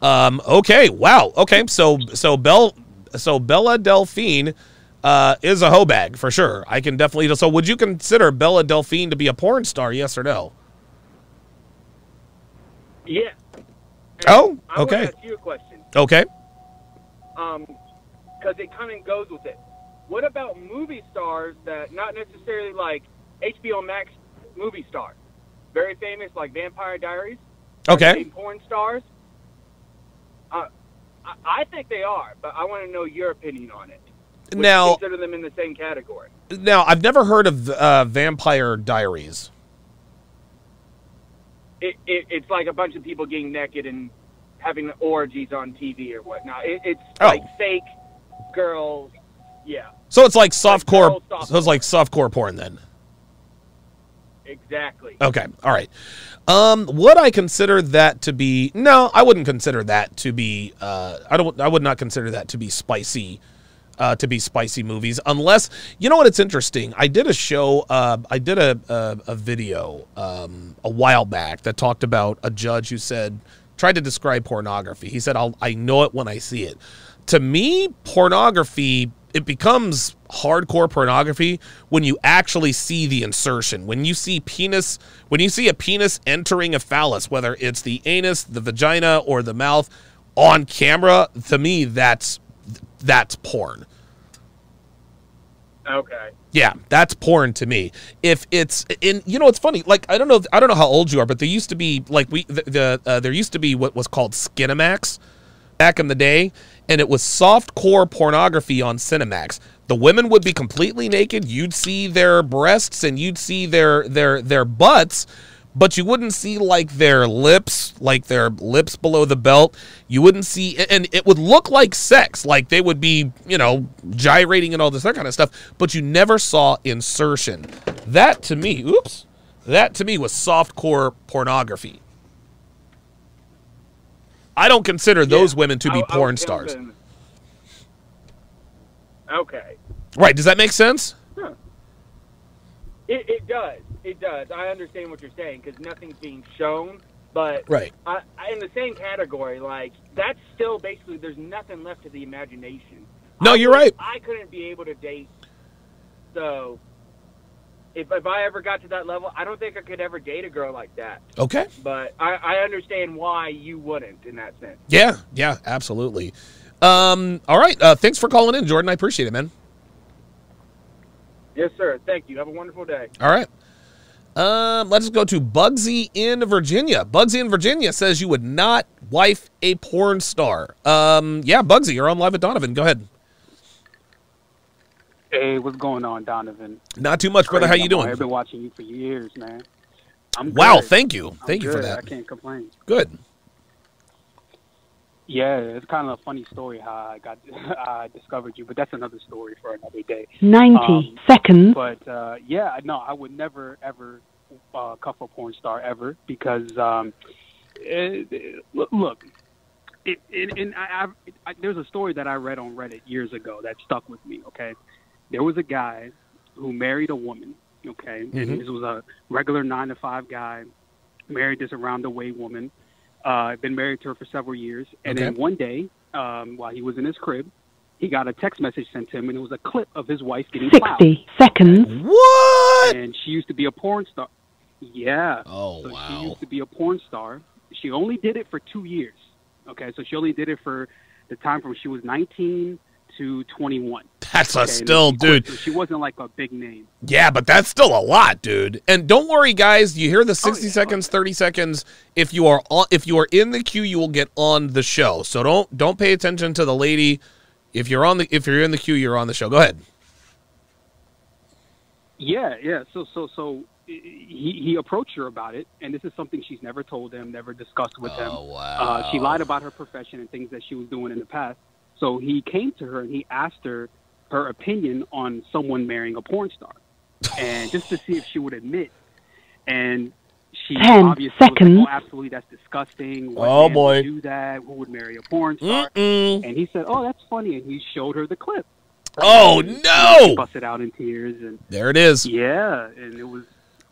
Um okay, wow. Okay, so so Bell so Bella Delphine uh, is a hoe bag for sure. I can definitely. So, would you consider Bella Delphine to be a porn star? Yes or no? Yeah. Oh, I want okay. to ask you a question. Okay. Um, because it kind of goes with it. What about movie stars that not necessarily like HBO Max movie stars, very famous like Vampire Diaries? Okay. Porn stars. Uh, I, I think they are, but I want to know your opinion on it. Would Now- consider them in the same category. Now, I've never heard of uh, Vampire Diaries. It, it, it's like a bunch of people getting naked and having orgies on TV or whatnot. It, it's Oh. like fake girls. Yeah, So it's like softcore. girl softcore. So it's like softcore porn then. exactly. Okay. All right. Um, would I consider that to be? No, I wouldn't consider that to be. Uh, I don't. I would not consider that to be spicy. Uh, to be spicy movies, unless you know what? It's interesting. I did a show. Uh, I did a a, a video um, a while back that talked about a judge who said tried to describe pornography. He said, "I'll I know it when I see it." To me, pornography it becomes hardcore pornography when you actually see the insertion. When you see penis, when you see a penis entering a phallus, whether it's the anus, the vagina, or the mouth on camera, to me that's that's porn. Okay. Yeah, that's porn to me. If it's in, you know, it's funny. Like I don't know, I don't know how old you are, but there used to be like we the, the uh, there used to be what was called Skinamax back in the day, and it was soft core pornography on Cinemax. The women would be completely naked. You'd see their breasts and you'd see their their their butts, but you wouldn't see like their lips, like their lips below the belt. You wouldn't see, and it would look like sex, like they would be, you know, gyrating and all this that kind of stuff. But you never saw insertion. That to me, oops, that to me was soft core pornography. I don't consider those women to be I porn gonna stars. Okay. Right? Does that make sense? It, it does. It does. I understand what you're saying because nothing's being shown. But Right. I, I, in the same category, like that's still basically there's nothing left to the imagination. No, I you're right. I couldn't be able to date. So, if if I ever got to that level, I don't think I could ever date a girl like that. Okay. But I, I understand why you wouldn't in that sense. Yeah, yeah, absolutely. Um, all right. Uh, thanks for calling in, Jordan. I appreciate it, man. Yes, sir. Thank you. Have a wonderful day. All right. Um, let's go to Bugsy in Virginia. Bugsy in Virginia says you would not wife a porn star. Um, yeah, Bugsy, you're on live with Donovan. Go ahead. Hey, what's going on, Donovan? Not too much, brother. How you doing? I've been watching you for years, man. I'm Wow, good. thank you. I'm Thank you for that. I can't complain. Good. Yeah, it's kind of a funny story how I got [LAUGHS] I discovered you, but that's another story for another day. 90 Um, seconds. But uh, yeah, no, I would never ever uh, cuff a porn star ever because um, it, it- look, look, it, it, and I, I, I, there's a story that I read on Reddit years ago that stuck with me. Okay, there was a guy who married a woman. Okay, Mhm. and this was a regular nine to five guy, married this around the way woman. Uh, I've been married to her for several years, and then one day, um, while he was in his crib, he got a text message sent to him, and it was a clip of his wife getting plowed. 60 seconds. What? And she used to be a porn star. Yeah. Oh so wow. She used to be a porn star. She only did it for two years. Okay, so she only did it for the time from she was 19 to 21. That's a Okay, then still, dude. she wasn't like a big name. Yeah, but that's still a lot, dude. And don't worry, guys. You Oh, hear the 60 seconds, 30 seconds. If you are on, if you are in the queue, you will get on the show. So don't don't pay attention to the lady. If you're on the if you're in the queue, you're on the show. Go ahead. Yeah, yeah. So, so, so he he approached her about it, and this is something she's never told him, never discussed with him. Oh, wow. Uh, she lied about her profession and things that she was doing in the past. So he came to her and he asked her her opinion on someone marrying a porn star, and just to see if she would admit. And she Ten obviously was seconds. like, "Oh, absolutely, that's disgusting. What Oh, boy. do that? Who would marry a porn star?" Mm-mm. And he said, "Oh, that's funny," and he showed her the clip. Oh, And no! She busted out in tears and. There it is. Yeah, and it was,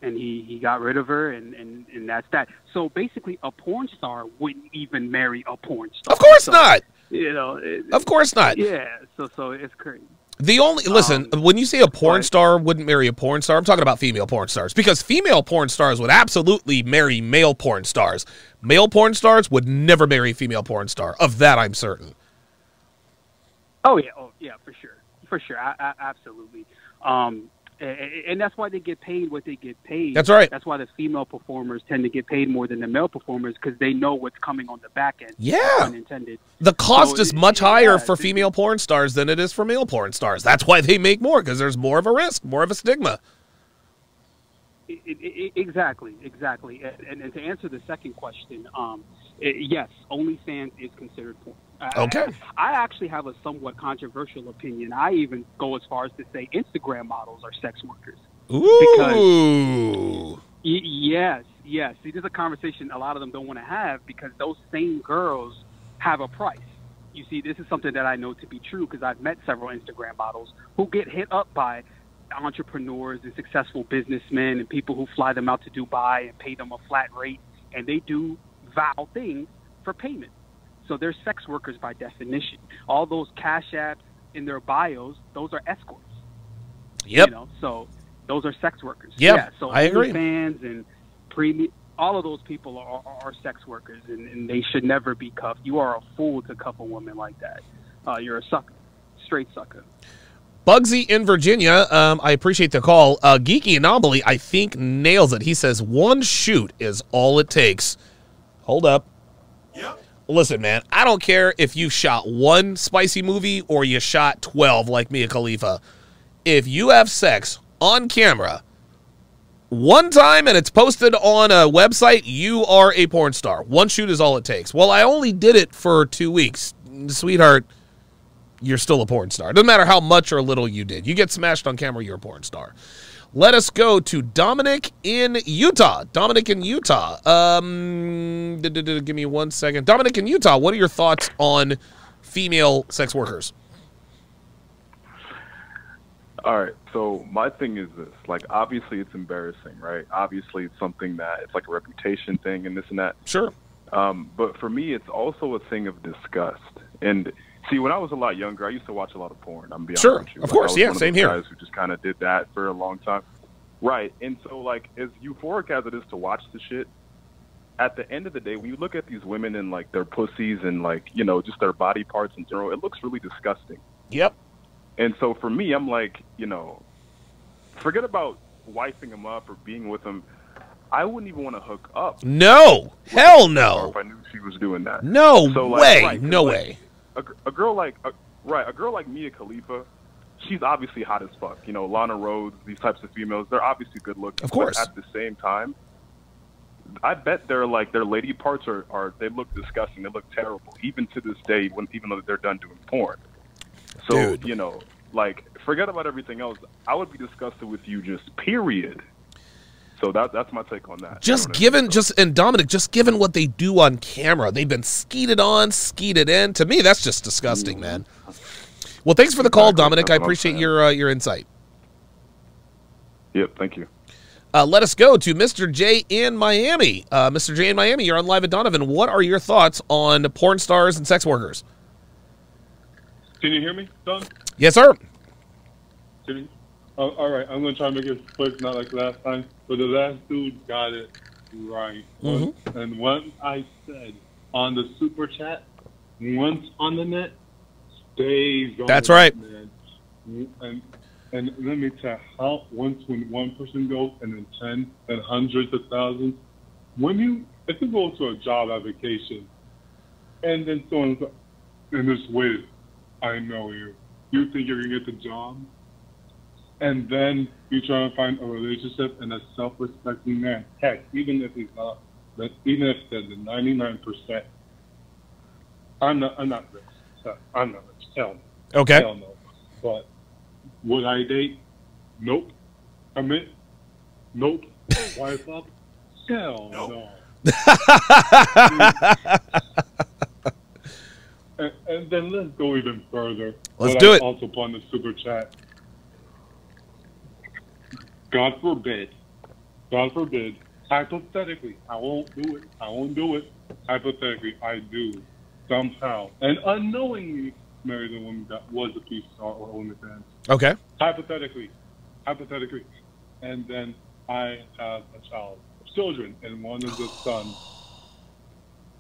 and he he got rid of her, and and and that's that. So basically, a porn star wouldn't even marry a porn star. Of course So, not. You know. it- Of course not. Yeah. So so it's crazy. The only listen when you say a porn star wouldn't marry a porn star, I'm talking about female porn stars because female porn stars would absolutely marry male porn stars. Male porn stars would never marry a female porn star. Of that, I'm certain. Oh yeah. Oh yeah. For sure. For sure. I, I, absolutely. Um. And that's why they get paid what they get paid. That's right. That's why the female performers tend to get paid more than the male performers because they know what's coming on the back end. Yeah. Unintended. The cost So, is much higher yeah, for female porn stars than it is for male porn stars. That's why they make more because there's more of a risk, more of a stigma. Exactly, exactly. And, and, to answer the second question, um, yes, OnlyFans is considered porn. I- Okay. I, I actually have a somewhat controversial opinion. I even go as far as to say Instagram models are sex workers. Ooh. Y- yes, yes. See, this is a conversation a lot of them don't want to have because those same girls have a price. You see, this is something that I know to be true because I've met several Instagram models who get hit up by entrepreneurs and successful businessmen and people who fly them out to Dubai and pay them a flat rate, and they do vile things for payment. So they're sex workers by definition. All those cash apps in their bios, those are escorts. Yep. You know, so those are sex workers. Yep, Yeah. So I agree. fans and premium, all of those people are, are, are sex workers, and, and they should never be cuffed. You are a fool to cuff a woman like that. Uh, you're a sucker, straight sucker. Bugsy in Virginia, um, I appreciate the call. Uh, Geeky Anomaly, I think, nails it. He says one shoot is all it takes. Hold up. Listen, man, I don't care if you shot one spicy movie or you shot 12 like Mia Khalifa. If you have sex on camera one time and it's posted on a website, you are a porn star. One shoot is all it takes. Well, I only did it for two weeks. Sweetheart, you're still a porn star. It doesn't matter how much or little you did. You get smashed on camera, you're a porn star. Let us go to Dominic in Utah. Dominic in Utah. Um, give me one second. Dominic in Utah. What are your thoughts on female sex workers? All right. So my thing is this: like, obviously, it's embarrassing, right? Obviously, it's something that it's like a reputation thing and this and that. Sure. Um, but for me, it's also a thing of disgust. And see, when I was a lot younger, I used to watch a lot of porn. I'm being Sure. honest with you. Of Like, course. Yeah, same here. Guys who just kind of did that for a long time. Right. And so, like, as euphoric as it is to watch the shit, at the end of the day, when you look at these women and like their pussies and like you know just their body parts in general, it looks really disgusting. Yep. And so for me, I'm like, you know, forget about wifing them up or being with them. I wouldn't even want to hook up. No. Hell no. if I knew she was doing that. No So, like, way. right, no like, way. A, a girl like a, right, a girl like Mia Khalifa, she's obviously hot as fuck. You know, Lana Rhoades, these types of females, they're obviously good looking. Of course. But at the same time, I bet their like their lady parts are, are they look disgusting. They look terrible, even to this day. When even though they're done doing porn. So you know, like forget about everything else. I would be disgusted with you, just period. So that that's my take on that. Just given, just and Dominic, just given what they do on camera, they've been skeeted on, skeeted in. To me, that's just disgusting, man. Well, thanks for the call, Dominic. I That's I'm appreciate your uh, your insight. Yep, thank you. Uh, let us go to Mr. J in Miami. Uh, Mr. J in Miami, you're on live at Donovan. What are your thoughts on porn stars and sex workers? Can you hear me, Don? Yes, sir. Can you? Uh, all right, I'm gonna try to make it quick, not like last time. But the last dude got it right. Mhm. And once I said on the super chat, once on the net, stays on That's right. net. And and let me tell you, how once when one person goes, and then ten, and hundreds of thousands. When you if you go to a job application, and then someone's and just wait, I know you. You think you're gonna get the job? And then you try to find a relationship and a self-respecting man. Heck, even if he's not, but even if they're the ninety-nine percent, I'm not. I'm not rich. So I'm not rich. Hell no. Okay. Hell no. But would I date? Nope. Commit? Nope. [LAUGHS] Wife up? Hell no. [LAUGHS] and, and then let's go even further. Let's What do I it. Also, upon the super chat. God forbid, God forbid, hypothetically, I won't do it. I won't do it. Hypothetically, I do somehow and unknowingly marry the woman that was a piece star or OnlyFans. Okay. Hypothetically, hypothetically, and then I have a child, children, and one is a son.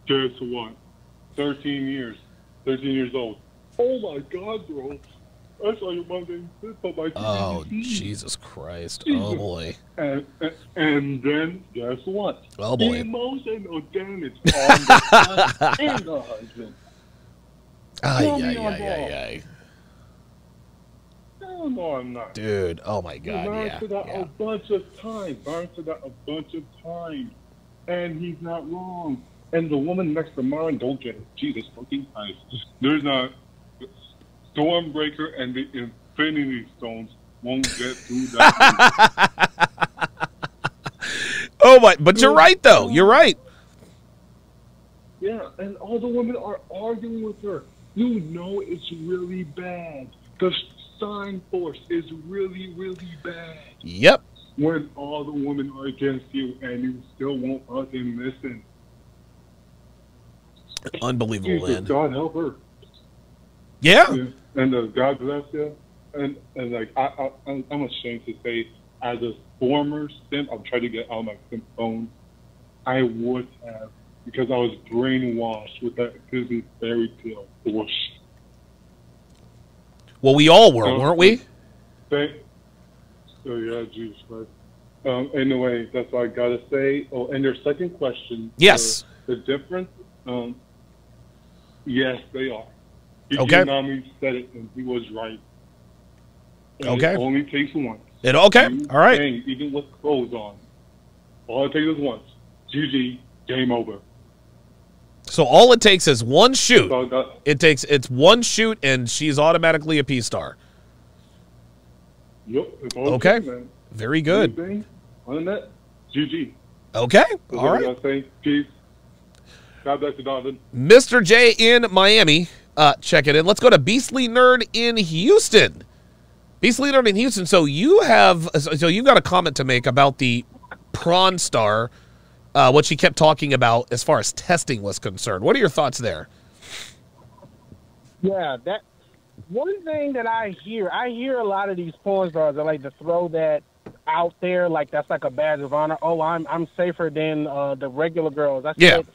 Guess what? Thirteen years, thirteen years old. Oh my God, bro! I saw your Monday. This on my Oh, Jesus Christ. Oh, boy. And, and, and then guess what? Oh, boy. Emotional damage on the son [LAUGHS] and the husband. Ay, Throw ay, ay, ay, ay. No, no, I'm not. Dude, oh my God, married yeah. to that yeah. a bunch of times. Married to that a bunch of times, and he's not wrong. And the woman next to mine don't get it. Jesus fucking Christ. There's not Stormbreaker and the Infinity Stones won't get through that. [LAUGHS] Oh my, but you're right though. You're right. yeah, and all the women are arguing with her. You know it's really bad. The sign force is really, really bad. Yep. when all the women are against you and you still won't fucking listen. Unbelievable, Jesus, man. God help her. Yeah. And uh, God bless you. And and like I, I I'm ashamed to say, as a former simp, I'm trying to get out of my simp phone. I would have because I was brainwashed with that Disney fairy tale bullshit. Well, we all were, Uh, weren't we? Thank, so yeah, Jesus Christ. Um, anyway, that's what I gotta say. Oh, and your second question. Yes. uh, the difference. Um, yes, they are. Okay. Nami said it, and he was right. And Okay. It only takes once. It- okay, You all right. bang, even with clothes on. All it takes is once. GG. Game over. So all it takes is one shoot. That's all I got. It takes it's one shoot and she's automatically a P star. Yep. Okay. takes. Very good. Anything on the net. GG. Okay. All all right. gotta say. Peace. God bless you, Donovan. Mr. J in Miami. Uh, check it in. Let's go to Beastly Nerd in Houston. Beastly Nerd in Houston. So you have so you got a comment to make about the Prawn Star, uh, what she kept talking about as far as testing was concerned. What are your thoughts there? Yeah, that one thing that I hear, I hear a lot of these porn stars that like to throw that out there, like that's like a badge of honor. Oh, I'm I'm safer than uh, the regular girls. I Yeah. said,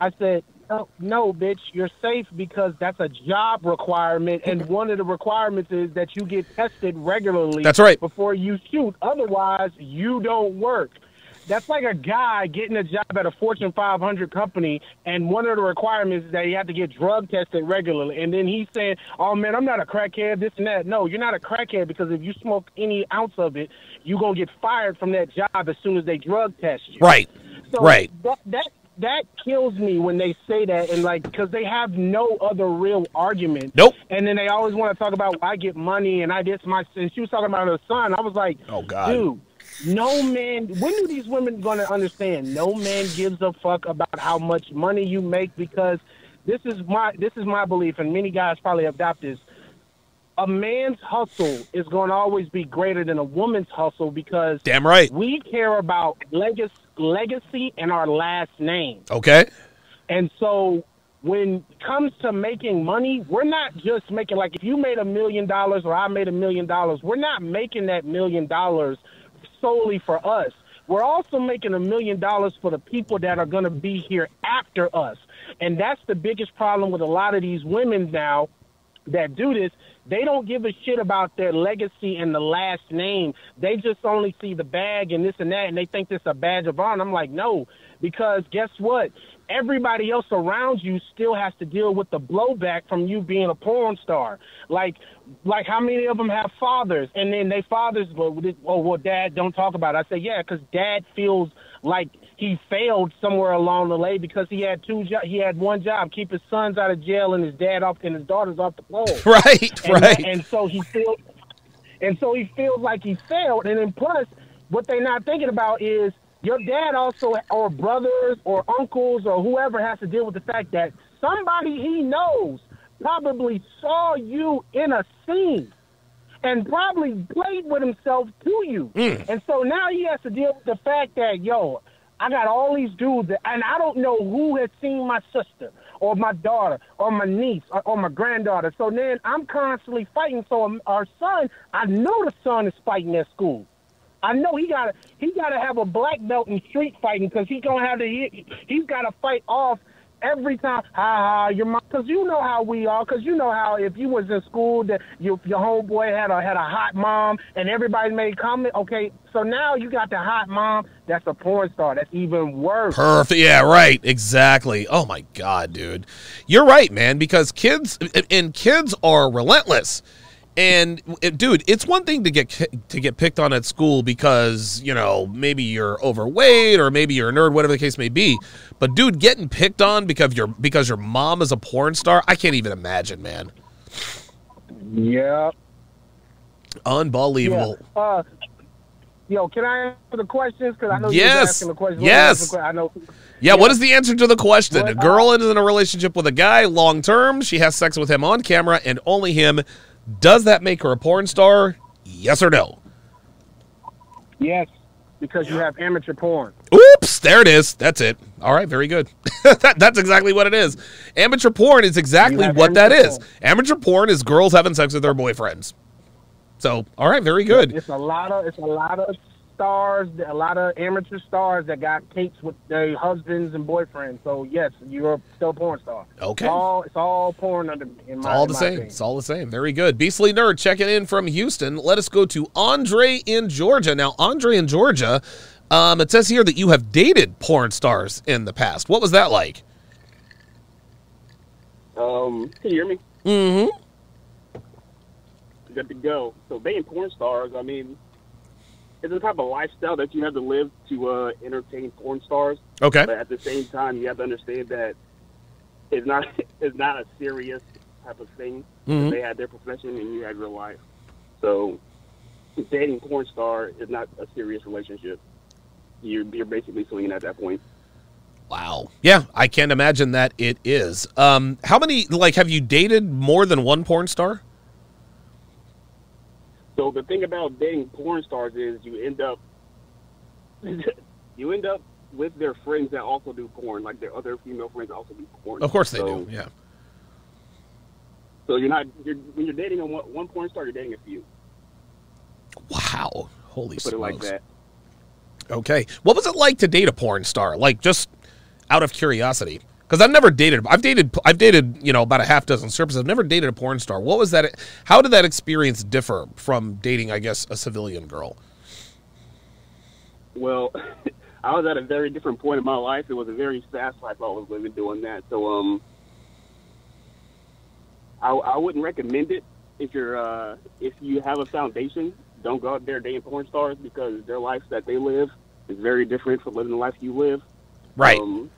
I said, oh, no, bitch, you're safe because that's a job requirement, and one of the requirements is that you get tested regularly. That's right. Before you shoot, otherwise you don't work. That's like a guy getting a job at a Fortune 500 company, and one of the requirements is that he have to get drug tested regularly. And then he's saying, "Oh man, I'm not a crackhead, this and that." No, you're not a crackhead because if you smoke any ounce of it, you're gonna get fired from that job as soon as they drug test you. Right. So Right. That that that kills me when they say that, and like because they have no other real argument. Nope. And then they always want to talk about I get money and I did my. And she was talking about her son. I was like, Oh God. dude. No man. When are these women going to understand? No man gives a fuck about how much money you make because this is my this is my belief, and many guys probably adopt this. A man's hustle is going to always be greater than a woman's hustle because Damn right. we care about legacy, legacy and our last name. Okay. And so when it comes to making money, we're not just making like if you made a million dollars or I made a million dollars, we're not making that million dollars solely for us. We're also making a million dollars for the people that are going to be here after us. And that's the biggest problem with a lot of these women now that do this. They don't give a shit about their legacy and the last name. They just only see the bag and this and that, and they think this a badge of honor. I'm like, no, because guess what? Everybody else around you still has to deal with the blowback from you being a porn star. Like, like how many of them have fathers, and then they fathers, well, oh, well, dad, don't talk about it. I say, yeah, because dad feels like he failed somewhere along the way because he had two jo- he had one job keep his sons out of jail and his dad off and his daughters off the pole [LAUGHS] Right, and, right. and so he feels and so he feels like he failed and then plus what they're not thinking about is your dad also or brothers or uncles or whoever has to deal with the fact that somebody he knows probably saw you in a scene and probably played with himself to you. Mm. And so now he has to deal with the fact that, yo, I got all these dudes, and I don't know who has seen my sister or my daughter or my niece or, or my granddaughter. So then I'm constantly fighting. So um, our son, I know the son is fighting at school. I know he got he got to have a black belt in street fighting because he gonna have to he, he's got to fight off every time. Ha ha, your mom, because you know how we are. Because you know how if you was in school that your your homeboy had a had a hot mom and everybody made comment. Okay, so now you got the hot mom. That's a porn star. That's even worse. Perfect. Yeah, right. Exactly. Oh my god, dude. You're right, man, because kids and kids are relentless. And it- dude, it's one thing to get to get picked on at school because, you know, maybe you're overweight or maybe you're a nerd, whatever the case may be. But dude, getting picked on because your because your mom is a porn star, I can't even imagine, man. Yeah. Unbelievable. Yeah. Uh, yo, can I answer the questions? Because I know you're asking the questions. Yes. I know. Yeah, what is the answer to the question? What, a girl is in a relationship with a guy long term. She has sex with him on camera and only him. Does that make her a porn star? Yes or no? Yes, because you have amateur porn. Oops, there it is. That's it. All right, very good. [LAUGHS] that, that's exactly what it is. Amateur porn is exactly what that amateur is. Amateur porn is girls having sex with their boyfriends. So, all right, very good. It's a lot of it's a lot of stars, a lot of amateur stars that got tapes with their husbands and boyfriends. So yes, you're still a porn star. Okay. It's all it's all porn under. In It's my, all in the my same. opinion. It's all the same. Very good. Beastly Nerd checking in from Houston. Let us go to Andre in Georgia. Now, Andre in Georgia, um, it says here that you have dated porn stars in the past. What was that like? Um, can you hear me? Mm-hmm. Good to go. So being porn stars, I mean, it's a type of lifestyle that you have to live to uh, entertain porn stars. Okay. But at the same time, you have to understand that it's not [LAUGHS] it's not a serious type of thing. Mhm. They had their profession and you had your life. So dating porn star is not a serious relationship. You're you're basically swinging at that point. Wow. Yeah, I can't imagine that it is. Um, how many, like, have you dated more than one porn star? So the thing about dating porn stars is you end up [LAUGHS] you end up with their friends that also do porn, like their other female friends also do porn. Of course they So- do. Yeah. So you're not you're, when you're dating a one, one porn star, you're dating a few. Wow. Holy Put it like smokes. that. Okay. What was it like to date a porn star? Like, just out of curiosity. Because I've never dated. I've dated. I've dated. You know, about a half dozen strippers. I've never dated a porn star. What was that? How did that experience differ from dating? I guess a civilian girl. Well, [LAUGHS] I was at a very different point in my life. It was a very fast life I was living doing that. So um, I, I wouldn't recommend it if you're uh, if you have a foundation. Don't go out there dating porn stars because their life that they live is very different from living the life you live. Right. Um,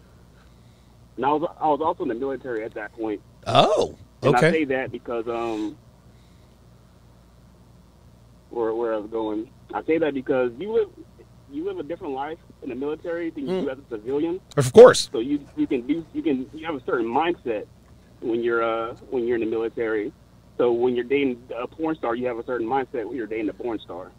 and I was I was also in the military at that point. Oh. And I Okay. say that because um, where where I was going, I say that because you live you live a different life in the military than you Mm. do as a civilian. Of course. So you you can do you can you have a certain mindset when you're uh when you're in the military. So when you're dating a porn star, you have a certain mindset when you're dating a porn star.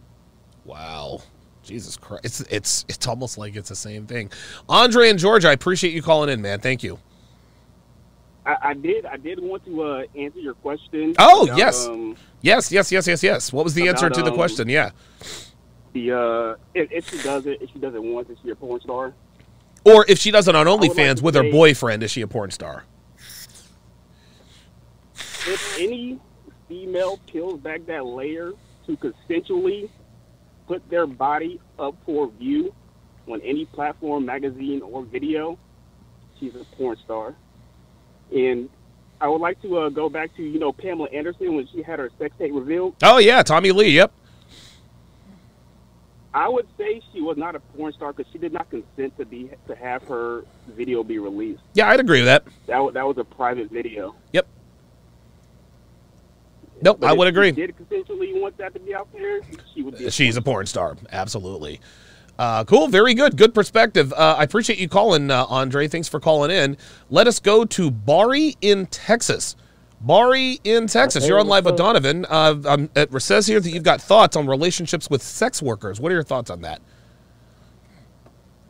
Wow. Jesus Christ. It's it's it's almost like it's the same thing. Andre and Georgia, I appreciate you calling in, man. Thank you. I, I did. I did want to uh, answer your question. Oh about, yes, Um, yes, yes, yes, yes, yes. What was the answer to the um, question? Yeah. the uh, if, if she doesn't, if she doesn't want to be a porn star, Or if she does it on like OnlyFans to with her boyfriend, is she a porn star? if any female peels back that layer to consensually put their body up for view on any platform, magazine, or video, she's a porn star. And I would like to uh, go back to you know Pamela Anderson when she had her sex tape revealed. Oh yeah, Tommy Lee. Yep. I would say she was not a porn star because she did not consent to be to have her video be released. Yeah, I'd agree with that. That that was a private video. Yep. Nope, But I if would she agree. Did consensually want that to be out there? She would be. A She's a porn star. Absolutely. Uh, cool. Very good. Good perspective. Uh, I appreciate you calling, uh, Andre. Thanks for calling in. Let us go to Bari in Texas. Bari in Texas. Hey, You're on live with Donovan. Uh, um, it says here that you've got thoughts on relationships with sex workers. What are your thoughts on that?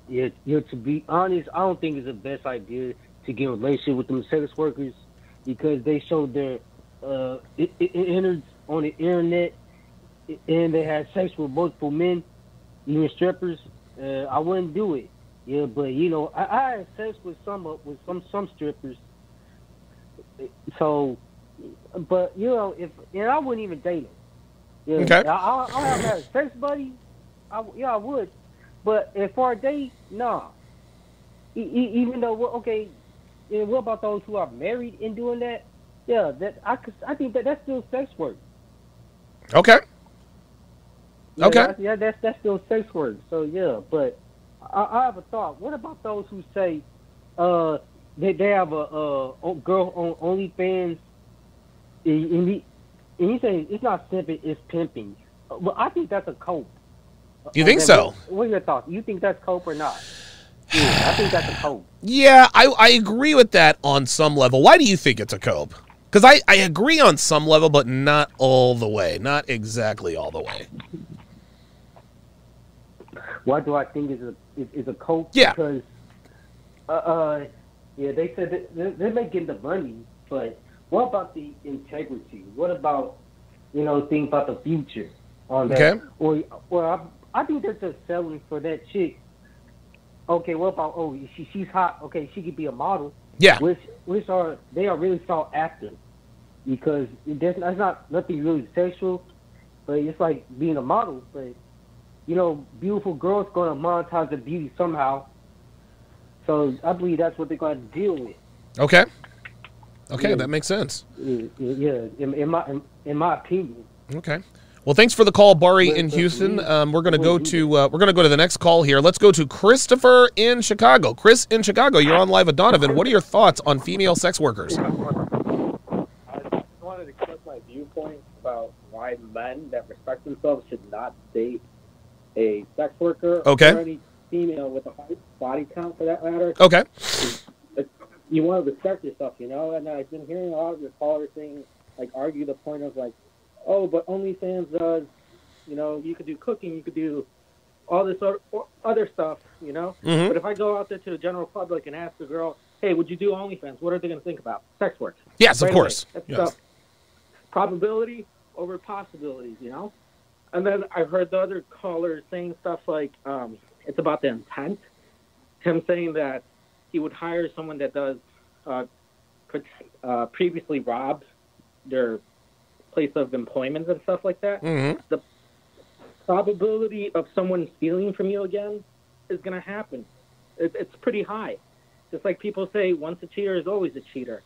Yeah, yeah. To be honest, I don't think it's the best idea to get a relationship with them sex workers because they show their uh, i- i- innards on the internet and they had sex with multiple men, even strippers. Uh, I wouldn't do it. Yeah, but you know, I, I had sex with some with some some strippers. So, but you know, if and I wouldn't even date them. Yeah, Okay. I, I, I have had a sex buddy. I, yeah, I would. But if for a date, nah. E- e- even though, okay, and what about those who are married and doing that? Yeah, that I could, I think that that's still sex work. Okay. Yeah, Okay. that's- yeah, that's that's still sex work. So yeah, but I, I have a thought. What about those who say uh they they have a uh o- girl on OnlyFans and and he and he saying it's not simping, it's pimping. Uh, Well, I think that's a cope. You think so? What, what are your thoughts? You think that's cope or not? Yeah, I think that's a cope. [SIGHS] Yeah, I, I agree with that on some level. Why do you think it's a cope? Because I, I agree on some level, but not all the way. Not exactly all the way. Why do I think is a it- it's a cope? Yeah. Because uh, uh yeah, they said that they're, they're making the money, but what about the integrity? What about you know think about the future on that? Okay. Or or I, I think they're just selling for that chick. Okay, what about oh she she's hot? Okay, she could be a model. Yeah. Which which are they are really sought after because there's that's not nothing really sexual, but it's like being a model. But you know, beautiful girls going to monetize the beauty somehow. So I believe that's what they're going to deal with. Okay. Okay, Yeah. that makes sense. Yeah, yeah, in, in my in, in my opinion. Okay. Well, thanks for the call, Bari But- in Houston. we- Um, we're going to go to uh, we're going to go to the next call here. Let's go to Christopher in Chicago. Chris in Chicago, you're on live with Donovan. What are your thoughts on female sex workers? I just wanted to express my viewpoint about why men that respect themselves should not date a sex worker Okay. or any female with a high body count, for that matter. Okay. You want to respect yourself, you know. And I've been hearing a lot of your callers saying, like, argue the point of like, oh, but OnlyFans does, you know, you could do cooking, you could do all this other, other stuff, you know. Mhm. But if I go out there to the general public and ask a girl, hey, would you do OnlyFans? What are they going to think about? Sex work. Yes, of Right away. course. Yes. probability over possibilities, you know. And then I heard the other caller saying stuff like, um, it's about the intent. Him saying that he would hire someone that does uh, pre- uh, previously robbed their place of employment and stuff like that. Mhm. The probability of someone stealing from you again is going to happen. It, it's pretty high. Just like people say, once a cheater is always a cheater.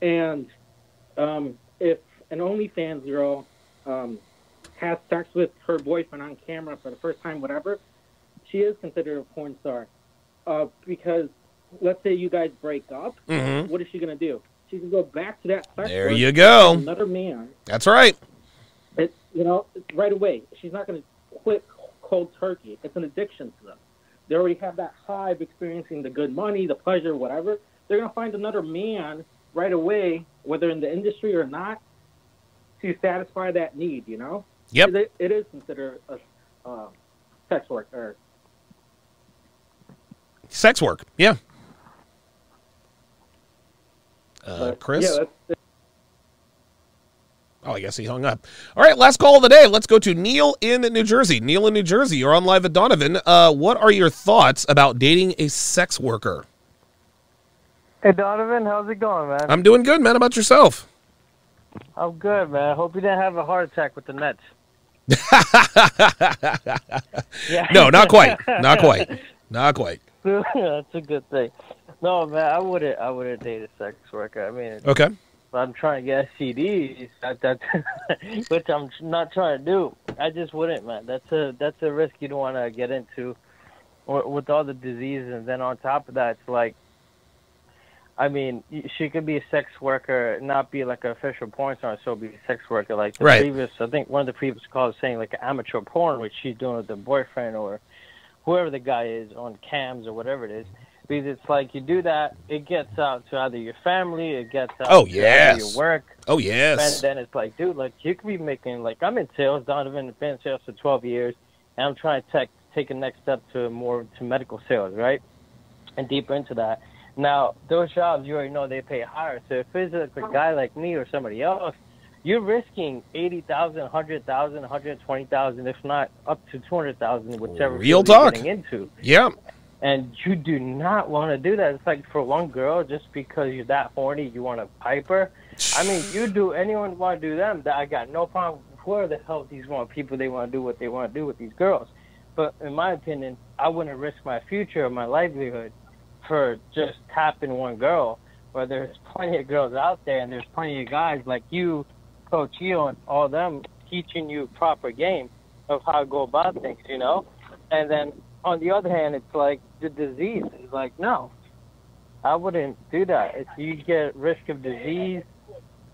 And um, if an OnlyFans girl um, has sex with her boyfriend on camera for the first time, whatever, she is considered a porn star. Uh, because let's say you guys break up, Mhm. what is she going to do? She can go back to that sex There you go. Another man. That's right. It, you know, right away. She's not going to quit cold turkey. It's an addiction to them. They already have that high of experiencing the good money, the pleasure, whatever. They're going to find another man right away, whether in the industry or not, to satisfy that need. You know. Yep. It, it is considered a uh, sex work or Sex work. Yeah. Uh, Chris? Yeah, Oh, I guess he hung up. All right, last call of the day. Let's go to Neil in New Jersey. Neil in New Jersey, you're on live at Donovan. Uh, what are your thoughts about dating a sex worker? Hey Donovan, how's it going, man? I'm doing good, man. How about yourself? I'm good, man. I hope you didn't have a heart attack with the Nets. [LAUGHS] yeah. No, not quite. [LAUGHS] Not quite. Not quite. [LAUGHS] That's a good thing. No, man, I wouldn't. I wouldn't date a sex worker. I mean, Okay. I'm trying to get STDs, that, that [LAUGHS] which I'm not trying to do. I just wouldn't, man. That's a that's a risk you don't want to get into, with, with all the diseases. And then on top of that, it's like, I mean, she could be a sex worker, not be like an official porn star, so be a sex worker. Like the Right. previous, I think one of the previous calls saying like amateur porn, which she's doing with the boyfriend or whoever the guy is on cams or whatever it is. Because it's like you do that, it gets out to either your family, it gets out Oh, to yes. your work. Oh, yes. And then it's like, dude, like you could be making like I'm in sales, Donovan, been in sales for 12 years, and I'm trying to take take a next step to more to medical sales, right? And deeper into that. Now, those jobs you already know they pay higher. So if it's a, a guy like me or somebody else, you're risking eighty thousand, hundred thousand, one hundred twenty thousand, if not up to two hundred thousand, whichever Real you're talk. getting into. Yeah. And you do not want to do that. It's like for one girl, just because you're that horny, you want to pipe her. I mean, you do anyone want to do them? That I got no problem. Where the hell these want people? They want to do what they want to do with these girls. But in my opinion, I wouldn't risk my future or my livelihood for just tapping one girl. Where there's plenty of girls out there, and there's plenty of guys like you, Coach Eo, and all them teaching you proper game of how to go about things. You know, and then on the other hand, it's like the disease is like no, I wouldn't do that. If you get risk of disease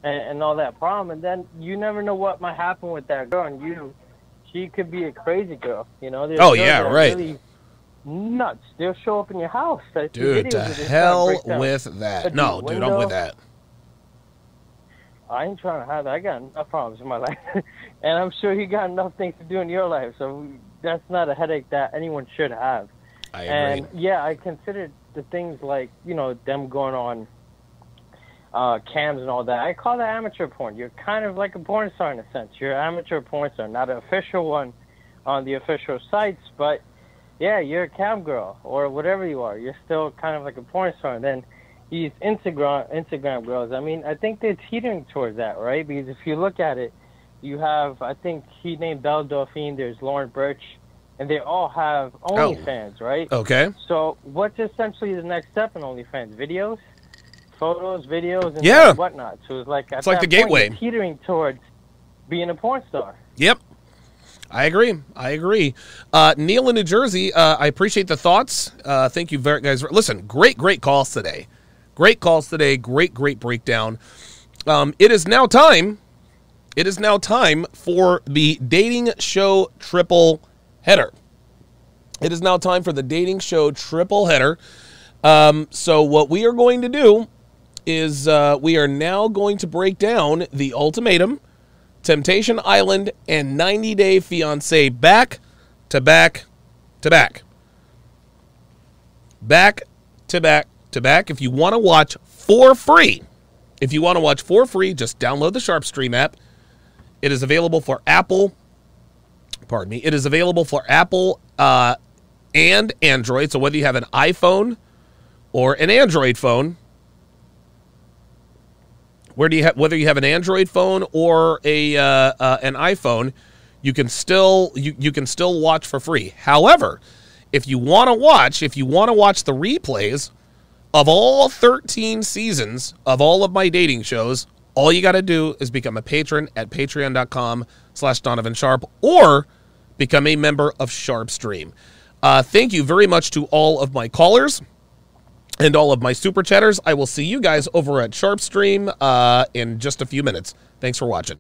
and, and all that problem, and then you never know what might happen with that girl, and you, she could be a crazy girl. You know? There's Oh, yeah, right. Really nuts. They'll show up in your house. I Dude, to of this guy hell with that. No, dude, I'm with that. I ain't trying to have that. I got enough problems in my [LAUGHS] life, and I'm sure you got enough things to do in your life. So that's not a headache that anyone should have. I And yeah, I considered the things like you know them going on uh, cams and all that. I call that amateur porn. You're kind of like a porn star in a sense. You're an amateur porn star, not an official one on the official sites, but yeah, you're a cam girl or whatever you are. You're still kind of like a porn star. And then these Instagram Instagram girls. I mean, I think they're teetering towards that, right? Because if you look at it, you have I think he named Belle Dauphine. There's Lauren Burch, and they all have OnlyFans, right? Okay. So what's essentially the next step in OnlyFans? Videos, photos, videos, and Yeah. whatnot. So it's like It's like the point, gateway. teetering towards being a porn star. Yep. I agree. I agree. Uh, Neil in New Jersey, uh, I appreciate the thoughts. Uh, thank you very guys. Listen, great, great calls today. Great calls today. Great, great breakdown. Um, it is now time. It is now time for the dating show triple header. It is now time for the dating show triple header. Um, so what we are going to do is uh, we are now going to break down the ultimatum, Temptation Island, and 90 Day Fiance back to back to back. Back to back to back. If you want to watch for free, if you want to watch for free, just download the SharpStream app. It is available for Apple. Pardon me. It is available for Apple uh, and Android. So whether you have an iPhone or an Android phone, where do you have whether you have an Android phone or a uh, uh, an iPhone, you can still you, you can still watch for free. However, if you want to watch, if you want to watch the replays of all 13 seasons of all of my dating shows, all you got to do is become a patron at patreon.com slash Donovan Sharpe or become a member of Sharpstream. Uh, thank you very much to all of my callers and all of my super chatters. I will see you guys over at Sharpstream uh, in just a few minutes. Thanks for watching.